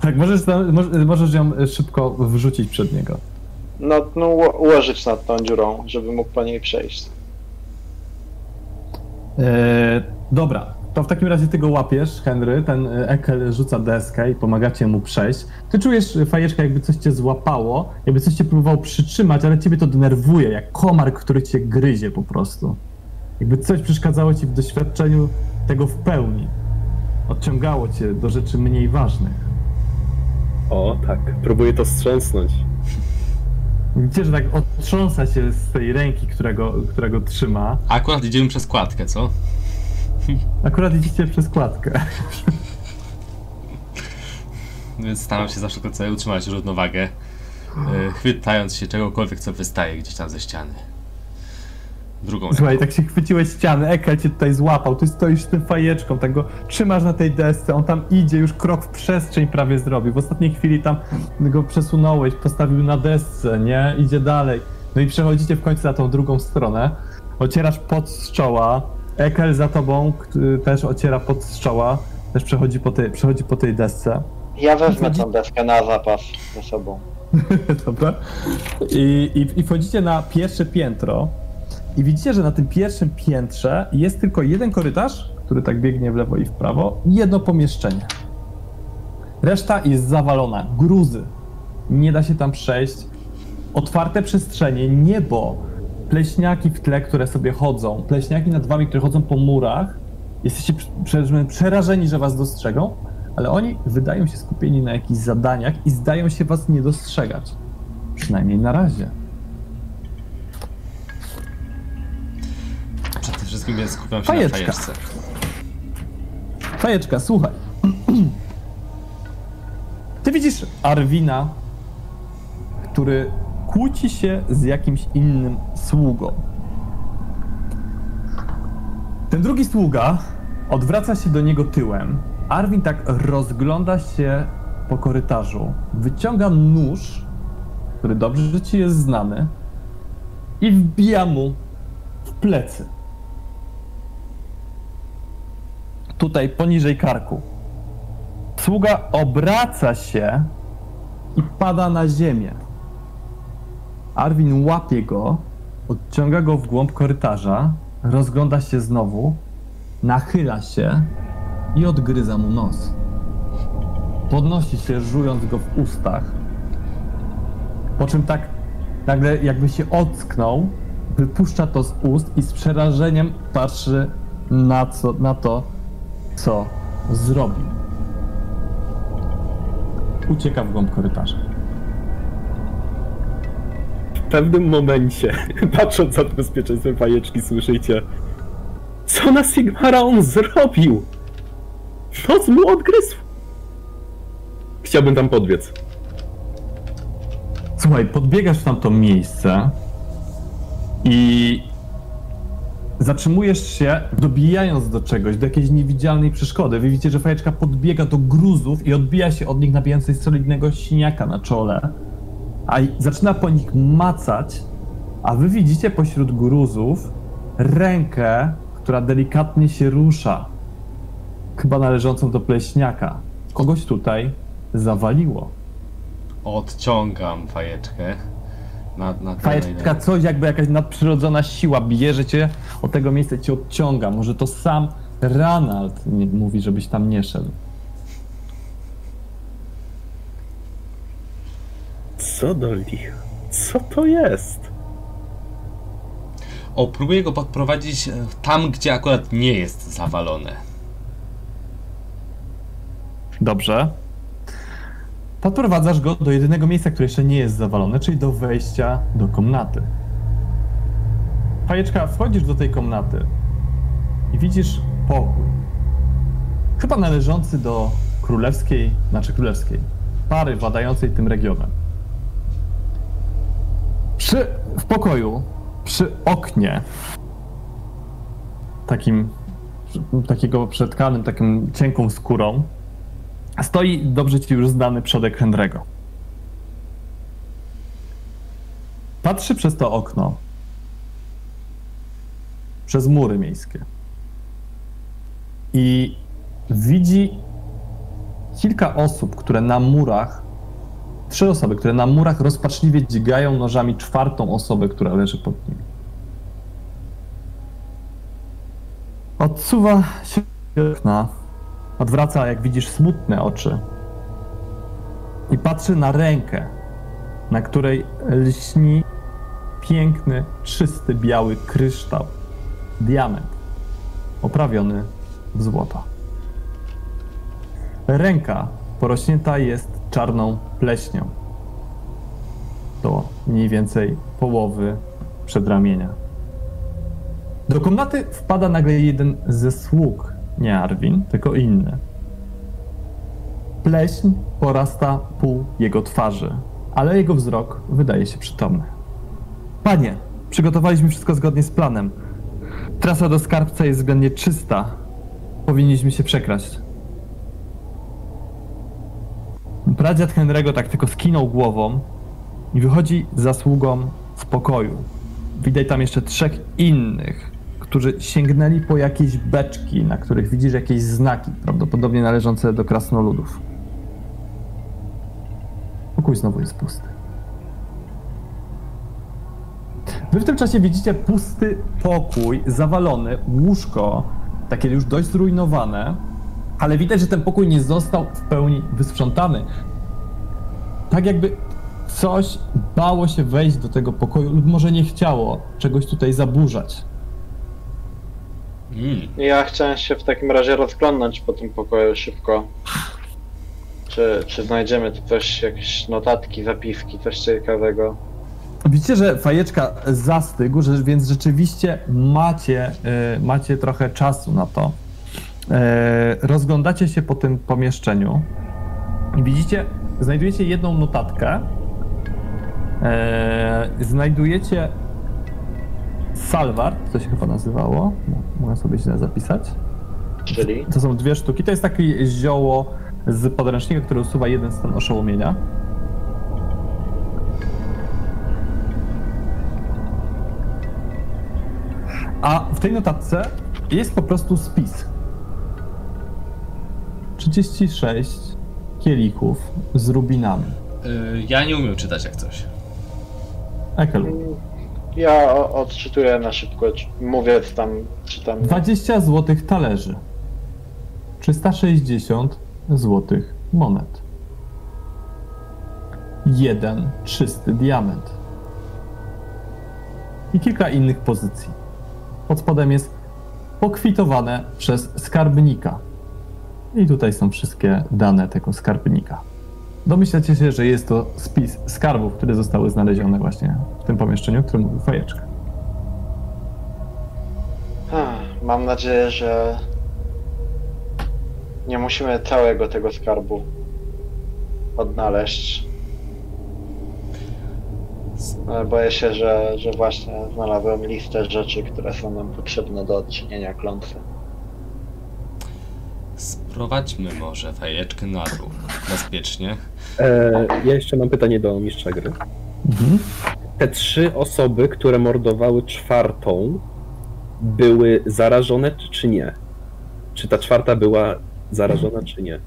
Tak, możesz, tam- możesz ją e, szybko wrzucić przed niego. No, no uło- ułożyć nad tą dziurą, żeby mógł po niej przejść. E, dobra, to w takim razie ty go łapiesz, Henry, ten e, Ekel rzuca deskę i pomagacie mu przejść. Ty czujesz, e, Fajeczka, jakby coś cię złapało, jakby coś cię próbowało przytrzymać, ale ciebie to denerwuje, jak komar, który cię gryzie po prostu. Jakby coś przeszkadzało ci w doświadczeniu tego w pełni. Odciągało cię do rzeczy mniej ważnych. O, tak. Próbuję to strząsnąć. Widzicie, że tak otrząsa się z tej ręki, którego, którego trzyma. A akurat idziemy przez kładkę, co? Akurat idziecie przez kładkę. Więc staram się zawsze tylko utrzymać równowagę, yy, chwytając się czegokolwiek, co wystaje gdzieś tam ze ściany. Drugą Słuchaj, ręką. tak się chwyciłeś ściany, Ekel cię tutaj złapał, ty stoisz z tym fajeczką, tak go trzymasz na tej desce, on tam idzie, już krok w przestrzeń prawie zrobił. W ostatniej chwili tam go przesunąłeś, postawił na desce, nie? Idzie dalej. No i przechodzicie w końcu na tą drugą stronę, ocierasz pod z czoła, Ekel za tobą też ociera pod czoła, też przechodzi po tej, przechodzi po tej desce. Ja wezmę tą deskę na zapas ze sobą. Dobra. I, i, I wchodzicie na pierwsze piętro i widzicie, że na tym pierwszym piętrze jest tylko jeden korytarz, który tak biegnie w lewo i w prawo, i jedno pomieszczenie. Reszta jest zawalona. Gruzy. Nie da się tam przejść. Otwarte przestrzenie, niebo, pleśniaki w tle, które sobie chodzą, pleśniaki nad wami, które chodzą po murach. Jesteście prze- prze- przerażeni, że was dostrzegą, ale oni wydają się skupieni na jakichś zadaniach i zdają się was nie dostrzegać. Przynajmniej na razie. Przede wszystkim więc skupiam się Fajeczka. na fajeczce. Fajeczka, słuchaj. Ty widzisz Arwina, który kłóci się z jakimś innym sługą. Ten drugi sługa odwraca się do niego tyłem. Arwin tak rozgląda się po korytarzu, wyciąga nóż, który dobrze ci jest znany, i wbija mu w plecy. tutaj poniżej karku. Sługa obraca się i pada na ziemię. Arwin łapie go, odciąga go w głąb korytarza, rozgląda się znowu, nachyla się i odgryza mu nos. Podnosi się, żując go w ustach. Po czym tak nagle jakby się ocknął, wypuszcza to z ust i z przerażeniem patrzy na, co, na to, co zrobił. Ucieka w głąb korytarza. Pewnym momencie, patrząc za bezpieczeństwem fajeczki, słyszycie Co na Sigmara on zrobił? Noc mu odgryzł? Chciałbym tam podbiec. Słuchaj, podbiegasz w tamto miejsce i zatrzymujesz się, dobijając do czegoś, do jakiejś niewidzialnej przeszkody. Wy widzicie, że fajeczka podbiega do gruzów i odbija się od nich, nabijając coś solidnego siniaka na czole, a zaczyna po nich macać, a wy widzicie pośród gruzów rękę, która delikatnie się rusza, chyba należącą do pleśniaka. Kogoś tutaj zawaliło. Odciągam fajeczkę. Na, na Fajeczka, coś jakby jakaś nadprzyrodzona siła bierze cię od tego miejsca i cię odciąga. Może to sam Ranald mówi, żebyś tam nie szedł. Co do licha? Co to jest? O, próbuję go podprowadzić e, tam, gdzie akurat nie jest zawalone. Dobrze. Podprowadzasz go do jedynego miejsca, które jeszcze nie jest zawalone, czyli do wejścia do komnaty. Fajeczka, wchodzisz do tej komnaty i widzisz pokój. chyba należący do królewskiej, znaczy królewskiej, pary władającej tym regionem. Przy, w pokoju, przy oknie, takim, takiego przetkanym, taką cienką skórą, stoi dobrze ci już znany przodek Henry'ego. Patrzy przez to okno, przez mury miejskie. I widzi kilka osób, które na murach, trzy osoby, które na murach rozpaczliwie dźgają nożami czwartą osobę, która leży pod nimi. Odsuwa się okna, odwraca, jak widzisz, smutne oczy i patrzy na rękę, na której lśni piękny, czysty, biały kryształ, diament, oprawiony w złoto. Ręka porośnięta jest czarną pleśnią. Do mniej więcej połowy przedramienia. Do komnaty wpada nagle jeden ze sług, nie Arwin, tylko inny. Pleśń porasta pół jego twarzy, ale jego wzrok wydaje się przytomny. Panie, przygotowaliśmy wszystko zgodnie z planem. Trasa do skarbca jest względnie czysta. Powinniśmy się przekraść. Pradziad Henry'ego tak tylko skinął głową i wychodzi za sługą z pokoju. Widać tam jeszcze trzech innych, którzy sięgnęli po jakieś beczki, na których widzisz jakieś znaki, prawdopodobnie należące do krasnoludów. Pokój znowu jest pusty. Wy w tym czasie widzicie pusty pokój, zawalony, łóżko, takie już dość zrujnowane, ale widać, że ten pokój nie został w pełni wysprzątany. Tak jakby coś bało się wejść do tego pokoju, lub może nie chciało czegoś tutaj zaburzać. Mm. Ja chciałem się w takim razie rozglądnąć po tym pokoju szybko. Czy, czy znajdziemy tu coś, jakieś notatki, zapiski, coś ciekawego? Widzicie, że fajeczka zastygł, że, więc rzeczywiście macie, e, macie trochę czasu na to. E, rozglądacie się po tym pomieszczeniu i widzicie, znajdujecie jedną notatkę. E, znajdujecie Salwar, to się chyba nazywało. Mogę sobie źle zapisać. Czyli? To są dwie sztuki. To jest takie zioło z podręcznika, które usuwa jeden stan oszołomienia. A w tej notatce jest po prostu spis. 36 kielichów z rubinami. Y, ja nie umiem czytać jak coś. Ekel. Ja odczytuję na szybko, mówię tam, czytam. 20 złotych talerzy. 360 złotych monet. Jeden czysty diament. I kilka innych pozycji. Pod spodem jest pokwitowane przez skarbnika. I tutaj są wszystkie dane tego skarbnika. Domyślacie się, że jest to spis skarbów, które zostały znalezione właśnie w tym pomieszczeniu, o którym mówił Fajeczka. Ach, Mam nadzieję, że nie musimy całego tego skarbu odnaleźć. Ale Boję się, że, że właśnie znalazłem listę rzeczy, które są nam potrzebne do odczynienia klątwy. Sprowadźmy może fajeczkę na dół. Bezpiecznie. E, ja jeszcze mam pytanie do mistrza gry. Mhm. Te trzy osoby, które mordowały czwartą, były zarażone czy- nie? Czy ta czwarta była zarażona czy nie?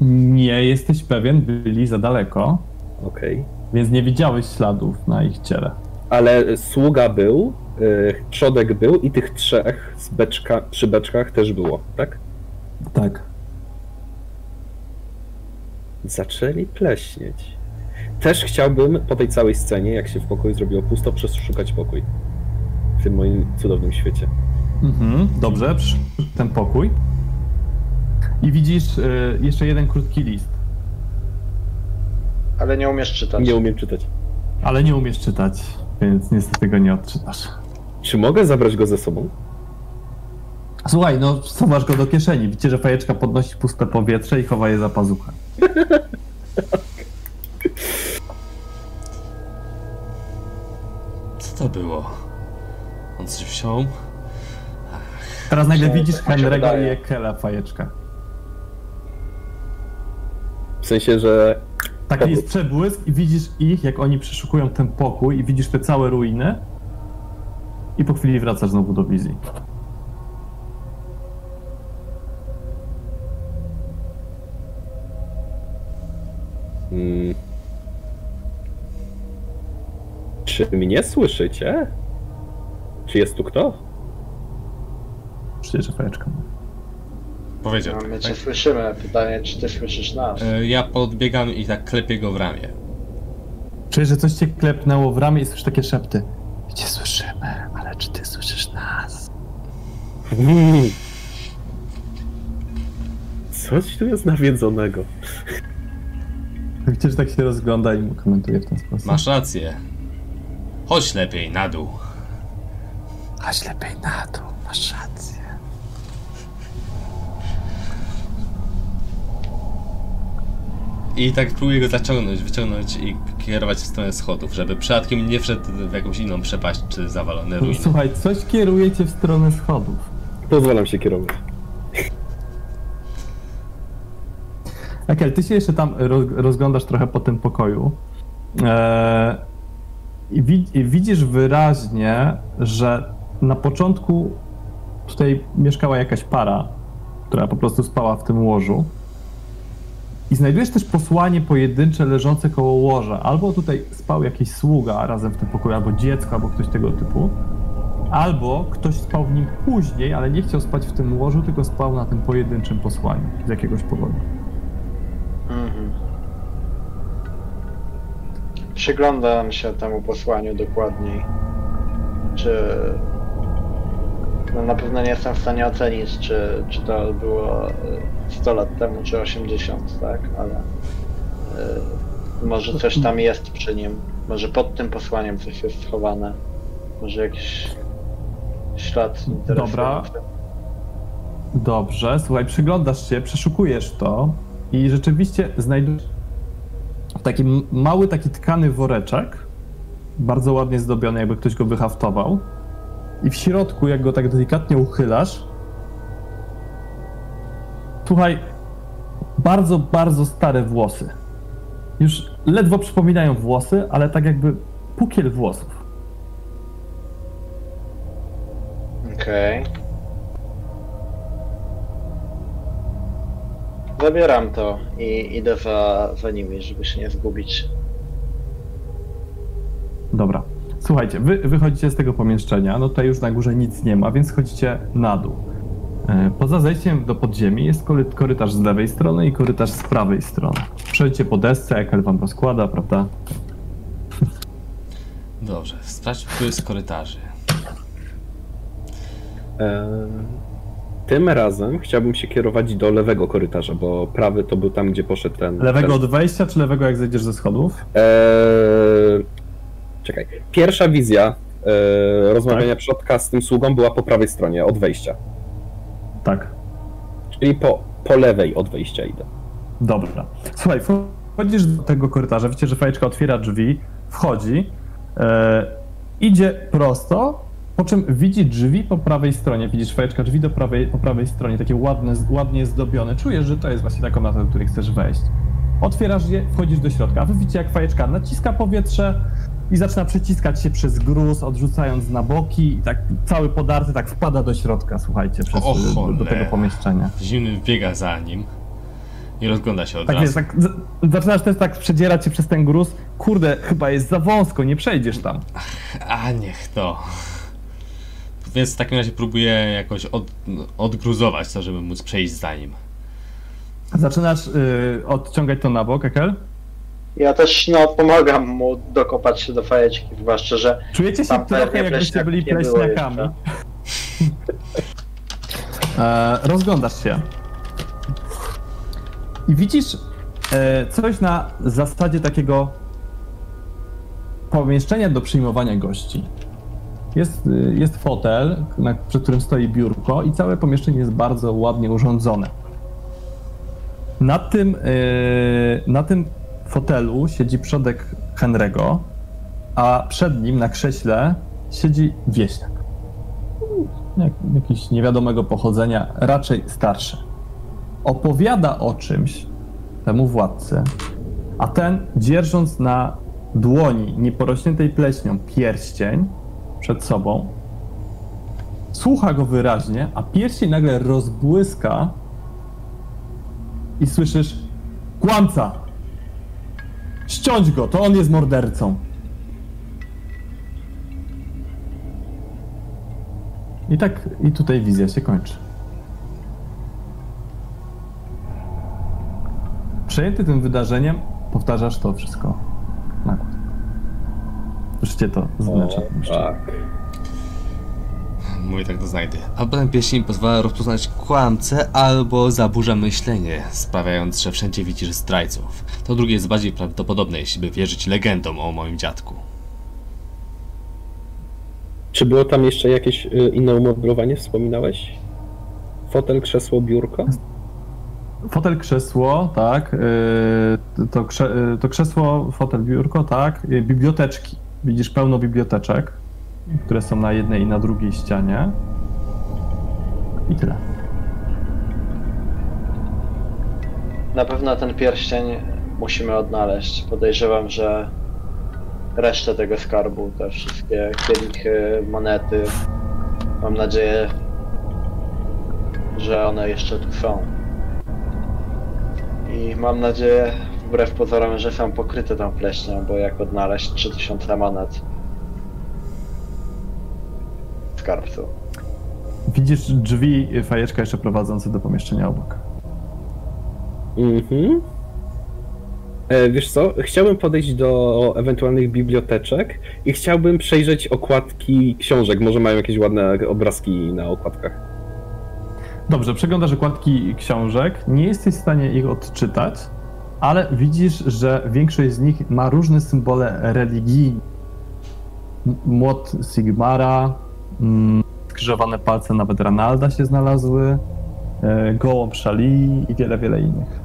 Nie jesteś pewien, byli za daleko, Okej. więc nie widziałeś śladów na ich ciele. Ale sługa był, przodek był i tych trzech z beczka, przy beczkach też było, tak? Tak. Zaczęli pleśnieć. Też chciałbym po tej całej scenie, jak się w pokoju zrobiło pusto, przeszukać pokój. W tym moim cudownym świecie. Mhm, dobrze, ten pokój. I widzisz y, jeszcze jeden krótki list, Ale nie umiesz czytać. Nie umiem czytać. ale nie umiesz czytać, więc niestety go nie odczytasz. Czy mogę zabrać go ze sobą? Słuchaj, no schowasz go do kieszeni. Widzicie, że fajeczka podnosi puste powietrze i chowa je za pazuchę. Co to było? On coś wziął? Teraz nagle widzisz tak Henry'ego i Ekela fajeczka. W sensie, że Taki jest przebłysk i widzisz ich, jak oni przeszukują ten pokój i widzisz te całe ruiny. I po chwili wracasz znowu do wizji. Mm. Czy mnie słyszycie? Czy jest tu kto? Przecież fajeczka. Powiedział No, my cię tak? słyszymy. Pytanie, czy ty słyszysz nas? E, Ja podbiegam i tak klepię go w ramię. Czujesz, że coś cię klepnęło w ramię i słyszysz takie szepty. Cię słyszymy, ale czy ty słyszysz nas? Mm. Coś tu jest nawiedzonego. Widzicie, że tak się rozgląda i mu komentuje w ten sposób. Masz rację. Chodź lepiej na dół. Chodź lepiej na dół, masz rację. I tak próbuję go zaciągnąć, wyciągnąć i kierować w stronę schodów, żeby przypadkiem nie wszedł w jakąś inną przepaść czy zawalone ruiny. Słuchaj, coś kieruje cię w stronę schodów. Pozwalam się kierować. Ekel, ty się jeszcze tam roz, rozglądasz trochę po tym pokoju. Eee, i, I widzisz wyraźnie, że na początku tutaj mieszkała jakaś para, która po prostu spała w tym łożu. I znajdujesz też posłanie pojedyncze leżące koło łoża. Albo tutaj spał jakiś sługa razem w tym pokoju, albo dziecko, albo ktoś tego typu. Albo ktoś spał w nim później, ale nie chciał spać w tym łożu, tylko spał na tym pojedynczym posłaniu z jakiegoś powodu. Mhm. Przyglądam się temu posłaniu dokładniej. Czy. No na pewno nie jestem w stanie ocenić, czy, czy to było e, 100 lat temu, czy 80, tak, ale. e, może coś tam jest przy nim. Może pod tym posłaniem coś jest schowane. Może jakiś ślad interesujący. Dobra. Dobrze, słuchaj, przyglądasz się, przeszukujesz to i rzeczywiście znajdujesz taki mały, taki tkany woreczek, bardzo ładnie zdobiony, jakby ktoś go wyhaftował. I w środku, jak go tak delikatnie uchylasz, słuchaj, bardzo, bardzo stare włosy. Już ledwo przypominają włosy, ale tak jakby pukiel włosów. Okej. Zabieram to i idę za, za nimi, żeby się nie zgubić. Dobra. Słuchajcie, wy wychodzicie z tego pomieszczenia, no tutaj już na górze nic nie ma, więc schodzicie na dół. E, Poza zejściem do podziemi jest kory- korytarz z lewej strony i korytarz z prawej strony. Przejdźcie po desce, Ekel wam rozkłada, prawda? Dobrze, sprawdźmy, tu jest korytarzy. Eee, tym razem chciałbym się kierować do lewego korytarza, bo prawy to był tam, gdzie poszedł ten. Lewego ten... od wejścia, czy lewego jak zejdziesz ze schodów? Eee, czekaj. Pierwsza wizja eee, rozmawiania Tak. przodka z tym sługą była po prawej stronie, od wejścia. Tak. Czyli po, po lewej od wejścia idę. Dobra. Słuchaj, wchodzisz do tego korytarza, widzicie, że fajeczka otwiera drzwi, wchodzi, e, idzie prosto, po czym widzi drzwi po prawej stronie. Widzisz fajeczka, drzwi do prawej, po prawej stronie, takie ładne, ładnie zdobione. Czujesz, że to jest właśnie ta komnata, do której chcesz wejść. Otwierasz je, wchodzisz do środka, a wy widzicie, jak fajeczka naciska powietrze i zaczyna przeciskać się przez gruz, odrzucając na boki i tak cały podarty tak wpada do środka, słuchajcie, przez, O do, do tego pomieszczenia. Zimny biega za nim i rozgląda się od Tak razu. jest, tak, zaczynasz też tak przedzierać się przez ten gruz. Kurde, chyba jest za wąsko, nie przejdziesz tam. A niech to. Więc w takim razie próbuję jakoś od, odgruzować to, żeby móc przejść za nim. Zaczynasz y, odciągać to na bok, Ekel. Ja też no, pomagam mu dokopać się do fajeczki, zwłaszcza, że Czujecie się trochę jakbyście byli pleśniakami. e, rozglądasz się. I widzisz e, coś na zasadzie takiego pomieszczenia do przyjmowania gości. Jest, y, jest fotel, na, przed którym stoi biurko i całe pomieszczenie jest bardzo ładnie urządzone. Na tym, y, na tym fotelu siedzi przodek Henry'ego, a przed nim na krześle siedzi wieśniak. Jak, jakiś niewiadomego pochodzenia, raczej starszy. Opowiada o czymś temu władcy, a ten, dzierżąc na dłoni nieporośniętej pleśnią pierścień przed sobą, słucha go wyraźnie, a pierścień nagle rozbłyska i słyszysz kłamca! Ściąć go, to on jest mordercą. I tak, i tutaj wizja się kończy. Przejęty tym wydarzeniem, powtarzasz to wszystko na głos. Już cię to znacza. tak. Mówię tak to znajdę. Albo ten pieśń pozwala rozpoznać kłamcę, albo zaburza myślenie, sprawiając, że wszędzie widzisz zdrajców. To drugie jest bardziej prawdopodobne, jeśli by wierzyć legendom o moim dziadku. Czy było tam jeszcze jakieś y, inne umeblowanie, wspominałeś? Fotel, krzesło, biurko? Fotel, krzesło, tak. yy, To, krze, yy, to krzesło, fotel, biurko, tak. Biblioteczki. Widzisz pełno biblioteczek, które są na jednej i na drugiej ścianie. I tyle. Na pewno ten pierścień musimy odnaleźć. Podejrzewam, że resztę tego skarbu, te wszystkie kielichy, monety, mam nadzieję, że one jeszcze tu są. I mam nadzieję, wbrew pozorom, że są pokryte tą pleśnią, bo jak odnaleźć 3000 monet skarbcu. Widzisz drzwi, fajeczka jeszcze prowadzące do pomieszczenia obok. Mhm. E, wiesz co, chciałbym podejść do ewentualnych biblioteczek i chciałbym przejrzeć okładki książek. Może mają jakieś ładne obrazki na okładkach. Dobrze, przeglądasz okładki książek, nie jesteś w stanie ich odczytać, ale widzisz, że większość z nich ma różne symbole religijne. M- Młot Sigmara, skrzyżowane palce nawet Ranalda się znalazły, e, gołąb Szali i wiele, wiele innych.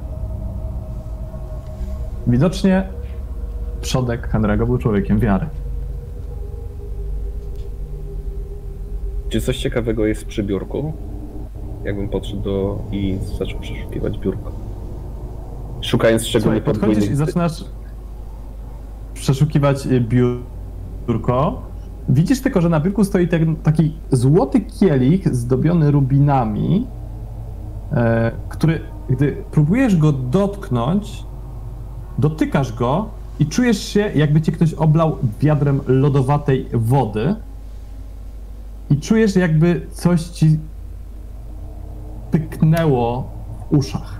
Widocznie przodek Henry'ego był człowiekiem wiary. Czy coś ciekawego jest przy biurku? Jakbym podszedł do i zaczął przeszukiwać biurko. Szukając szczególnie podchodzisz i zaczynasz przeszukiwać y, biurko. Widzisz tylko, że na biurku stoi ten, taki złoty kielich zdobiony rubinami, e, który, gdy próbujesz go dotknąć, dotykasz go i czujesz się, jakby cię ktoś oblał wiadrem lodowatej wody i czujesz, jakby coś ci pyknęło w uszach.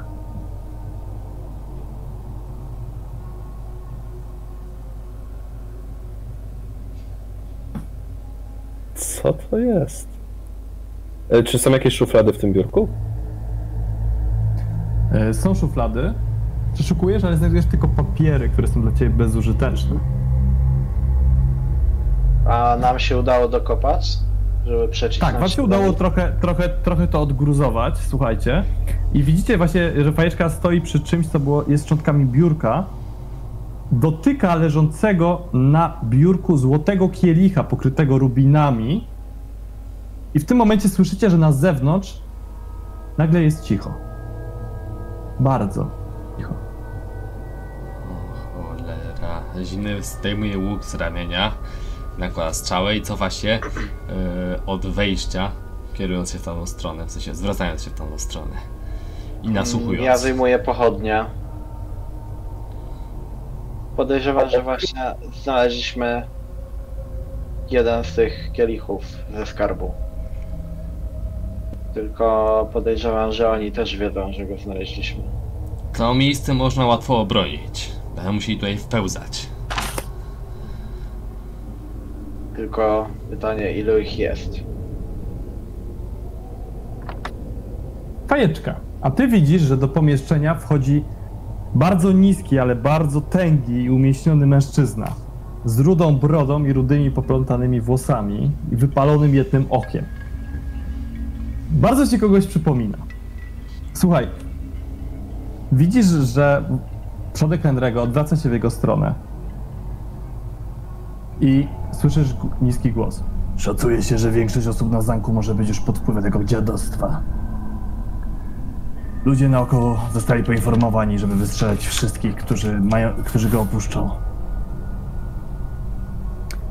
Co to jest? E, Czy są jakieś szuflady w tym biurku? E, Są szuflady. Przeszukujesz, ale znajdujesz tylko papiery, które są dla ciebie bezużyteczne. A nam się udało dokopać, żeby przecisnąć... Tak, wam się udało trochę, trochę, trochę to odgruzować, słuchajcie. I widzicie właśnie, że fajeczka stoi przy czymś, co było, jest szczątkami biurka. Dotyka leżącego na biurku złotego kielicha pokrytego rubinami. I w tym momencie słyszycie, że na zewnątrz nagle jest cicho. Bardzo cicho. O cholera. Zimny zdejmuje łuk z ramienia, nakłada strzałę i cofa się yy, od wejścia, kierując się w tamtą stronę, w sensie zwracając się w tamtą stronę. I nasłuchując. Ja wyjmuję pochodnie. Podejrzewam, że właśnie znaleźliśmy jeden z tych kielichów ze skarbu. Tylko podejrzewam, że oni też wiedzą, że go znaleźliśmy. To miejsce można łatwo obronić. Będę musieli tutaj wpełzać. Tylko pytanie, ilu ich jest? Fajeczka. A ty widzisz, że do pomieszczenia wchodzi bardzo niski, ale bardzo tęgi i umieśniony mężczyzna. z rudą brodą i rudymi poplątanymi włosami i wypalonym jednym okiem. Bardzo ci kogoś przypomina. Słuchaj, widzisz, że przodek Henry'ego odwraca się w jego stronę i słyszysz niski głos. Szacuje się, że większość osób na zamku może być już pod wpływem tego dziadostwa. Ludzie naokoło zostali poinformowani, żeby wystrzelać wszystkich, którzy, mają, którzy go opuszczą.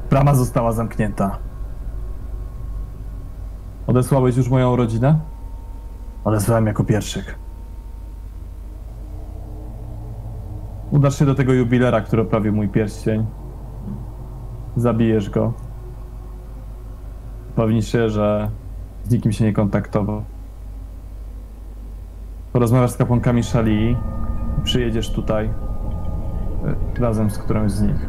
Brama została zamknięta. Odesłałeś już moją rodzinę? Odesłałem jako pierwszych. Udasz się do tego jubilera, który oprawił mój pierścień. Zabijesz go. Upewnij się, że z nikim się nie kontaktował. Porozmawiasz z kapłankami Szali i przyjedziesz tutaj y, razem z którąś z nich.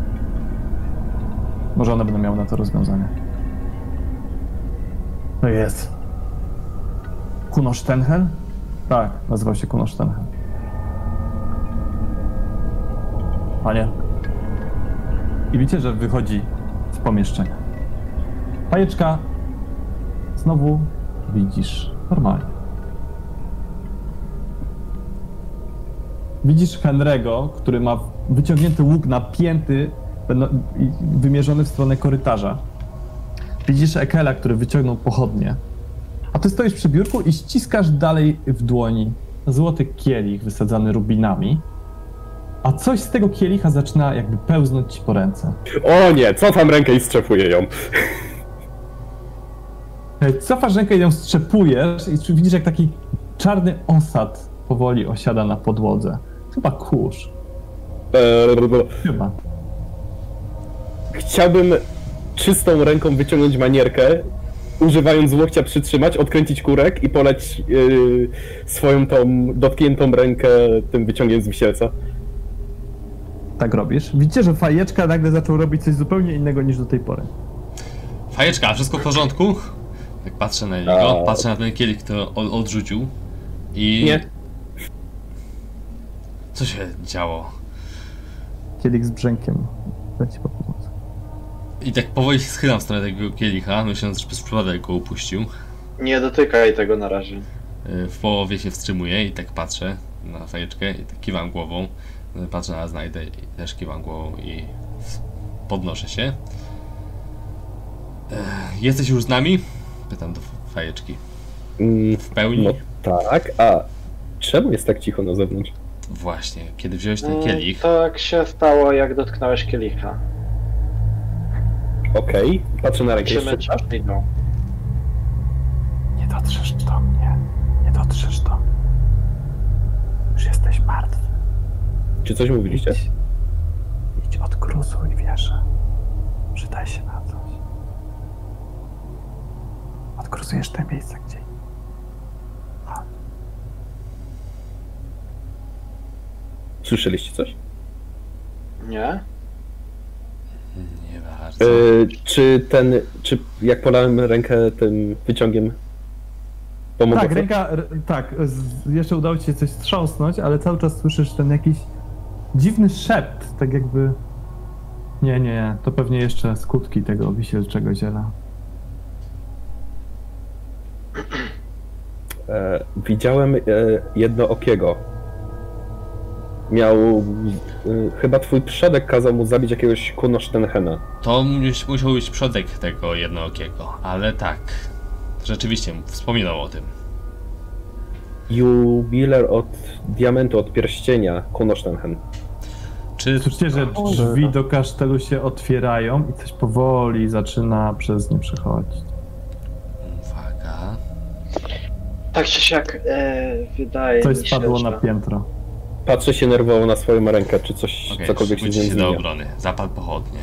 Może one będą miały na to rozwiązanie. To jest. Kuno Sztenhel? Tak, nazywał się Kuno Sztenhel. Panie. I widzicie, że wychodzi z pomieszczenia. Pajeczka. Znowu widzisz normalnie. Widzisz Henry'ego, który ma wyciągnięty łuk napięty, wymierzony w stronę korytarza. Widzisz Ekela, który wyciągnął pochodnie. A ty stoisz przy biurku i ściskasz dalej w dłoni złoty kielich wysadzany rubinami. A coś z tego kielicha zaczyna jakby pełznąć ci po ręce. O nie, cofam rękę i strzepuję ją. E, Cofasz rękę i ją strzepujesz i widzisz, jak taki czarny osad powoli osiada na podłodze. Chyba kurz. Eee, Chyba. Chciałbym czystą ręką wyciągnąć manierkę, używając łokcia przytrzymać, odkręcić kurek i poleć yy, swoją tą dotkniętą rękę tym wyciągiem z wisielca. Tak robisz. Widzicie, że fajeczka nagle zaczął robić coś zupełnie innego niż do tej pory. Fajeczka, wszystko w porządku? Jak patrzę na niego, A. patrzę na ten kielich, który on odrzucił i... Nie. Co się działo? Kielich z brzękiem. Leci po podłodze. I tak powoli schylam w stronę tego kielicha, myśląc, że przez przypadek go upuścił. Nie dotykaj tego na razie. Y, W połowie się wstrzymuję i tak patrzę na fajeczkę i tak kiwam głową. Y, Patrzę na znajdę i też kiwam głową i podnoszę się. E, Jesteś już z nami? Pytam do fajeczki. Mm, W pełni? no tak, a czemu jest tak cicho na zewnątrz? Właśnie, kiedy wziąłeś ten Mm, kielich, Tak się stało, jak dotknąłeś kielicha. Okej, patrzę na rękę Trzymy jeszcze. czas idą. Nie dotrzesz do mnie. Nie dotrzesz do mnie. Już jesteś martwy. Czy coś mówiliście? Idź, idź od gruzu i wierzę. Przydaj się na coś. Odgruzujesz te miejsca, gdzie... Słyszeliście coś? Nie? Yy, czy ten, czy jak polałem rękę tym wyciągiem pomogło? Tak, to? ręka, tak, z, jeszcze udało ci się coś strząsnąć, ale cały czas słyszysz ten jakiś dziwny szept, tak jakby... Nie, nie, nie, to pewnie jeszcze skutki tego wisielczego ziela. E, widziałem e, jednookiego. Miał. E, chyba twój przodek kazał mu zabić jakiegoś Kunosztenhena. To mus- musiał być przodek tego jednookiego, ale tak. Rzeczywiście, wspominał o tym. Jubiler od diamentu, od pierścienia Kunosztenhen. Czy Słyszycie, że drzwi do kasztelu się otwierają i coś powoli zaczyna przez nie przechodzić. Uwaga. Tak czy siak, e, wydaje Coś mi się, spadło że... na piętro. Patrzę się nerwowo na swoją rękę, czy coś, Okej, cokolwiek się z szykujcie nią się do zmienia. obrony. Zapal pochodnie.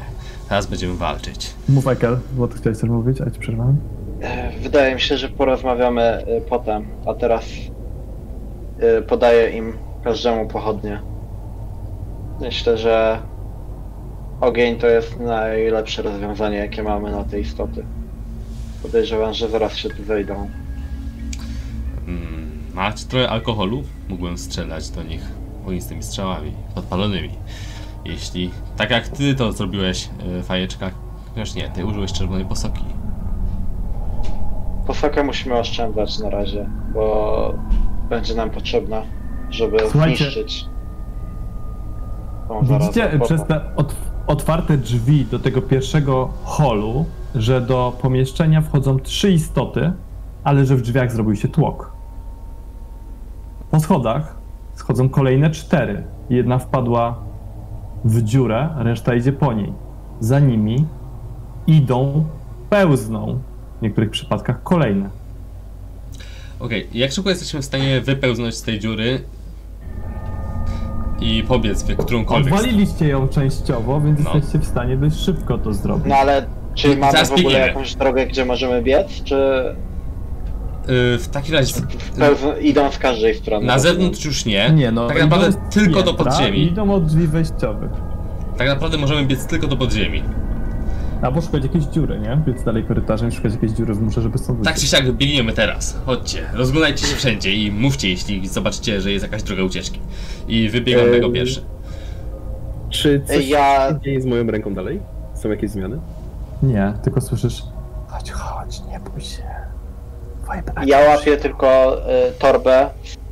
Teraz będziemy walczyć. Mów Ekel, bo ty chciałeś coś mówić, a ja ci przerwałem. E, Wydaje mi się, że porozmawiamy e, potem, a teraz e, podaję im każdemu pochodnie. Myślę, że ogień to jest najlepsze rozwiązanie, jakie mamy na te istoty. Podejrzewam, że zaraz się tu wejdą. Mm, macie trochę alkoholu? Mógłbym strzelać do nich ognistymi strzałami, podpalonymi. jeśli, tak jak ty to zrobiłeś, y, fajeczka, chociaż nie, ty użyłeś czerwonej posoki. Posokę musimy oszczędzać na razie, bo będzie nam potrzebna, żeby Słuchajcie. zniszczyć. tą zarazę. Widzicie przez te ot otwarte drzwi do tego pierwszego holu, że do pomieszczenia wchodzą trzy istoty, ale że w drzwiach zrobił się tłok. Po schodach schodzą kolejne cztery. Jedna wpadła w dziurę, reszta idzie po niej. Za nimi idą, pełzną w niektórych przypadkach kolejne. Okej, jak szybko jesteśmy w stanie wypełznąć z tej dziury i pobiec w którąkolwiek Odwaliliście ją częściowo, więc No. jesteście w stanie dość szybko to zrobić. No ale czy mamy zaraz w ogóle biegniemy. jakąś drogę, gdzie możemy biec, czy w takim razie idą z każdej strony? na zewnątrz już nie. Nie, no. tak naprawdę tylko do piętra i podziemi. Idą od drzwi wejściowych. Tak naprawdę możemy biec tylko do podziemi. Albo szukać jakiejś dziury, nie? Biec dalej korytarzem i szukać jakiejś dziury w murze, żeby stąd Tak czy siak biegniemy teraz. Chodźcie, rozglądajcie się wszędzie i mówcie, jeśli zobaczycie, że jest jakaś droga ucieczki. I wybiegam Eee, tego pierwszy. Czy coś Ja- się dzieje z moją ręką dalej? Są jakieś zmiany? Nie, tylko słyszysz chodź, chodź, nie bój się. Ja łapię tylko y, torbę,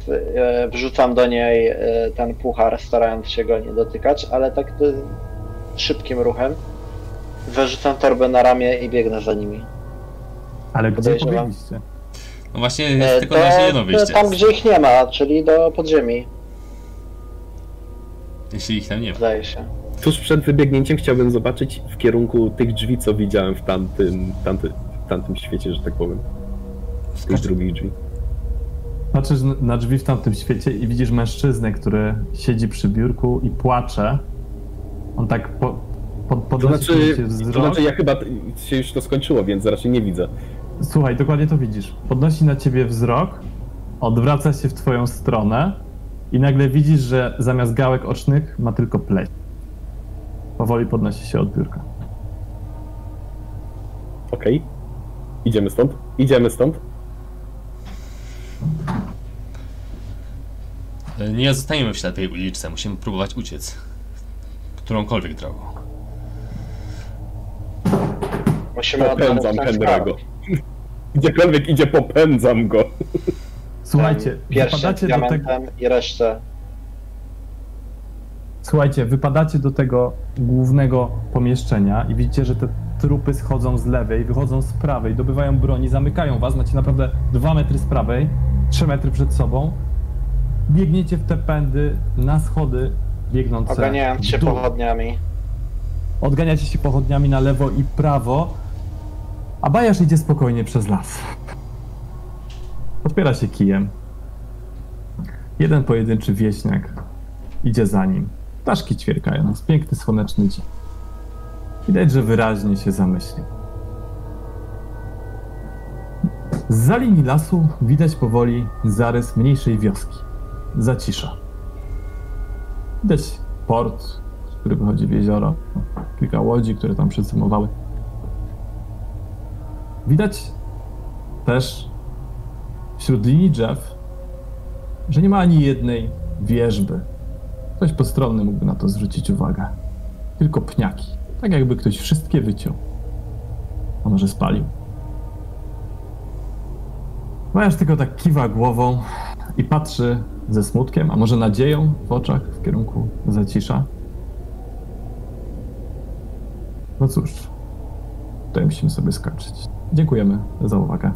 y, wrzucam do niej y, ten puchar, starając się go nie dotykać, ale tak y, szybkim ruchem wyrzucam torbę na ramię i biegnę za nimi. Ale gdzie pobiegliście? No właśnie, E, jest tylko na jedno wyjście. tam, gdzie ich nie ma, czyli do podziemi, Jeśli ich tam nie ma. zdaje się. Tuż przed wybiegnięciem chciałbym zobaczyć w kierunku tych drzwi, co widziałem w tamtym, tamty, w tamtym świecie, że tak powiem. Z tych drugich drzwi. Patrzysz na drzwi w tamtym świecie i widzisz mężczyznę, który siedzi przy biurku i płacze. On tak po, po, To podnosi znaczy, się to wzrok. znaczy, ja chyba się już to skończyło, więc raczej nie widzę. Słuchaj, dokładnie to widzisz. Podnosi na ciebie wzrok, odwraca się w twoją stronę i nagle widzisz, że zamiast gałek ocznych ma tylko pleś. Powoli podnosi się od biurka. Okej. Idziemy stąd. Idziemy stąd. Nie zostaniemy w ślepej uliczce, musimy próbować uciec. Którąkolwiek drogą. Musimy Popędzam Henry'ego. Gdziekolwiek idzie, popędzam go. Słuchajcie, wypadacie do, tego, i resztę. słuchajcie, wypadacie do tego głównego pomieszczenia i widzicie, że te trupy schodzą z lewej, wychodzą z prawej, dobywają broni, zamykają was, macie naprawdę dwa metry z prawej, trzy metry przed sobą. Biegniecie w te pędy na schody biegnące Oganiając się pochodniami. Odganiacie się pochodniami na lewo i prawo, a Bajasz idzie spokojnie przez las. Podpiera się kijem. Jeden pojedynczy wieśniak idzie za nim. Ptaszki ćwierkają, jest piękny, słoneczny dzień. Widać, że wyraźnie się zamyślił. Z linii lasu widać powoli zarys mniejszej wioski. Zacisza. Widać port, który wychodzi w jezioro. Kilka łodzi, które tam przycumowały. Widać też wśród linii drzew, że nie ma ani jednej wieżby. Ktoś postronny mógłby na to zwrócić uwagę. Tylko pniaki. Tak jakby ktoś wszystkie wyciął. A może spalił. Majasz tylko tak kiwa głową i patrzy ze smutkiem, a może nadzieją w oczach w kierunku zacisza. No cóż, tutaj musimy sobie skończyć. Dziękujemy za uwagę.